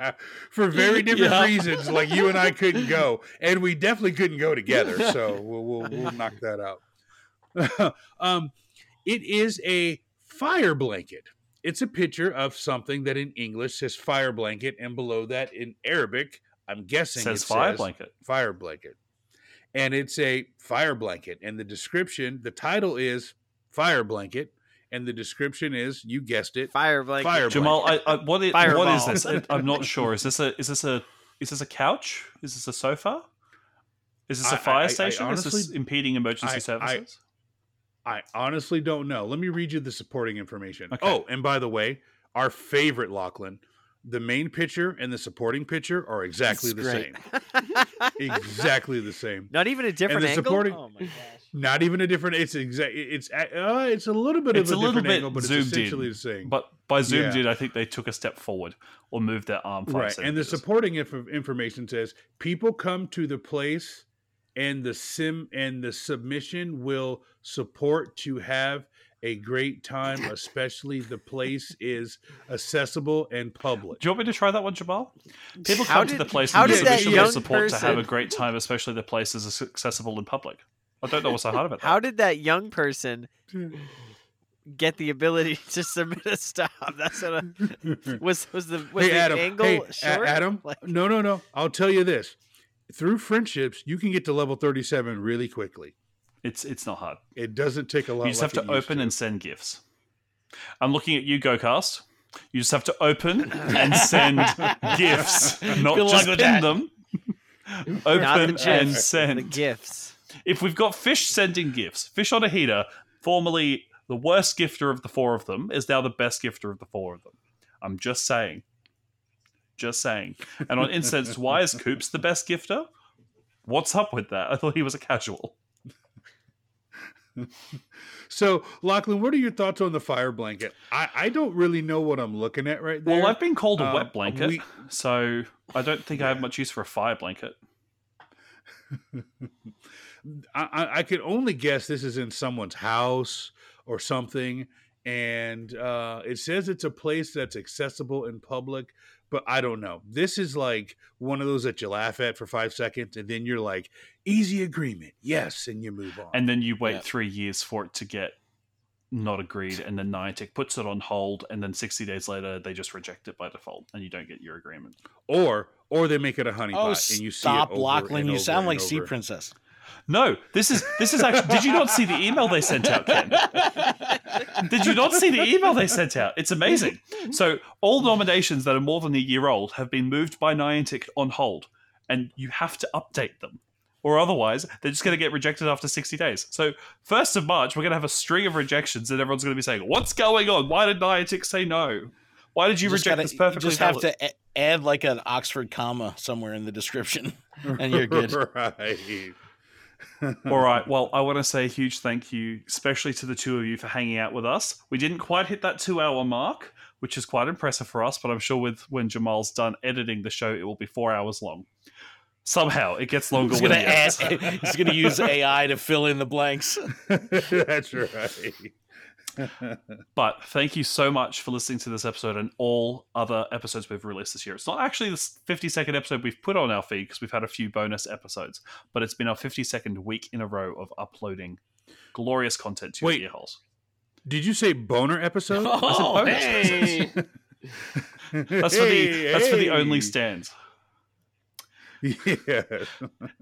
right. For very different Yeah. reasons, like you and I couldn't go, and we definitely couldn't go together. So we'll we'll, we'll knock that out. um, it is a fire blanket. It's a picture of something that in English says fire blanket, and below that in Arabic, I'm guessing Says it fire says blanket. Fire blanket, and it's a fire blanket. And the description, the title is fire blanket, and the description is, you guessed it, fire blanket. Fire Jamal, I, I, what, is, what is this? I- I'm not sure. Is this a is this a is this a couch? Is this a sofa? Is this I- a I- fire I- I station? is this impeding emergency I- I- services? I honestly don't know. Let me read you the supporting information. Okay. Oh, and by the way, our favorite Lachlan, the main picture and the supporting picture are exactly That's the great. same. exactly the same. Not even a different the angle. supporting- oh my gosh. Not even a different. It's exact. It's uh, it's a little bit it's of a a, different bit angle, but it's essentially in. the same. But by zoomed Yeah. in, I think they took a step forward or moved their arm five right, and the supporting inf- information says people come to the place, and the sim and the submission will support to have a great time, especially the place is accessible and public. Do you want me to try that one, Jamal? People How come to the place how and did that submission young support to have a great time, especially the place is accessible and public. I don't know what's so hard about that. How did that young person get the ability to submit a stop? That's what I, was was the was hey the Adam, angle hey A- Adam, Like- no, no, no. I'll tell you this: through friendships, you can get to level thirty-seven really quickly. It's it's not hard. It doesn't take a lot. You just have to it used open and send gifts. I'm looking at you, GoCast. You just have to open and send gifts, not Good just with pin them. Not the Open and send. the gifts. If we've got fish sending gifts, fish on a heater, formerly the worst gifter of the four of them, is now the best gifter of the four of them. I'm just saying. Just saying. And on Incense, why is Coops the best gifter? What's up with that? I thought he was a casual. So, Lachlan, what are your thoughts on the fire blanket? I, I don't really know what I'm looking at right there. Well, I've been called a Um, wet blanket, we- so I don't think I have much use for a fire blanket. I, I, I could only guess this is in someone's house or something, and uh, it says it's a place that's accessible in public. But I don't know. This is like one of those that you laugh at for five seconds, and then you're like, "Easy agreement, yes," and you move on. And then you wait Yeah. three years for it to get not agreed, and then Niantic puts it on hold, and then 60 days later, they just reject it by default, and you don't get your agreement. or or they make it a honeypot, Oh, and you see stop, it over Lachlan! You sound and like Sea. Princess. No, this is this is actually. did you not see the email they sent out, Ken? Did you not see the email they sent out? It's amazing. So all nominations that are more than a year old have been moved by Niantic on hold, and you have to update them, or otherwise they're just going to get rejected after sixty days. So first of March, we're going to have a string of rejections, and everyone's going to be saying, "What's going on? Why did Niantic say no? Why did you, just reject gotta- this perfectly?" You just have to add like an Oxford comma somewhere in the description, and you're good. right. All right. Well, I want to say a huge thank you, especially to the two of you for hanging out with us. We didn't quite hit that two-hour mark, which is quite impressive for us. But I'm sure with when Jamal's done editing the show, it will be four hours long. Somehow, it gets longer. He's when gonna he he's gonna use AI to fill in the blanks. That's right. But thank you so much for listening to this episode and all other episodes we've released this year. It's not actually the 50 second episode we've put on our feed because we've had a few bonus episodes, but it's been our 50 second week in a row of uploading glorious content to Wait. your ear holes. Did you say boner episode? Oh, hey. That's for the that's for the only stands. Yeah.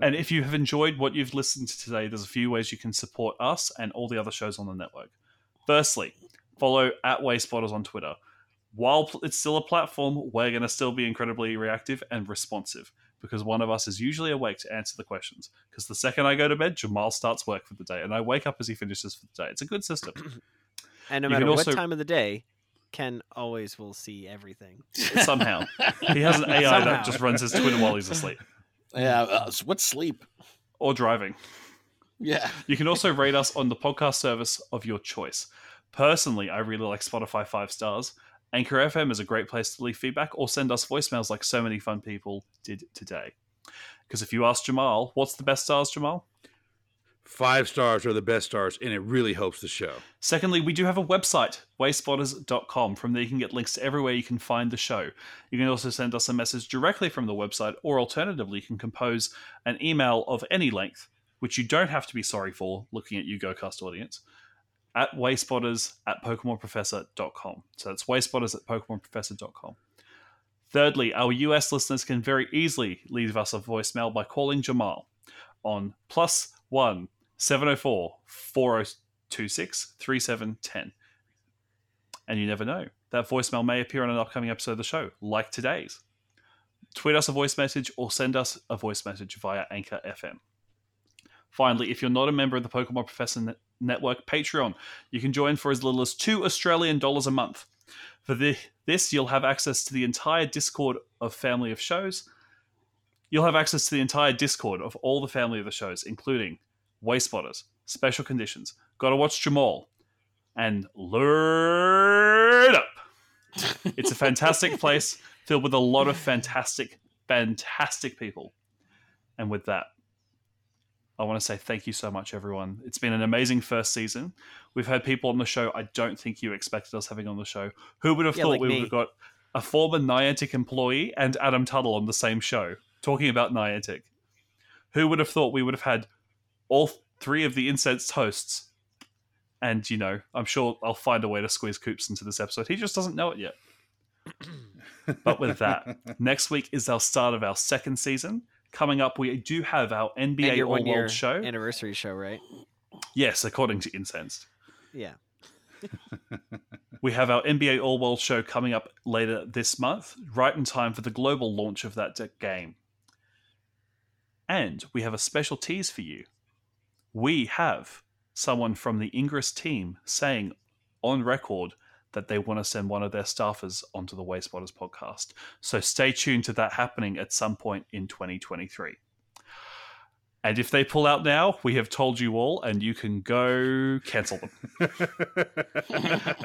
And if you have enjoyed what you've listened to today, there's a few ways you can support us and all the other shows on the network. Firstly, follow at Wayspotters on Twitter. While it's still a platform, we're going to still be incredibly reactive and responsive because one of us is usually awake to answer the questions. Because the second I go to bed, Jamal starts work for the day, and I wake up as he finishes for the day. It's a good system. And no You can matter also- what time of the day, Ken always will see everything. Somehow. He has an AI Somehow. that just runs his Twitter while he's asleep Yeah, uh, what's sleep? or driving. Yeah, You can also rate us on the podcast service of your choice. Personally, I really like Spotify five stars. Anchor FM is a great place to leave feedback or send us voicemails like so many fun people did today. Because if you ask Jamal, what's the best stars, Jamal? Five stars are the best stars, and it really helps the show. Secondly, we do have a website, wayspotters.com. From there, you can get links to everywhere you can find the show. You can also send us a message directly from the website, or alternatively, you can compose an email of any length, which you don't have to be sorry for, looking at you, GoCast audience, at wayspotters at PokemonProfessor.com. So that's wayspotters at PokemonProfessor.com. Thirdly, our US listeners can very easily leave us a voicemail by calling Jamal on plus one 704 4026 3710. And you never know. That voicemail may appear on an upcoming episode of the show, like today's. Tweet us a voice message or send us a voice message via Anchor FM. Finally, if you're not a member of the Pokemon Professor Network Patreon, you can join for as little as two Australian dollars a month. For this, you'll have access to the entire Discord of Family of Shows. You'll have access to the entire Discord of all the Family of the Shows, including Wayspotters, Special Conditions, Gotta Watch Jamal, and Lured Up. it's a fantastic place filled with a lot of fantastic, fantastic people. And with that, I want to say thank you so much, everyone. It's been an amazing first season. We've had people on the show I don't think you expected us having on the show. Who would have Yeah, thought like we me. would have got a former Niantic employee and Adam Tuttle on the same show talking about Niantic? Who would have thought we would have had all three of the incensed hosts? And, you know, I'm sure I'll find a way to squeeze Coops into this episode. He just doesn't know it yet. but with that, next week is our start of our second season. Coming up, we do have our NBA All World show. anniversary show, right? Yes, according to Incensed. Yeah. We have our NBA All World show coming up later this month, right in time for the global launch of that game. And we have a special tease for you. We have someone from the Ingress team saying on record that they want to send one of their staffers onto the Wayspotters podcast. So stay tuned to that happening at some point in 2023. And if they pull out now, we have told you all, and you can go cancel them.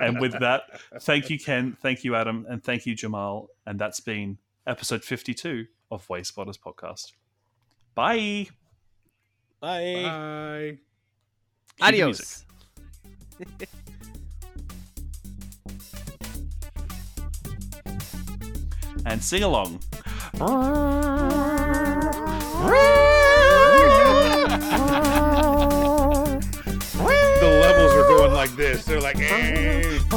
and with that, thank you, Ken. Thank you, Adam. And thank you, Jamal. And that's been episode 52 of Wayspotters Podcast. Bye. Bye. Bye. Cue the music. Adios. And sing along. The levels are going like this. They're like, eh.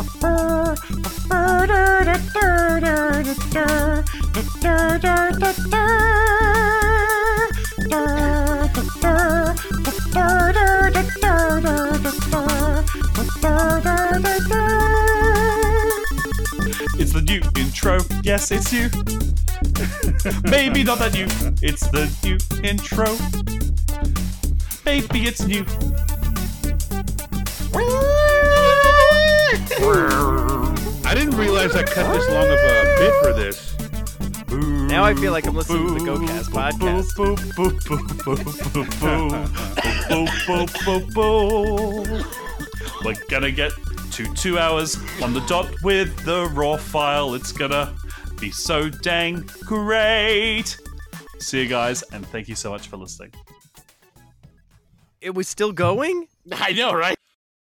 intro. Yes, it's you. Maybe not that new. It's the new intro. Maybe it's new. I didn't realize I cut this long of a bit for this. Now I feel like I'm listening to the GoCast podcast. We're gonna get to two hours on the dot with the raw file. It's gonna be so dang great. See you guys, and thank you so much for listening. It was still going? I know, right?